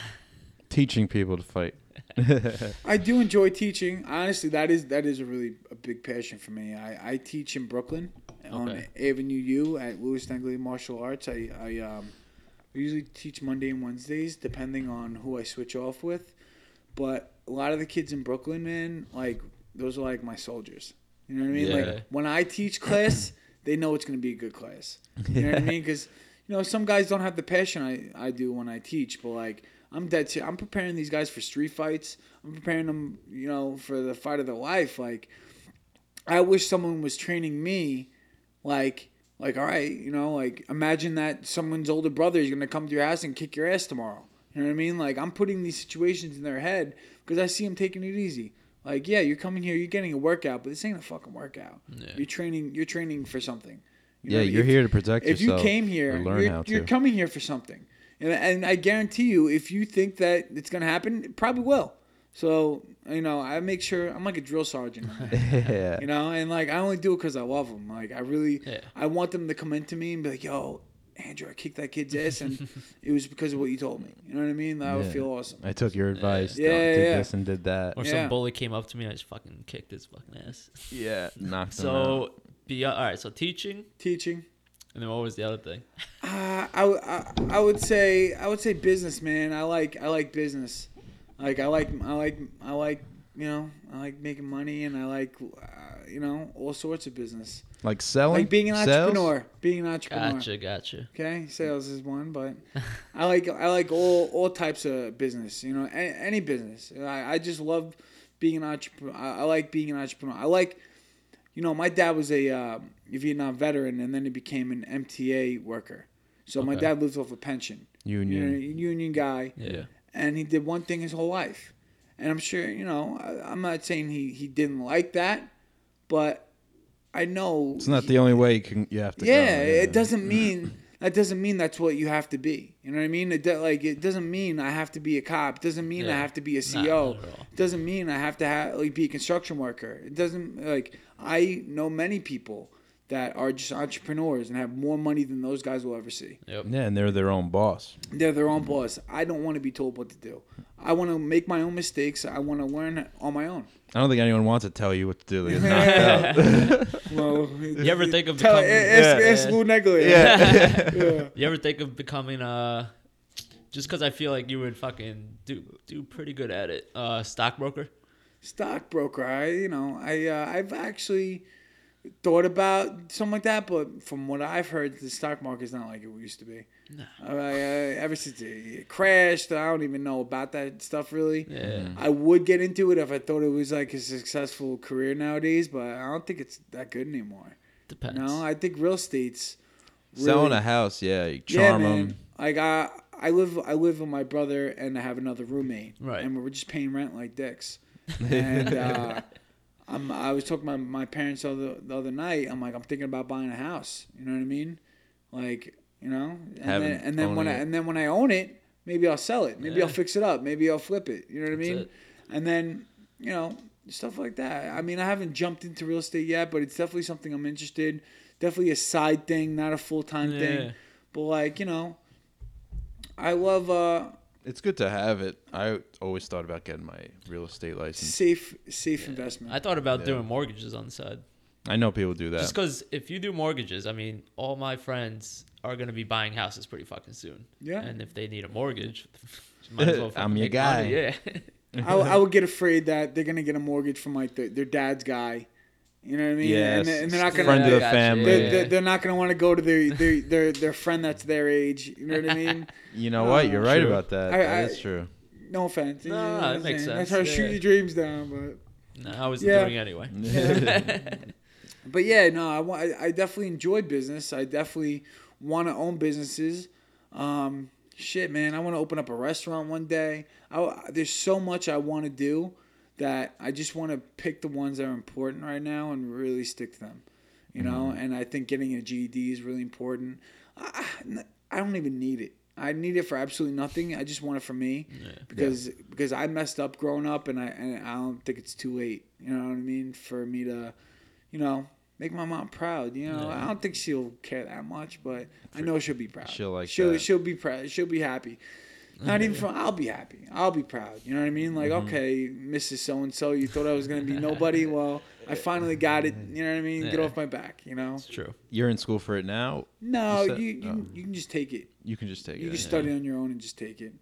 [SPEAKER 1] Teaching people to fight.
[SPEAKER 4] I do enjoy teaching. Honestly, that is that is a really a big passion for me. I, I teach in Brooklyn on
[SPEAKER 2] Okay.
[SPEAKER 4] Avenue U at Lou Neglia's Martial Arts. I I um usually teach Monday and Wednesdays depending on who I switch off with. But a lot of the kids in Brooklyn, man, like those are like my soldiers. You know what I mean?
[SPEAKER 2] Yeah.
[SPEAKER 4] Like when I teach class, they know it's going to be a good class. You know what I mean? Because you know some guys don't have the passion I, I do when I teach, but like I'm dead. ser- I'm preparing these guys for street fights. I'm preparing them, you know, for the fight of their life. Like I wish someone was training me, like like all right, you know, like imagine that someone's older brother is gonna come to your house and kick your ass tomorrow. You know what I mean? Like I'm putting these situations in their head because I see them taking it easy. Like yeah, you're coming here, you're getting a workout, but this ain't a fucking workout.
[SPEAKER 2] Yeah.
[SPEAKER 4] You're training. You're training for something. You
[SPEAKER 1] Yeah,
[SPEAKER 4] know,
[SPEAKER 1] you're
[SPEAKER 4] if-
[SPEAKER 1] here to protect
[SPEAKER 4] if
[SPEAKER 1] yourself.
[SPEAKER 4] If you came here,
[SPEAKER 1] learn
[SPEAKER 4] you're,
[SPEAKER 1] how to.
[SPEAKER 4] you're coming here for something, and, and I guarantee you, if you think that it's gonna happen, it probably will. So you know, I make sure I'm like a drill sergeant.
[SPEAKER 1] yeah.
[SPEAKER 4] you know, and like I only do it because I love them. Like I really,
[SPEAKER 2] Yeah.
[SPEAKER 4] I want them to come into me and be like, "Yo, Andrew, I kicked that kid's ass, and it was because of what you told me." You know what I mean? That would feel awesome.
[SPEAKER 1] I took your advice.
[SPEAKER 4] Yeah, yeah,
[SPEAKER 1] did
[SPEAKER 4] yeah.
[SPEAKER 1] this and did that.
[SPEAKER 2] Or
[SPEAKER 4] Yeah.
[SPEAKER 2] some bully came up to me and I just fucking kicked his fucking ass.
[SPEAKER 1] Yeah. Knocked them out.
[SPEAKER 2] So be all right, so teaching
[SPEAKER 4] Teaching.
[SPEAKER 2] And then what was the other thing?
[SPEAKER 4] Uh, I, w- I, I would say I would say business, man. I like I like business. Like I like I like I like you know I like making money and I like uh, you know all sorts of business.
[SPEAKER 1] Like selling.
[SPEAKER 4] Like being an
[SPEAKER 1] Sales?
[SPEAKER 4] entrepreneur. Being an entrepreneur.
[SPEAKER 2] Gotcha, gotcha.
[SPEAKER 4] Okay, sales is one, but I like I like all all types of business. You know, any, any business. I, I just love being an entrepreneur. I, I like being an entrepreneur. I like, you know, my dad was a uh, Vietnam veteran, and then he became an MTA worker. So my dad lives off a pension.
[SPEAKER 1] Union.
[SPEAKER 4] You know, union guy,
[SPEAKER 2] Yeah.
[SPEAKER 4] and he did one thing his whole life. And I'm sure, you know, I, I'm not saying he he didn't like that, but I know
[SPEAKER 1] It's not the only way you can. You have to.
[SPEAKER 4] yeah,
[SPEAKER 1] go.
[SPEAKER 4] it doesn't mean that doesn't mean that's what you have to be. You know what I mean? It do, like it doesn't mean I have to be a cop. It doesn't mean I have to be a CEO.
[SPEAKER 2] not
[SPEAKER 4] it doesn't mean I have to have, like be a construction worker. It doesn't like I know many people that are just entrepreneurs and have more money than those guys will ever see.
[SPEAKER 2] Yep.
[SPEAKER 1] Yeah, and they're their own boss.
[SPEAKER 4] They're their own boss. I don't want to be told what to do. I want to make my own mistakes. I want to learn on my own.
[SPEAKER 1] I don't think anyone wants to tell you what to do. They get knocked out.
[SPEAKER 4] Well,
[SPEAKER 2] You ever think of
[SPEAKER 4] tell,
[SPEAKER 2] becoming?
[SPEAKER 4] ask,
[SPEAKER 1] Yeah.
[SPEAKER 4] ask Lou Neglia. Yeah.
[SPEAKER 2] You ever think of becoming uh just because I feel like you would fucking do do pretty good at it. Uh, stockbroker.
[SPEAKER 4] stockbroker. I, you know, I, uh, I've actually thought about something like that, but from what I've heard, the stock market's not like it used to be.
[SPEAKER 2] No.
[SPEAKER 4] I, I, ever since it crashed, I don't even know about that stuff really.
[SPEAKER 2] Yeah.
[SPEAKER 4] I would get into it if I thought it was like a successful career nowadays, but I don't think it's that good anymore.
[SPEAKER 2] Depends.
[SPEAKER 4] No, I think real estate's
[SPEAKER 1] Selling a house, yeah, you charm
[SPEAKER 4] man.
[SPEAKER 1] them.
[SPEAKER 4] Like I, I live, I live with my brother, and I have another roommate,
[SPEAKER 2] Right.
[SPEAKER 4] And we're just paying rent like dicks. And uh, I'm, I was talking to my, my parents the other, the other night. I'm like, I'm thinking about buying a house. You know what I mean? Like, you know, and
[SPEAKER 1] Having-
[SPEAKER 4] then, and then when I, and then when I own it, maybe I'll sell it. Maybe I'll fix it up. Maybe I'll flip it. You know what I mean?
[SPEAKER 2] it.
[SPEAKER 4] And then, you know, stuff like that. I mean, I haven't jumped into real estate yet, but it's definitely something I'm interested. Definitely a side thing, not a full time
[SPEAKER 2] Yeah.
[SPEAKER 4] thing. But like, you know, I love uh
[SPEAKER 1] It's good to have it. I always thought about getting my real estate license.
[SPEAKER 4] safe safe investment.
[SPEAKER 2] I thought about
[SPEAKER 1] Yeah.
[SPEAKER 2] doing mortgages on the side.
[SPEAKER 1] I know people do that.
[SPEAKER 2] Just because if you do mortgages, I mean, all my friends are gonna be buying houses pretty fucking soon.
[SPEAKER 4] Yeah.
[SPEAKER 2] And if they need a mortgage, might as well
[SPEAKER 1] I'm your
[SPEAKER 2] make money.
[SPEAKER 1] guy.
[SPEAKER 2] Yeah.
[SPEAKER 4] I, I would get afraid that they're gonna get a mortgage from like their, their dad's guy. You know what I mean?
[SPEAKER 1] Yes,
[SPEAKER 4] and, they- and they're not gonna
[SPEAKER 1] friend of the family.
[SPEAKER 4] they're, they're, they're not gonna want to go to their, their their their friend that's their age. You know what I mean?
[SPEAKER 1] You know what? You're right
[SPEAKER 2] True.
[SPEAKER 1] about that.
[SPEAKER 4] I-
[SPEAKER 1] That
[SPEAKER 4] I-
[SPEAKER 1] is true.
[SPEAKER 4] No offense.
[SPEAKER 2] No,
[SPEAKER 4] You know
[SPEAKER 2] no,
[SPEAKER 4] what
[SPEAKER 2] it
[SPEAKER 4] I'm
[SPEAKER 2] makes
[SPEAKER 4] saying? That's
[SPEAKER 2] sense,
[SPEAKER 4] how to shoot your dreams down, but.
[SPEAKER 2] No, I wasn't
[SPEAKER 4] Yeah.
[SPEAKER 2] doing it anyway.
[SPEAKER 4] But yeah, no, I, wa- I I definitely enjoy business. I definitely want to own businesses. Um, shit, man, I want to open up a restaurant one day. I, there's so much I want to do that I just want to pick the ones that are important right now and really stick to them. You know, mm-hmm. and I think getting a GED is really important. I, I don't even need it. I need it for absolutely nothing. I just want it for me because because I messed up growing up, and I and I don't think it's too late. You know what I mean? For me to, you know, make my mom proud. You know, I don't think she'll care that much, but I know she'll be proud.
[SPEAKER 1] She'll like
[SPEAKER 4] she'll
[SPEAKER 1] that.
[SPEAKER 4] she'll be proud. She'll be happy. Not even from. I'll be happy. I'll be proud. You know what I mean? Like,
[SPEAKER 1] Mm-hmm.
[SPEAKER 4] okay, Mrs. So and So, you thought I was gonna be nobody. Well, I finally got it. You know what I mean? Get off my back. You know?
[SPEAKER 2] It's true.
[SPEAKER 1] You're in school for it now.
[SPEAKER 4] No,
[SPEAKER 1] You said-
[SPEAKER 4] you you, you can just take it.
[SPEAKER 1] You can just take
[SPEAKER 4] You
[SPEAKER 1] it.
[SPEAKER 4] You can
[SPEAKER 1] yeah.
[SPEAKER 4] study on your own and just take it.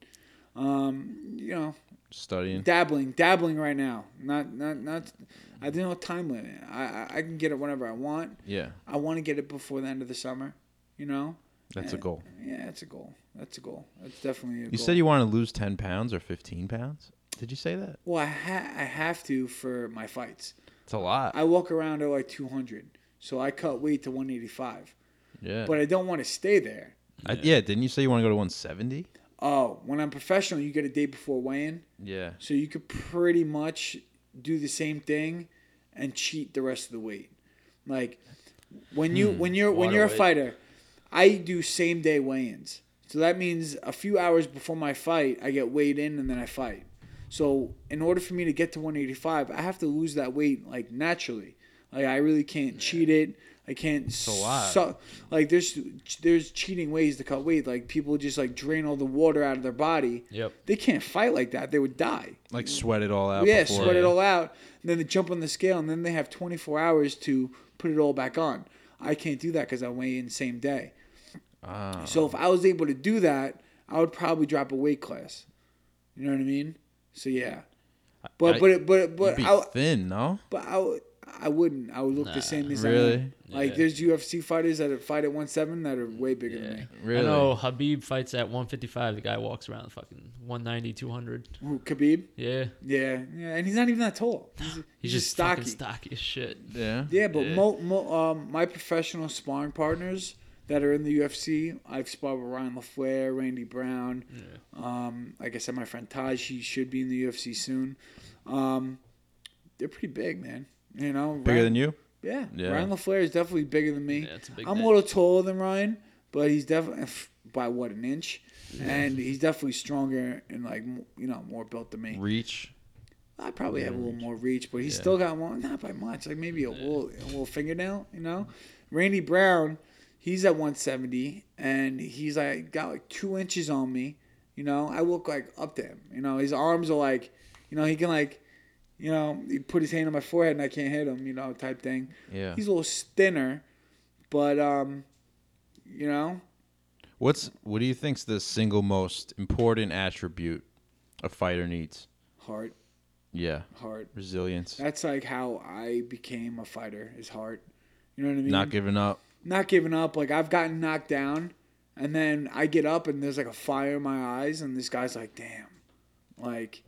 [SPEAKER 4] Um, you know,
[SPEAKER 1] Studying.
[SPEAKER 4] dabbling, dabbling right now. Not not not. I don't know time limit. I, I I can get it whenever I want.
[SPEAKER 1] Yeah,
[SPEAKER 4] I want to get it before the end of the summer. You know.
[SPEAKER 1] that's a goal.
[SPEAKER 4] Yeah, that's a goal. That's a goal. That's definitely a goal.
[SPEAKER 1] You said you want to lose 10 pounds or 15 pounds? Did you say that?
[SPEAKER 4] Well, I ha- I have to for my fights.
[SPEAKER 1] It's a lot.
[SPEAKER 4] I walk around at like 200, so I cut weight to 185.
[SPEAKER 1] yeah.
[SPEAKER 4] But I don't want to stay there.
[SPEAKER 1] I, yeah, didn't you say you want to go to 170?
[SPEAKER 4] Oh, when I'm professional, you get a day before weigh-in,
[SPEAKER 1] Yeah.
[SPEAKER 4] so you could pretty much do the same thing and cheat the rest of the weight. Like when you hmm. when you're when you're a
[SPEAKER 2] weight.
[SPEAKER 4] fighter, I do same day weigh-ins. So that means a few hours before my fight, I get weighed in and then I fight. So in order for me to get to 185, I have to lose that weight like naturally. Like I really can't cheat it. I can't.
[SPEAKER 1] a lot.
[SPEAKER 4] su- like there's there's cheating ways to cut weight. Like people just like drain all the water out of their body.
[SPEAKER 2] Yep.
[SPEAKER 4] They can't fight like that. They would die.
[SPEAKER 1] Like sweat it all out.
[SPEAKER 4] yeah,
[SPEAKER 1] before.
[SPEAKER 4] sweat it all out. And then they jump on the scale, and then they have 24 hours to put it all back on. I can't do that because I weigh in same day.
[SPEAKER 1] Ah.
[SPEAKER 4] So if I was able to do that, I would probably drop a weight class. You know what I mean? So yeah. But
[SPEAKER 1] I-
[SPEAKER 4] but but
[SPEAKER 1] You'd
[SPEAKER 4] but
[SPEAKER 1] be
[SPEAKER 4] I,
[SPEAKER 1] thin, no?
[SPEAKER 4] but I, would- I wouldn't. I would look the same as I
[SPEAKER 1] Really?
[SPEAKER 4] am. Like
[SPEAKER 2] Yeah.
[SPEAKER 4] there's UFC fighters that fight at 107 that are way bigger than me.
[SPEAKER 1] Really?
[SPEAKER 2] I know Khabib fights at 155. The guy walks around fucking 190, 200.
[SPEAKER 4] Who, Khabib?
[SPEAKER 2] Yeah.
[SPEAKER 4] Yeah, yeah, and he's not even that tall. He's, he's,
[SPEAKER 2] He's
[SPEAKER 4] just
[SPEAKER 2] just
[SPEAKER 4] stocky.
[SPEAKER 2] stocky as shit.
[SPEAKER 1] Yeah.
[SPEAKER 4] Yeah, but
[SPEAKER 2] Yeah.
[SPEAKER 4] Mo, mo, um, my professional sparring partners that are in the UFC, I've sparred with Ryan LaFlare, Randy Brown. Um, like I said, my friend Taj, he should be in the UFC soon. Um, they're pretty big, man. You know,
[SPEAKER 1] Bigger
[SPEAKER 4] Ryan,
[SPEAKER 1] than you?
[SPEAKER 4] Yeah,
[SPEAKER 1] Yeah.
[SPEAKER 4] Ryan LaFlare is definitely bigger than me.
[SPEAKER 2] Yeah, it's a big
[SPEAKER 4] I'm
[SPEAKER 2] man.
[SPEAKER 4] a little taller than Ryan, but he's definitely by what an inch, and he's definitely stronger and like you know more built than me.
[SPEAKER 1] Reach.
[SPEAKER 4] I probably have a little more reach, but he's
[SPEAKER 1] Yeah.
[SPEAKER 4] still got more, not by much, like maybe a little, a little fingernail, you know. Randy Brown, he's at 170, and he's like got like two inches on me, you know. I look like up to him, you know. His arms are like, you know, he can like, you know, he put his hand on my forehead and I can't hit him, you know, type thing.
[SPEAKER 1] Yeah.
[SPEAKER 4] He's a little thinner, but um, you know,
[SPEAKER 1] What's what do you think's the single most important attribute a fighter needs?
[SPEAKER 4] heart,
[SPEAKER 1] Yeah.
[SPEAKER 4] heart.
[SPEAKER 1] Resilience.
[SPEAKER 4] That's like how I became a fighter. Is heart. You know what I mean?
[SPEAKER 1] Not giving up.
[SPEAKER 4] Not giving up. Like I've gotten knocked down, and then I get up and there's like a fire in my eyes, and this guy's like, "Damn!" Like,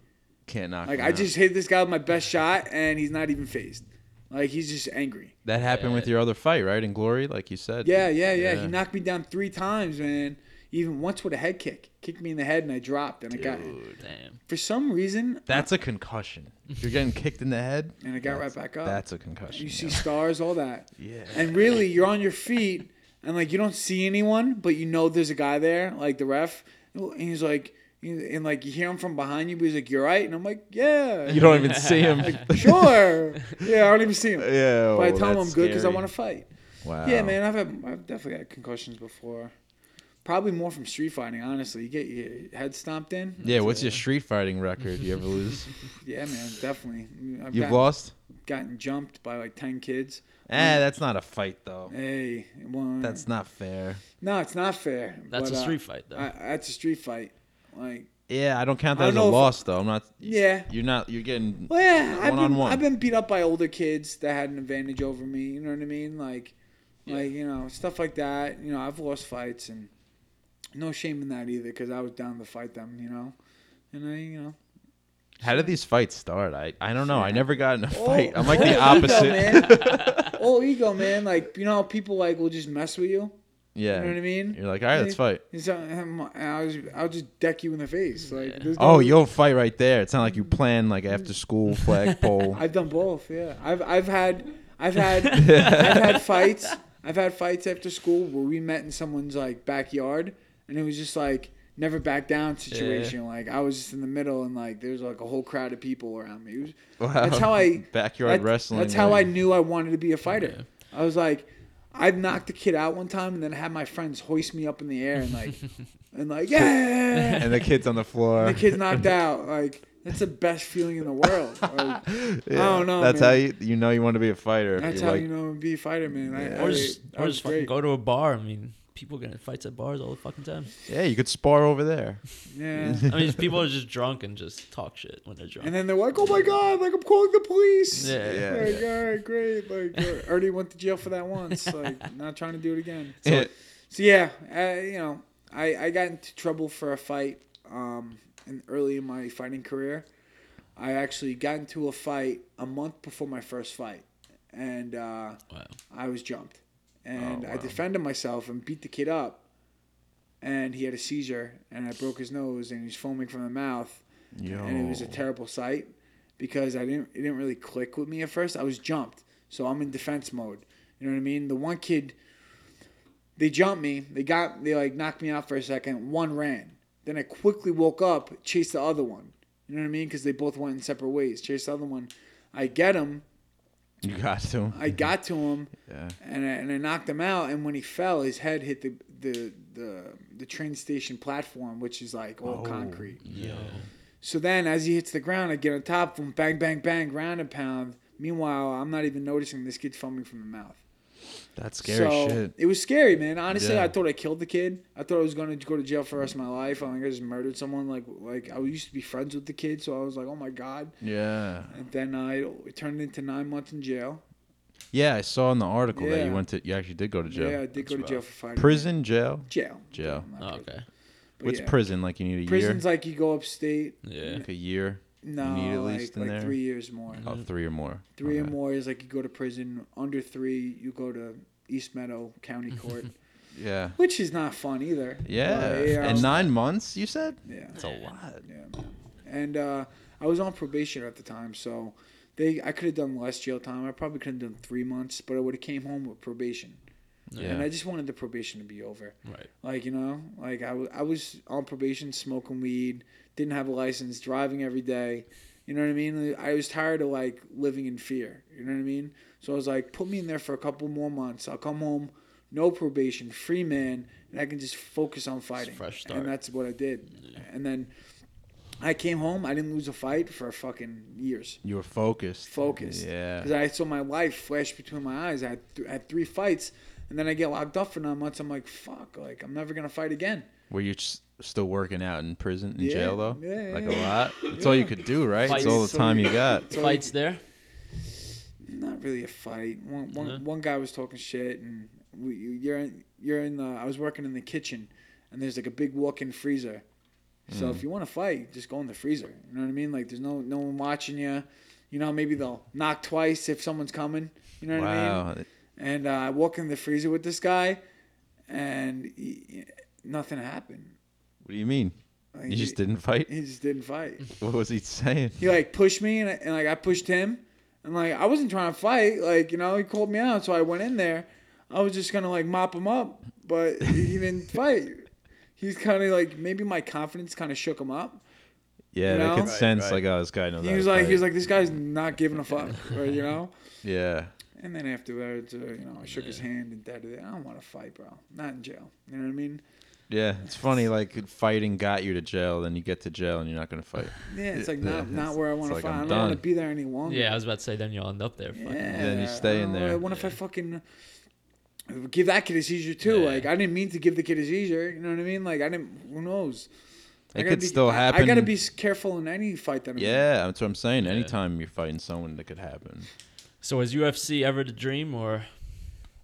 [SPEAKER 1] Can't knock.
[SPEAKER 4] like I
[SPEAKER 1] out.
[SPEAKER 4] just hit this guy with my best shot, and he's not even phased. Like he's just angry.
[SPEAKER 1] That happened with your other fight, right? In Glory, like you said.
[SPEAKER 4] Yeah, yeah, yeah.
[SPEAKER 1] Yeah.
[SPEAKER 4] He knocked me down three times, man. Even once with a head kick, kicked me in the head, and I dropped, and I got
[SPEAKER 2] Damn.
[SPEAKER 4] for some reason,
[SPEAKER 1] That's a concussion. You're getting kicked in the head.
[SPEAKER 4] and I got right back up.
[SPEAKER 1] That's a concussion.
[SPEAKER 4] you see
[SPEAKER 1] yeah.
[SPEAKER 4] stars, all that.
[SPEAKER 1] Yeah.
[SPEAKER 4] And really, you're on your feet, and like you don't see anyone, but you know there's a guy there, like the ref, and he's like, and like you hear him from behind you, but he's like, "You're right," and I'm like, "Yeah,
[SPEAKER 1] You don't even see him.
[SPEAKER 4] sure, yeah." I don't even see him,
[SPEAKER 1] yeah.
[SPEAKER 4] but I tell him I'm good because I want to fight.
[SPEAKER 1] Wow.
[SPEAKER 4] Yeah, man, I've had, I've definitely had concussions before. Probably more from street fighting, honestly. You get your head stomped in.
[SPEAKER 1] Yeah. What's your street fighting record? You ever lose?
[SPEAKER 4] Yeah, man, definitely. I've
[SPEAKER 1] You've
[SPEAKER 4] gotten,
[SPEAKER 1] lost.
[SPEAKER 4] gotten jumped by like ten kids.
[SPEAKER 1] Eh, that's not a fight though.
[SPEAKER 4] Hey, well,
[SPEAKER 1] That's not fair.
[SPEAKER 4] no, it's not fair.
[SPEAKER 2] That's
[SPEAKER 4] but,
[SPEAKER 2] a
[SPEAKER 4] uh,
[SPEAKER 2] street fight, though.
[SPEAKER 4] I, that's a street fight. Like,
[SPEAKER 1] Yeah, I don't count that as a
[SPEAKER 4] don't know if-
[SPEAKER 1] loss though. I'm not.
[SPEAKER 4] yeah.
[SPEAKER 1] You're not. You're getting.
[SPEAKER 4] Well, yeah, I've been,
[SPEAKER 1] One-on-one.
[SPEAKER 4] I've been beat up by older kids that had an advantage over me. You know what I mean? Like, like you know, stuff like that. You know, I've lost fights and no shame in that either because I was down to fight them. You know, and I, you know,
[SPEAKER 1] How did these fights start? I I don't know. I never got in a
[SPEAKER 4] all-
[SPEAKER 1] fight. I'm like
[SPEAKER 4] all
[SPEAKER 1] the
[SPEAKER 4] ego,
[SPEAKER 1] opposite.
[SPEAKER 4] man. all ego, man. Like you know, how people like will just mess with you.
[SPEAKER 1] yeah.
[SPEAKER 4] You know what I mean?
[SPEAKER 1] You're like, all right, let's fight.
[SPEAKER 4] So, um, I was, I'll just deck you in the face. Like, there's
[SPEAKER 1] Oh,
[SPEAKER 4] no-
[SPEAKER 1] you'll fight right there. It's not like you plan like after school flagpole.
[SPEAKER 4] I've done both. Yeah, I've I've had I've had I've had fights. I've had fights after school where we met in someone's like backyard, and it was just like never back down situation. Like I was just in the middle, and like there's like a whole crowd of people around me. It was,
[SPEAKER 1] Wow.
[SPEAKER 4] That's how I
[SPEAKER 1] backyard
[SPEAKER 4] that-
[SPEAKER 1] wrestling.
[SPEAKER 4] That's how I knew I wanted to be a fighter. I was like, I've knocked a kid out one time, and then I had my friends hoist me up in the air and like and like yeah,
[SPEAKER 1] And the kid's on the floor.
[SPEAKER 4] the kid's knocked out. Like that's the best feeling in the world. Like,
[SPEAKER 1] Yeah.
[SPEAKER 4] I don't know.
[SPEAKER 1] That's
[SPEAKER 4] man.
[SPEAKER 1] how you you know you want to be a fighter.
[SPEAKER 4] That's how
[SPEAKER 1] like,
[SPEAKER 4] you know be a fighter, man. I,
[SPEAKER 2] or
[SPEAKER 4] I,
[SPEAKER 2] just,
[SPEAKER 4] that
[SPEAKER 2] or
[SPEAKER 4] was
[SPEAKER 2] just fucking go to a bar. I mean, people get in fights at bars all the fucking time.
[SPEAKER 1] Yeah, you could spar over there.
[SPEAKER 4] Yeah.
[SPEAKER 2] I mean, people are just drunk and just talk shit when they're drunk.
[SPEAKER 4] And then they're like, "Oh my god! Like I'm calling the police."
[SPEAKER 2] Yeah.
[SPEAKER 1] Yeah.
[SPEAKER 4] Like, all right, great. Like, uh, already went to jail for that once. Like, not trying to do it again. So,
[SPEAKER 1] Yeah.
[SPEAKER 4] so yeah, uh, you know, I I got into trouble for a fight. Um, in early in my fighting career, I actually got into a fight a month before my first fight, and uh,
[SPEAKER 2] Wow.
[SPEAKER 4] I was jumped, and
[SPEAKER 1] Oh,
[SPEAKER 4] I defended myself and beat the kid up, and he had a seizure, and I broke his nose, and he was foaming from the mouth,
[SPEAKER 1] Yo.
[SPEAKER 4] and it was a terrible sight because I didn't it didn't really click with me at first. I was jumped, so I'm in defense mode. You know what I mean? The one kid, they jumped me, they got they like knocked me out for a second. One ran, then I quickly woke up, chased the other one. You know what I mean? Because they both went in separate ways. Chased the other one. I get him.
[SPEAKER 1] You got to. him.
[SPEAKER 4] I got to him
[SPEAKER 1] Yeah.
[SPEAKER 4] and I, and I knocked him out. And when he fell, his head hit the the the, the train station platform, which is like all oh, concrete.
[SPEAKER 2] Yo.
[SPEAKER 4] So then, as he hits the ground, I get on top of him, bang, bang, bang, ground and pound. Meanwhile, I'm not even noticing this kid's foaming from the mouth.
[SPEAKER 1] That's scary
[SPEAKER 4] so
[SPEAKER 1] shit.
[SPEAKER 4] it was scary, man. Honestly,
[SPEAKER 1] Yeah.
[SPEAKER 4] I thought I killed the kid. I thought I was going to go to jail for the rest of my life. I think I just murdered someone. Like, like I used to be friends with the kid, so I was like, oh my god.
[SPEAKER 1] Yeah.
[SPEAKER 4] And then I it turned into nine months in jail.
[SPEAKER 1] Yeah, I saw in the article that you went to. You actually did go to jail.
[SPEAKER 4] Yeah, I did go to jail for fighting.
[SPEAKER 1] Prison, jail.
[SPEAKER 4] Jail.
[SPEAKER 1] Jail.
[SPEAKER 2] Oh, okay.
[SPEAKER 4] But
[SPEAKER 1] What's
[SPEAKER 4] yeah.
[SPEAKER 1] prison? Like you need a
[SPEAKER 4] Prison's
[SPEAKER 1] year.
[SPEAKER 4] Prison's like you go upstate.
[SPEAKER 2] Yeah.
[SPEAKER 1] Like a year.
[SPEAKER 4] No,
[SPEAKER 1] need at
[SPEAKER 4] like,
[SPEAKER 1] in
[SPEAKER 4] like
[SPEAKER 1] there?
[SPEAKER 4] three years more.
[SPEAKER 1] Oh, three or more.
[SPEAKER 4] 3 or more is like you go to prison. Under three, you go to East Meadow County Court,
[SPEAKER 1] Yeah.
[SPEAKER 4] which is not fun either.
[SPEAKER 1] Yeah.
[SPEAKER 4] But, you
[SPEAKER 1] And nine months, you said?
[SPEAKER 4] Yeah,
[SPEAKER 1] That's a lot.
[SPEAKER 4] yeah. And uh, I was on probation at the time, so they I could have done less jail time. I probably could have done three months, but I would have came home with probation.
[SPEAKER 1] Yeah.
[SPEAKER 4] and I just wanted the probation to be over.
[SPEAKER 2] Right.
[SPEAKER 4] Like you know, like I, w- I was on probation, smoking weed, didn't have a license, driving every day. You know what I mean? I was tired of like living in fear. You know what I mean? So I was like, put me in there for a couple more months. I'll come home, no probation, free man, and I can just focus on fighting.
[SPEAKER 2] fresh start.
[SPEAKER 4] And that's what I did. And then I came home. I didn't lose a fight for fucking years.
[SPEAKER 1] You were focused.
[SPEAKER 4] Focused.
[SPEAKER 1] Yeah.
[SPEAKER 4] Because I saw my life flash between my eyes. I had, th- I had three fights, and then I get locked up for nine months. I'm like, fuck, like I'm never gonna fight again.
[SPEAKER 1] Were you s- still working out in prison, in
[SPEAKER 4] Yeah,
[SPEAKER 1] jail though?
[SPEAKER 4] yeah,
[SPEAKER 1] like
[SPEAKER 4] yeah.
[SPEAKER 1] a lot. That's all you could do, right? It's all the
[SPEAKER 4] So
[SPEAKER 1] time
[SPEAKER 4] you-
[SPEAKER 1] you got.
[SPEAKER 4] So
[SPEAKER 2] Fights there.
[SPEAKER 4] not really a fight. One, one,
[SPEAKER 2] Yeah.
[SPEAKER 4] one guy was talking shit, and we, you- you're in, you're in the. I was working in the kitchen, and there's like a big walk-in freezer. So
[SPEAKER 1] Mm.
[SPEAKER 4] if you want to fight, just go in the freezer. You know what I mean? Like there's no no one watching you. You know, maybe they'll knock twice if someone's coming. You know what I mean?
[SPEAKER 1] Wow.
[SPEAKER 4] And uh, I walk in the freezer with this guy, and he, nothing happened.
[SPEAKER 1] What do you mean?
[SPEAKER 4] Like,
[SPEAKER 1] You just didn't fight?
[SPEAKER 4] he just didn't fight.
[SPEAKER 1] What was he saying?
[SPEAKER 4] He like pushed me, and, I- and like I pushed him, and like I wasn't trying to fight. Like you know, he called me out, so I went in there. I was just gonna like mop him up, but he didn't fight. He's kind of like maybe my confidence kind of shook him up.
[SPEAKER 1] Yeah,
[SPEAKER 4] You
[SPEAKER 1] they could sense
[SPEAKER 2] right.
[SPEAKER 1] like, oh, this guy knows.
[SPEAKER 4] He was
[SPEAKER 1] to
[SPEAKER 4] like, he was like, this guy's not giving a fuck, or you know.
[SPEAKER 1] yeah.
[SPEAKER 4] And then afterwards, uh, you know, I shook his hand and da da da. I don't want to fight, bro. Not in jail. You know what I mean?
[SPEAKER 1] Yeah, it's funny. Like fighting got you to jail, then you get to jail and you're not gonna fight.
[SPEAKER 4] Yeah, it's like
[SPEAKER 1] Yeah,
[SPEAKER 4] not not where I want to
[SPEAKER 1] like,
[SPEAKER 4] fight.
[SPEAKER 1] I'm
[SPEAKER 4] I don't want to
[SPEAKER 1] done.
[SPEAKER 4] be there any longer.
[SPEAKER 2] Yeah, I was about to say. Then you'll end up there.
[SPEAKER 4] Yeah.
[SPEAKER 2] fucking-
[SPEAKER 1] Then you stay in
[SPEAKER 4] I don't know,
[SPEAKER 1] there.
[SPEAKER 4] What if I fucking give that kid a seizure too?
[SPEAKER 2] Yeah.
[SPEAKER 4] Like I didn't mean to give the kid a seizure. You know what I mean? Like I didn't. Who knows? I
[SPEAKER 1] It
[SPEAKER 4] gotta
[SPEAKER 1] could
[SPEAKER 4] be-
[SPEAKER 1] still
[SPEAKER 4] I-
[SPEAKER 1] happen.
[SPEAKER 4] I, gotta be careful in any fight that I'm in.
[SPEAKER 1] Yeah, that's what I'm saying.
[SPEAKER 2] Yeah.
[SPEAKER 1] Anytime you're fighting someone, that could happen.
[SPEAKER 2] So is UFC ever the dream or?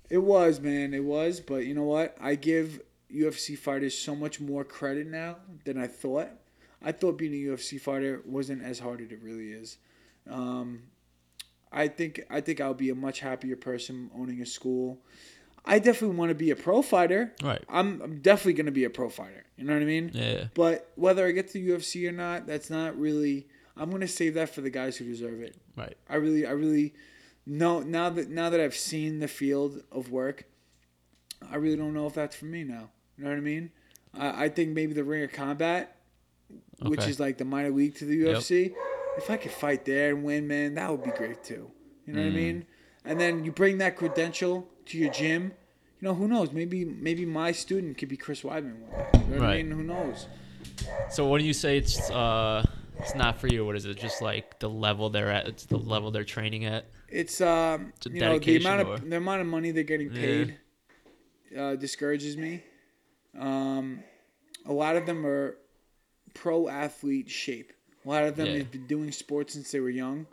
[SPEAKER 4] It was, man. It was. But you know what? I give UFC fighters so much more credit now than I thought. I thought being a UFC fighter wasn't as hard as it really is. Um, I think I think I'll be a much happier person owning a school. I definitely want to be a pro fighter.
[SPEAKER 2] Right.
[SPEAKER 4] I'm, I'm definitely going to be a pro fighter. You know what I mean?
[SPEAKER 2] Yeah.
[SPEAKER 4] But whether I get to the UFC or not, that's not really. I'm going to save that for the guys who deserve it.
[SPEAKER 2] Right.
[SPEAKER 4] I really, I really, no. Now that now that I've seen the field of work, I really don't know if that's for me now. You know what I mean? I, I think maybe the Ring of Combat, which is like the minor league to the
[SPEAKER 2] Yep.
[SPEAKER 4] UFC, if I could fight there and win, man, that would be great too. You know what I
[SPEAKER 2] Mm.
[SPEAKER 4] mean? And then you bring that credential to your gym. You know who knows? Maybe maybe my student could be Chris Weidman one day. You know what I mean? Who knows?
[SPEAKER 2] So when you say it's uh it's not for you, what is it? Just like the level they're at. It's the level they're training at.
[SPEAKER 4] It's um,
[SPEAKER 2] It's
[SPEAKER 4] you know, the amount
[SPEAKER 2] or-
[SPEAKER 4] of the amount of money they're getting
[SPEAKER 2] Yeah.
[SPEAKER 4] paid uh, discourages me. Um, a lot of them are pro athlete shape. A lot of them
[SPEAKER 2] Yeah.
[SPEAKER 4] have been doing sports since they were young.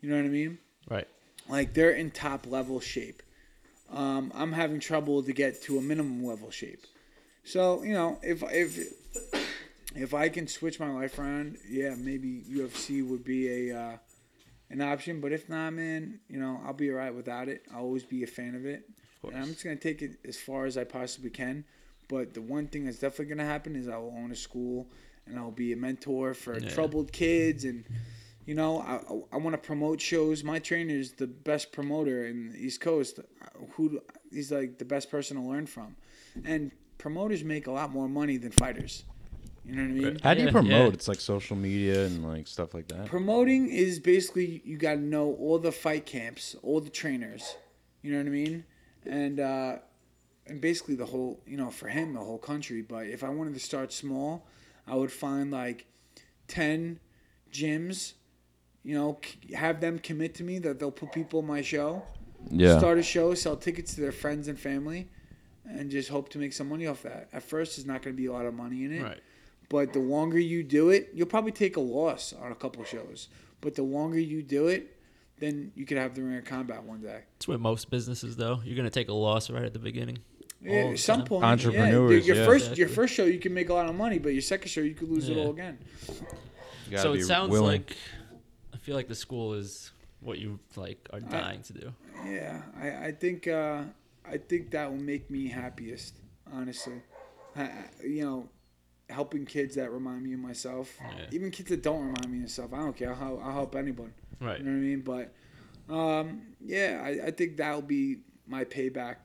[SPEAKER 4] You know what I mean?
[SPEAKER 2] Right.
[SPEAKER 4] Like they're in top level shape. Um, I'm having trouble to get to a minimum level shape. So you know, if if if I can switch my life around, yeah, maybe UFC would be a uh, an option. But if not, man, you know, I'll be alright without it. I'll always be a fan of it.
[SPEAKER 2] Of
[SPEAKER 4] And I'm just gonna take it as far as I possibly can. But the one thing that's definitely gonna happen is I will own a school and I'll be a mentor for
[SPEAKER 2] Yeah.
[SPEAKER 4] troubled kids and you know I, I, want to promote shows. My trainer is the best promoter in the East Coast. Who he's like the best person to learn from, and promoters make a lot more money than fighters. You know what I mean?
[SPEAKER 1] How do you promote?
[SPEAKER 2] yeah.
[SPEAKER 1] It's like social media and like stuff like that.
[SPEAKER 4] Promoting is basically you got to know all the fight camps, all the trainers. You know what I mean? And uh, and basically the whole, you know, for him the whole country. But if I wanted to start small, I would find like ten gyms. You know, have them commit to me that they'll put people in my show.
[SPEAKER 1] Yeah.
[SPEAKER 4] Start a show, sell tickets to their friends and family, and just hope to make some money off that. At first, there's not going to be a lot of money in it.
[SPEAKER 2] Right.
[SPEAKER 4] But the longer you do it, you'll probably take a loss on a couple shows. But the longer you do it, then you could have the ring of combat one day.
[SPEAKER 2] That's with most businesses though. You're gonna take a loss right at the beginning.
[SPEAKER 4] Yeah,
[SPEAKER 2] All
[SPEAKER 4] at some point,
[SPEAKER 1] Entrepreneurs,
[SPEAKER 4] Yeah. Your, your
[SPEAKER 1] yeah.
[SPEAKER 4] first your first show you can make a lot of money, but your second show you could lose it all again.
[SPEAKER 1] You gotta
[SPEAKER 2] So
[SPEAKER 1] be
[SPEAKER 2] it sounds
[SPEAKER 1] willing.
[SPEAKER 2] like I feel like the school is what you like are dying to do.
[SPEAKER 4] Yeah, I, I think uh, I think that will make me happiest. Honestly, I, I- you know, helping kids that remind me of myself,
[SPEAKER 2] Yeah.
[SPEAKER 4] even kids that don't remind me of myself. I don't care. I'll, help- I'll help anyone.
[SPEAKER 2] Right.
[SPEAKER 4] You know what I mean? But um, yeah, I, I think that'll be my payback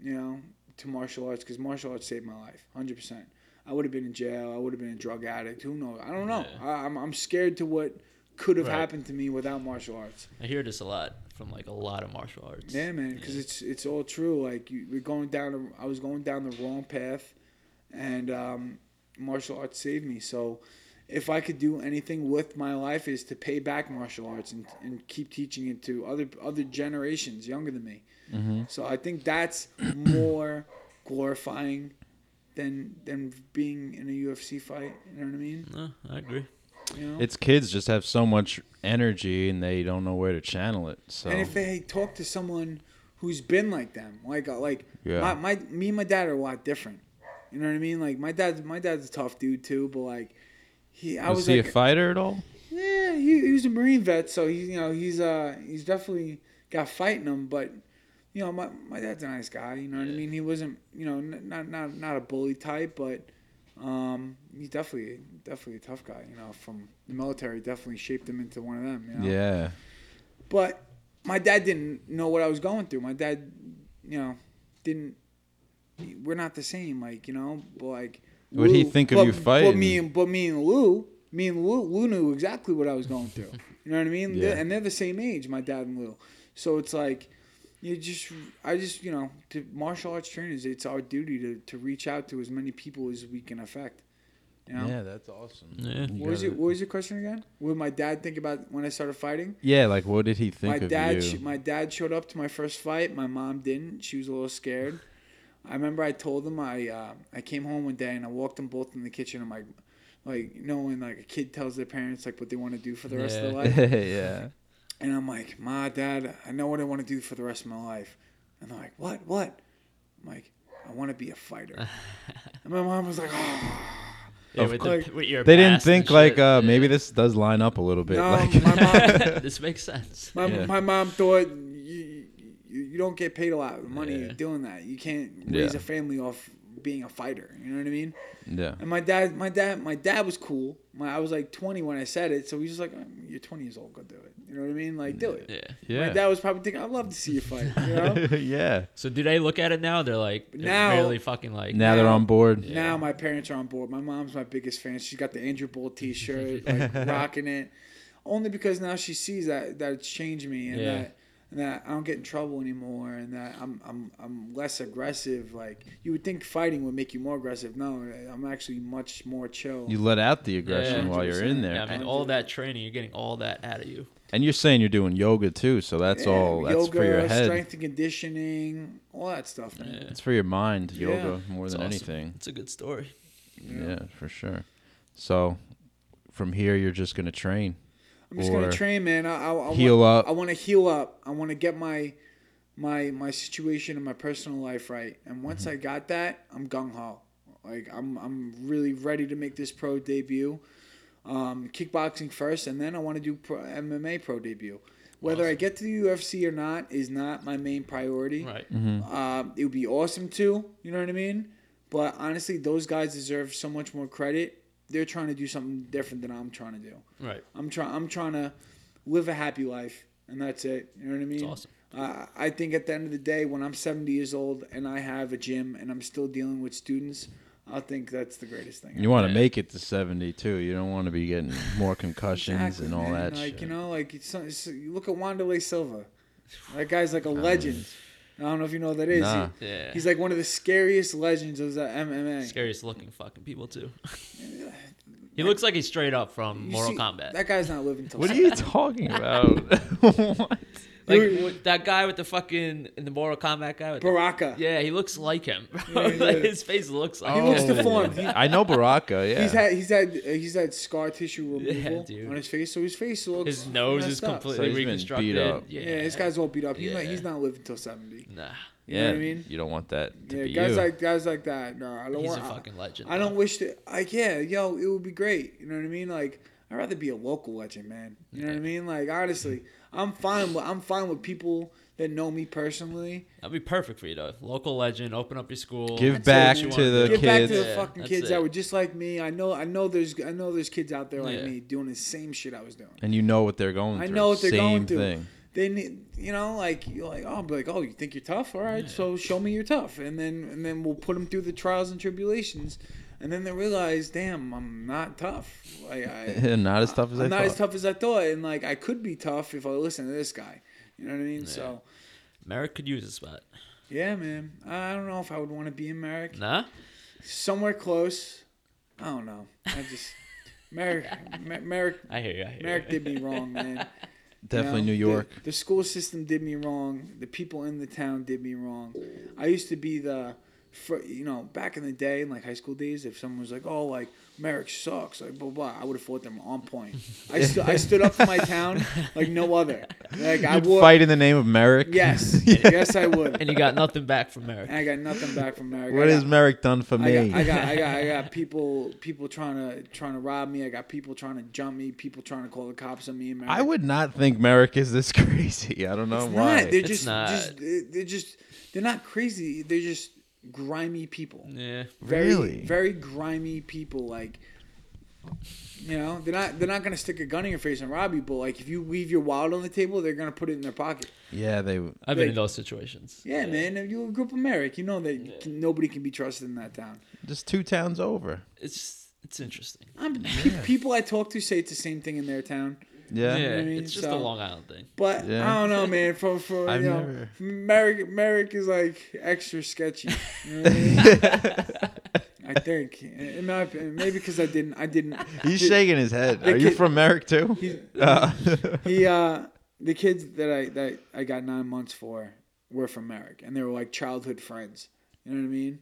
[SPEAKER 4] you know, to martial arts because martial arts saved my life, hundred percent. I would have been in jail. I would have been a drug addict. Who knows? I don't know.
[SPEAKER 2] Yeah.
[SPEAKER 4] I, I'm I'm scared to what could have
[SPEAKER 2] Right.
[SPEAKER 4] happened to me without martial arts.
[SPEAKER 2] I hear this a lot from like a lot of martial arts.
[SPEAKER 4] Yeah, man, because it's it's all true. Like you, we're going down. The, I was going down the wrong path, and um, martial arts saved me. So, if I could do anything with my life, is to pay back martial arts and, and keep teaching it to other other generations younger than me. So I think that's more glorifying than than being in a UFC fight. You know what I mean?
[SPEAKER 2] No, I agree.
[SPEAKER 4] You know?
[SPEAKER 1] It's kids just have so much energy and they don't know where to channel it. So
[SPEAKER 4] And if they talk to someone who's been like them, like uh, like
[SPEAKER 1] Yeah.
[SPEAKER 4] my, my me and my dad are a lot different. You know what I mean? Like my dad, my dad's a tough dude too, but like he, I
[SPEAKER 1] was,
[SPEAKER 4] was,
[SPEAKER 1] he
[SPEAKER 4] like,
[SPEAKER 1] a fighter at all?
[SPEAKER 4] yeah, he, he was a Marine vet, so he's you know he's uh he's definitely got fighting him, but you know my my dad's a nice guy. You know what I mean? He wasn't you know n- not not not a bully type, but um he's definitely definitely a tough guy. You know, from the military, definitely shaped him into one of them. You know?
[SPEAKER 1] Yeah.
[SPEAKER 4] But my dad didn't know what I was going through. My dad, you know, didn't. We're not the same, like you know. But like,
[SPEAKER 1] What'd he think of
[SPEAKER 4] but,
[SPEAKER 1] you
[SPEAKER 4] But
[SPEAKER 1] fighting?
[SPEAKER 4] me and but me and Lou, me and Lou, Lou knew exactly what I was going through. You know what I mean?
[SPEAKER 1] Yeah.
[SPEAKER 4] They're- and they're the same age, my dad and Lou. So it's like, you just, I just, you know, to martial arts trainers, it's our duty to to reach out to as many people as we can affect. You know?
[SPEAKER 1] Yeah, that's awesome.
[SPEAKER 2] Yeah.
[SPEAKER 4] What was
[SPEAKER 1] gotta-
[SPEAKER 4] it? What was your question again? What did my dad think about when I started fighting?
[SPEAKER 1] Yeah, like what did he think
[SPEAKER 4] my
[SPEAKER 1] of
[SPEAKER 4] dad,
[SPEAKER 1] you?
[SPEAKER 4] sh- my dad showed up to my first fight. My mom didn't. She was a little scared. I remember I told them I uh, I came home one day and I walked them both in the kitchen. I'm like, like you know when like a kid tells their parents like what they want to do for the rest of their life,
[SPEAKER 1] yeah.
[SPEAKER 4] And I'm like, Ma, Dad, I know what I want to do for the rest of my life, and they're like, What, what? I'm like, I want to be a fighter. and my mom was like, Oh.
[SPEAKER 2] Yeah,
[SPEAKER 1] Of
[SPEAKER 2] with,
[SPEAKER 4] course.
[SPEAKER 2] the, with your
[SPEAKER 1] They didn't think like
[SPEAKER 2] shit,
[SPEAKER 1] uh
[SPEAKER 2] yeah.
[SPEAKER 1] maybe this does line up a little bit.
[SPEAKER 4] No,
[SPEAKER 1] like
[SPEAKER 4] my mom,
[SPEAKER 2] this makes sense.
[SPEAKER 4] My,
[SPEAKER 1] Yeah.
[SPEAKER 4] my mom thought you, you, you don't get paid a lot of money
[SPEAKER 2] Yeah.
[SPEAKER 4] doing that. You can't raise
[SPEAKER 1] Yeah.
[SPEAKER 4] a family off being a fighter. You know what I mean?
[SPEAKER 1] yeah.
[SPEAKER 4] And my dad, my dad, my dad was cool. My, I was like 20 when I said it, so he's just like, "Um, "You're 20 years old, go do it." You know what I mean? Like, do it.
[SPEAKER 2] Yeah.
[SPEAKER 4] My
[SPEAKER 1] Yeah.
[SPEAKER 4] dad was probably thinking, "I'd love to see you fight." You know?
[SPEAKER 1] yeah.
[SPEAKER 2] So do they look at it now? They're like
[SPEAKER 4] Now-
[SPEAKER 2] really fucking like
[SPEAKER 1] Now they're on board.
[SPEAKER 2] Yeah.
[SPEAKER 4] Now my parents are on board. My mom's my biggest fan. She's got the Andrew Ball T-shirt, like rocking it, only because now she sees that that it's changed me and
[SPEAKER 2] Yeah.
[SPEAKER 4] that and that I don't get in trouble anymore and that I'm I'm I'm less aggressive. Like you would think fighting would make you more aggressive. No, I'm actually much more chill.
[SPEAKER 1] You let out the aggression
[SPEAKER 2] Yeah.
[SPEAKER 1] while you're in there.
[SPEAKER 2] Yeah, I mean, all that training, you're getting all that out of you.
[SPEAKER 1] And you're saying you're doing yoga too, so that's
[SPEAKER 4] Yeah,
[SPEAKER 1] all that's
[SPEAKER 4] yoga,
[SPEAKER 1] for your head.
[SPEAKER 4] strength and conditioning, all that stuff, man.
[SPEAKER 2] Yeah.
[SPEAKER 1] It's for your mind,
[SPEAKER 4] Yeah.
[SPEAKER 1] yoga more
[SPEAKER 2] It's
[SPEAKER 1] than
[SPEAKER 2] awesome.
[SPEAKER 1] anything.
[SPEAKER 2] It's a good story.
[SPEAKER 1] Yeah. for sure. So from here you're just gonna train.
[SPEAKER 4] I'm just gonna train, man. I, I, I
[SPEAKER 1] heal
[SPEAKER 4] want,
[SPEAKER 1] up.
[SPEAKER 4] I want to heal up. I want to get my my my situation and my personal life right. And once
[SPEAKER 1] Mm-hmm.
[SPEAKER 4] I got that, I'm gung ho. Like I'm I'm really ready to make this pro debut. Um, kickboxing first, and then I want to do pro, MMA pro debut. Whether I get to the UFC or not is not my main priority.
[SPEAKER 2] Right.
[SPEAKER 1] Mm-hmm.
[SPEAKER 4] Um, it would be awesome too. You know what I mean? But honestly, those guys deserve so much more credit. They're trying to do something different than I'm trying to do.
[SPEAKER 2] Right.
[SPEAKER 4] I'm trying. I'm trying to live a happy life, and that's it. You know what I mean?
[SPEAKER 2] It's awesome.
[SPEAKER 4] Uh, I think at the end of the day, when I'm 70 years old and I have a gym and I'm still dealing with students, I think that's the greatest thing.
[SPEAKER 1] You want to make it to 72. You don't want to be getting more concussions
[SPEAKER 4] Exactly,
[SPEAKER 1] and all
[SPEAKER 4] man.
[SPEAKER 1] that
[SPEAKER 4] Like
[SPEAKER 1] shit.
[SPEAKER 4] you know, like it's, it's, you look at Wanderlei Silva. That guy's like a legend. I don't know if you know what that is.
[SPEAKER 1] Nah.
[SPEAKER 4] He-
[SPEAKER 2] Yeah.
[SPEAKER 4] he's like one of the scariest legends of the MMA.
[SPEAKER 2] scariest looking fucking people too. he looks like he's straight up from
[SPEAKER 4] You
[SPEAKER 2] Mortal
[SPEAKER 4] see,
[SPEAKER 2] Kombat.
[SPEAKER 4] That guy's not living till.
[SPEAKER 1] what are you talking about? what?
[SPEAKER 2] Like
[SPEAKER 4] Dude.
[SPEAKER 2] that guy with the fucking in the Mortal Kombat guy. With the-
[SPEAKER 4] Baraka.
[SPEAKER 2] yeah, he looks like him.
[SPEAKER 4] Yeah, he
[SPEAKER 2] like, his face looks like.
[SPEAKER 4] He
[SPEAKER 2] him.
[SPEAKER 4] looks deformed. He-
[SPEAKER 1] I know Baraka. Yeah.
[SPEAKER 4] He's had he's had uh, he's had scar tissue removal
[SPEAKER 2] dude.
[SPEAKER 4] on his face, so his face looks
[SPEAKER 2] His nose is
[SPEAKER 4] up.
[SPEAKER 2] completely
[SPEAKER 1] So he's been beat
[SPEAKER 2] reconstructed.
[SPEAKER 1] up.
[SPEAKER 2] Yeah.
[SPEAKER 4] Yeah, this guy's all beat up. He's not he's not living till seventy.
[SPEAKER 2] Nah,
[SPEAKER 4] You know
[SPEAKER 1] yeah.
[SPEAKER 4] what I mean?
[SPEAKER 1] You don't want that to
[SPEAKER 4] Yeah,
[SPEAKER 1] be
[SPEAKER 4] guys
[SPEAKER 1] you.
[SPEAKER 4] like guys like that. No, I don't
[SPEAKER 2] he's a
[SPEAKER 4] want.
[SPEAKER 2] fucking legend.
[SPEAKER 4] I, I don't
[SPEAKER 2] though.
[SPEAKER 4] wish that. Like yeah, yo, it would be great. You know what I mean? Like I'd rather be a local legend, man. You know what I mean? Like honestly, I'm fine with I'm fine with people that know me personally.
[SPEAKER 2] That'd be perfect for you though. Local legend. Open up your school.
[SPEAKER 1] Give back
[SPEAKER 4] man.
[SPEAKER 1] to the kids.
[SPEAKER 4] Give back to the
[SPEAKER 2] Yeah,
[SPEAKER 4] fucking kids
[SPEAKER 2] it.
[SPEAKER 4] that were just like me. I know I know there's I know there's kids out there like
[SPEAKER 2] Yeah.
[SPEAKER 4] me doing the same shit I was doing.
[SPEAKER 1] and you know what they're going through.
[SPEAKER 4] I know what they're
[SPEAKER 1] Same
[SPEAKER 4] going through.
[SPEAKER 1] thing.
[SPEAKER 4] they need, you know, like you're like, oh, I'll be like, oh, you think you're tough? All right, so show me you're tough, and then and then we'll put them through the trials and tribulations, and then they realize, damn, I'm not tough. Like I,
[SPEAKER 1] not as tough as I
[SPEAKER 4] I'm not
[SPEAKER 1] thought.
[SPEAKER 4] as tough as I thought, and like I could be tough if I listen to this guy. You know what I mean? So
[SPEAKER 2] Merrick could use a spot.
[SPEAKER 4] yeah, man. I don't know if I would want to be in Merrick.
[SPEAKER 2] Nah.
[SPEAKER 4] Somewhere close. I don't know. I just Merrick, Mer- Merrick,
[SPEAKER 2] I hear you. I hear
[SPEAKER 4] Merrick
[SPEAKER 2] you.
[SPEAKER 4] did me wrong, man.
[SPEAKER 1] Definitely
[SPEAKER 4] You know,
[SPEAKER 1] New
[SPEAKER 4] the-
[SPEAKER 1] York.
[SPEAKER 4] The, school system did me wrong. The people in the town did me wrong. I used to be the, fr- you know, back in the day, in like high school days, if someone was like, "Oh, like Merrick sucks," like blah blah, I would have fought them on point. I stood, I stood up for my town like no other. Like I
[SPEAKER 1] You'd
[SPEAKER 4] wore.
[SPEAKER 1] fight in the name of Merrick.
[SPEAKER 4] Yes, yes, I would.
[SPEAKER 2] and you got nothing back from Merrick.
[SPEAKER 4] And I got nothing back from Merrick.
[SPEAKER 1] What
[SPEAKER 4] I
[SPEAKER 1] has
[SPEAKER 4] got,
[SPEAKER 1] Merrick done for
[SPEAKER 4] I
[SPEAKER 1] me?
[SPEAKER 4] got, I got, I got, I got people, people trying to, trying to rob me. I got people trying to jump me. People trying to call the cops on me. And Merrick.
[SPEAKER 1] I would not think Merrick is this crazy. I don't know
[SPEAKER 4] It's
[SPEAKER 1] why.
[SPEAKER 4] not. They're
[SPEAKER 2] It's
[SPEAKER 4] just,
[SPEAKER 2] not.
[SPEAKER 4] just, they're just, they're not crazy. They're just grimy people.
[SPEAKER 2] Yeah.
[SPEAKER 4] Very,
[SPEAKER 1] Really?
[SPEAKER 4] very grimy people. Like, you know, they're not, they're not gonna stick a gun in your face and rob you. But like, if you leave your wallet on the table, they're gonna put it in their pocket.
[SPEAKER 1] yeah, they.
[SPEAKER 2] I've been in those situations.
[SPEAKER 4] Yeah, man. If you grew up in Merrick, you know that you can- nobody can be trusted in that town.
[SPEAKER 1] Just two towns over.
[SPEAKER 2] It's it's interesting.
[SPEAKER 4] I'm, pe- People I talk to say it's the same thing in their town.
[SPEAKER 1] Yeah.
[SPEAKER 2] Yeah,
[SPEAKER 4] I mean,
[SPEAKER 2] it's just
[SPEAKER 4] so-
[SPEAKER 2] a Long Island thing.
[SPEAKER 4] But
[SPEAKER 1] Yeah.
[SPEAKER 4] I don't know, man. For for
[SPEAKER 1] I've
[SPEAKER 4] you know,
[SPEAKER 1] never-
[SPEAKER 4] Merrick Merrick is like extra sketchy. You know what I mean? I think, in my opinion, maybe because I didn't, I didn't.
[SPEAKER 1] He's
[SPEAKER 4] the-
[SPEAKER 1] shaking his head.
[SPEAKER 4] the
[SPEAKER 1] Are you from Merrick too?
[SPEAKER 4] He,
[SPEAKER 1] Uh,
[SPEAKER 4] he uh, the kids that I that I got nine months for were from Merrick, and they were like childhood friends. You know what I mean?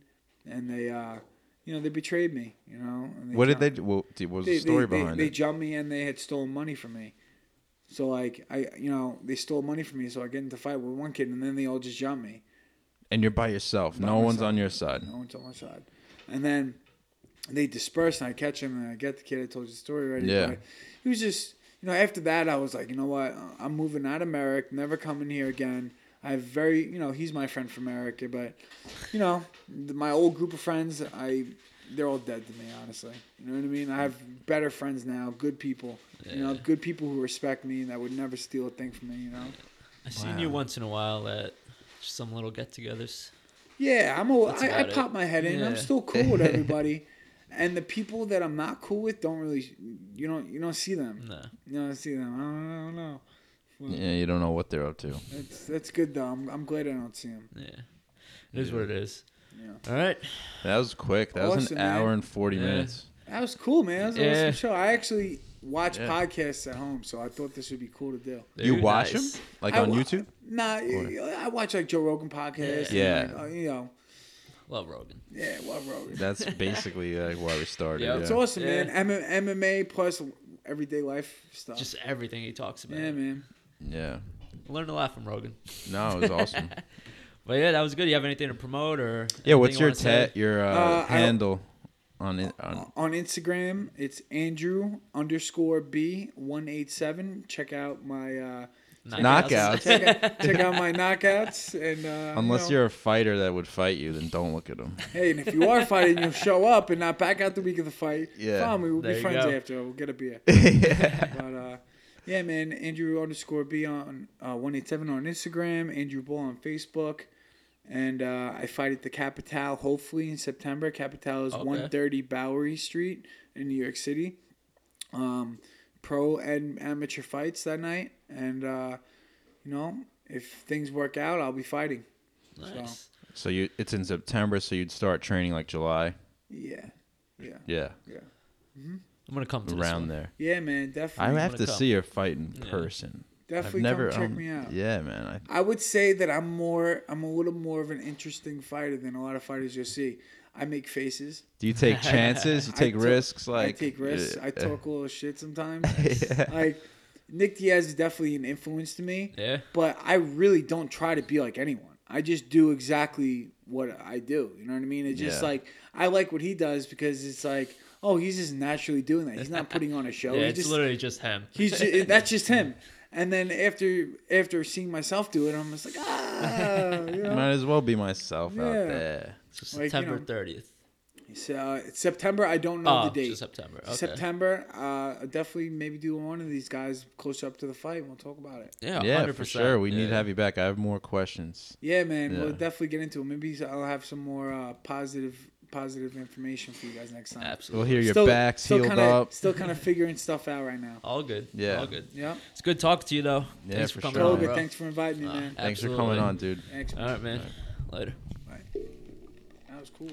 [SPEAKER 4] And they, uh, you know, they betrayed me. You know. And
[SPEAKER 1] what did they do? What what was
[SPEAKER 4] They,
[SPEAKER 1] the story
[SPEAKER 4] they,
[SPEAKER 1] behind
[SPEAKER 4] they, they jumped me and they had stolen money from me. So like I, you know, they stole money from me. So I get into a fight with one kid, and then they all just jump me.
[SPEAKER 1] and you're by yourself.
[SPEAKER 4] By
[SPEAKER 1] no one's
[SPEAKER 4] myself.
[SPEAKER 1] on your side.
[SPEAKER 4] No one's on my side. And then they disperse, and I catch him, and I get the kid. I told you the story already.
[SPEAKER 1] Yeah.
[SPEAKER 4] But he was just, you know, after that, I was like, you know what? I'm moving out of Merrick, never coming here again. I have very, you know, he's my friend from America, but, you know, my old group of friends, I, they're all dead to me, honestly. You know what I mean? I have better friends now, good people. You know, good people who respect me and that would never steal a thing from me. You know.
[SPEAKER 2] I seen you once in a while at some little get-togethers.
[SPEAKER 4] Yeah, I'm a,
[SPEAKER 2] That's
[SPEAKER 4] I, I
[SPEAKER 2] about it.
[SPEAKER 4] pop my head in. I'm still cool with everybody, and the people that I'm not cool with don't really. You don't. You don't see them.
[SPEAKER 2] No.
[SPEAKER 4] You don't see them. I don't, I don't know.
[SPEAKER 1] Yeah, you don't know what they're up to.
[SPEAKER 4] That's that's good though. I'm, I'm glad I don't see them.
[SPEAKER 2] Yeah. It is what it is.
[SPEAKER 4] Yeah.
[SPEAKER 2] All right.
[SPEAKER 1] That was quick. That was
[SPEAKER 4] Awesome,
[SPEAKER 1] an hour
[SPEAKER 4] man.
[SPEAKER 1] and forty
[SPEAKER 2] Yeah.
[SPEAKER 1] minutes.
[SPEAKER 4] That was cool, man. That was an awesome show. I actually watch
[SPEAKER 1] Yeah.
[SPEAKER 4] podcasts at home, so I thought this would be cool to do.
[SPEAKER 1] You
[SPEAKER 2] Dude,
[SPEAKER 1] watch
[SPEAKER 2] nice.
[SPEAKER 1] them like
[SPEAKER 4] I
[SPEAKER 1] on
[SPEAKER 4] wa-
[SPEAKER 1] YouTube?
[SPEAKER 4] Nah, I watch like Joe Rogan podcast.
[SPEAKER 1] Yeah.
[SPEAKER 4] and, like, uh, you know.
[SPEAKER 2] Love Rogan.
[SPEAKER 4] Yeah, love Rogan.
[SPEAKER 1] That's basically like why we started.
[SPEAKER 2] Yeah.
[SPEAKER 1] Yeah.
[SPEAKER 4] It's awesome,
[SPEAKER 2] Yeah.
[SPEAKER 4] man. M- MMA plus everyday life stuff.
[SPEAKER 2] Just everything he talks about.
[SPEAKER 4] yeah, man.
[SPEAKER 1] Yeah.
[SPEAKER 2] Learned a lot from Rogan.
[SPEAKER 1] No, it was awesome.
[SPEAKER 2] But yeah, that was good. You have anything to promote or?
[SPEAKER 1] yeah. What's
[SPEAKER 2] anything
[SPEAKER 1] your
[SPEAKER 2] you
[SPEAKER 1] ta- your uh,
[SPEAKER 4] Uh,
[SPEAKER 1] handle on it? On,
[SPEAKER 4] on Instagram, it's Andrew underscore B one eight seven. Check out my uh,
[SPEAKER 1] Knockouts.
[SPEAKER 4] check, out, check out my knockouts and uh,
[SPEAKER 1] Unless
[SPEAKER 4] you know,
[SPEAKER 1] you're a fighter that would fight you, then don't look at them.
[SPEAKER 4] hey, and if you are fighting, you'll show up and not back out the week of the fight.
[SPEAKER 1] Yeah.
[SPEAKER 4] fine, we will be friends
[SPEAKER 2] go.
[SPEAKER 4] after. We'll get a beer. But uh, yeah, man, Andrew underscore B on uh, one eight seven on Instagram. Andrew Ball on Facebook. And uh, I fight at the Capitale hopefully in September. Capitale is
[SPEAKER 2] Okay.
[SPEAKER 4] 130 Bowery Street in New York City. Um, pro and amateur fights that night. And, uh, you know, if things work out, I'll be fighting.
[SPEAKER 2] Nice.
[SPEAKER 1] So you, it's in September, so you'd start training like July.
[SPEAKER 4] Yeah. Yeah.
[SPEAKER 1] Yeah,
[SPEAKER 4] Yeah.
[SPEAKER 2] I'm gonna come to this
[SPEAKER 1] around
[SPEAKER 2] one.
[SPEAKER 1] there.
[SPEAKER 4] Yeah, man. Definitely.
[SPEAKER 1] I have
[SPEAKER 2] gonna come.
[SPEAKER 1] see your fight in
[SPEAKER 2] Yeah.
[SPEAKER 1] person.
[SPEAKER 4] definitely
[SPEAKER 1] I've never
[SPEAKER 4] come check
[SPEAKER 1] um,
[SPEAKER 4] me out.
[SPEAKER 1] Yeah, man. I,
[SPEAKER 4] I would say that I'm more, I'm a little more of an interesting fighter than a lot of fighters you'll see. I make faces.
[SPEAKER 1] do you take chances? You
[SPEAKER 4] I
[SPEAKER 1] take
[SPEAKER 4] talk-
[SPEAKER 1] risks? Like
[SPEAKER 4] I take risks.
[SPEAKER 1] uh,
[SPEAKER 4] I talk a little shit sometimes.
[SPEAKER 1] yeah.
[SPEAKER 4] like Nick Diaz is definitely an influence to me,
[SPEAKER 2] Yeah.
[SPEAKER 4] but I really don't try to be like anyone. I just do exactly what I do. You know what I mean? It's just
[SPEAKER 1] Yeah.
[SPEAKER 4] like I like what he does because it's like, oh, he's just naturally doing that. He's not putting on a show.
[SPEAKER 2] Yeah,
[SPEAKER 4] He
[SPEAKER 2] it's
[SPEAKER 4] just,
[SPEAKER 2] literally just him.
[SPEAKER 4] he's ju- that's just him. And then after after seeing myself do it, I'm just like, ah, you know?
[SPEAKER 1] Might as well be myself out there.
[SPEAKER 2] So
[SPEAKER 4] like, you
[SPEAKER 2] September
[SPEAKER 4] know.
[SPEAKER 2] 30th.
[SPEAKER 4] So, uh, September. I don't know
[SPEAKER 2] Oh,
[SPEAKER 4] the date.
[SPEAKER 2] just September. Okay.
[SPEAKER 4] September. Uh, definitely maybe do one of these guys closer up to the fight. and We'll talk about it.
[SPEAKER 2] Yeah,
[SPEAKER 1] Yeah,
[SPEAKER 2] 100%.
[SPEAKER 1] for sure. We need to have you back. I have more questions.
[SPEAKER 4] Yeah, man. We'll definitely get into it. Maybe I'll have some more uh, positive positive information for you guys next time.
[SPEAKER 2] Absolutely.
[SPEAKER 1] We'll hear your back
[SPEAKER 4] still
[SPEAKER 1] sealed
[SPEAKER 4] kinda,
[SPEAKER 1] up.
[SPEAKER 4] Still kind of figuring stuff out right now.
[SPEAKER 2] All good.
[SPEAKER 1] Yeah.
[SPEAKER 2] All good.
[SPEAKER 4] Yeah.
[SPEAKER 2] It's good talking to you though.
[SPEAKER 1] Yeah,
[SPEAKER 2] Thanks
[SPEAKER 1] for
[SPEAKER 2] for coming
[SPEAKER 1] sure.
[SPEAKER 2] on, bro.
[SPEAKER 4] thanks for inviting me,
[SPEAKER 2] Uh,
[SPEAKER 4] man.
[SPEAKER 1] Thanks for
[SPEAKER 2] Absolutely.
[SPEAKER 1] coming on, dude.
[SPEAKER 4] Thanks.
[SPEAKER 2] All right, man. Later.
[SPEAKER 4] That was cool.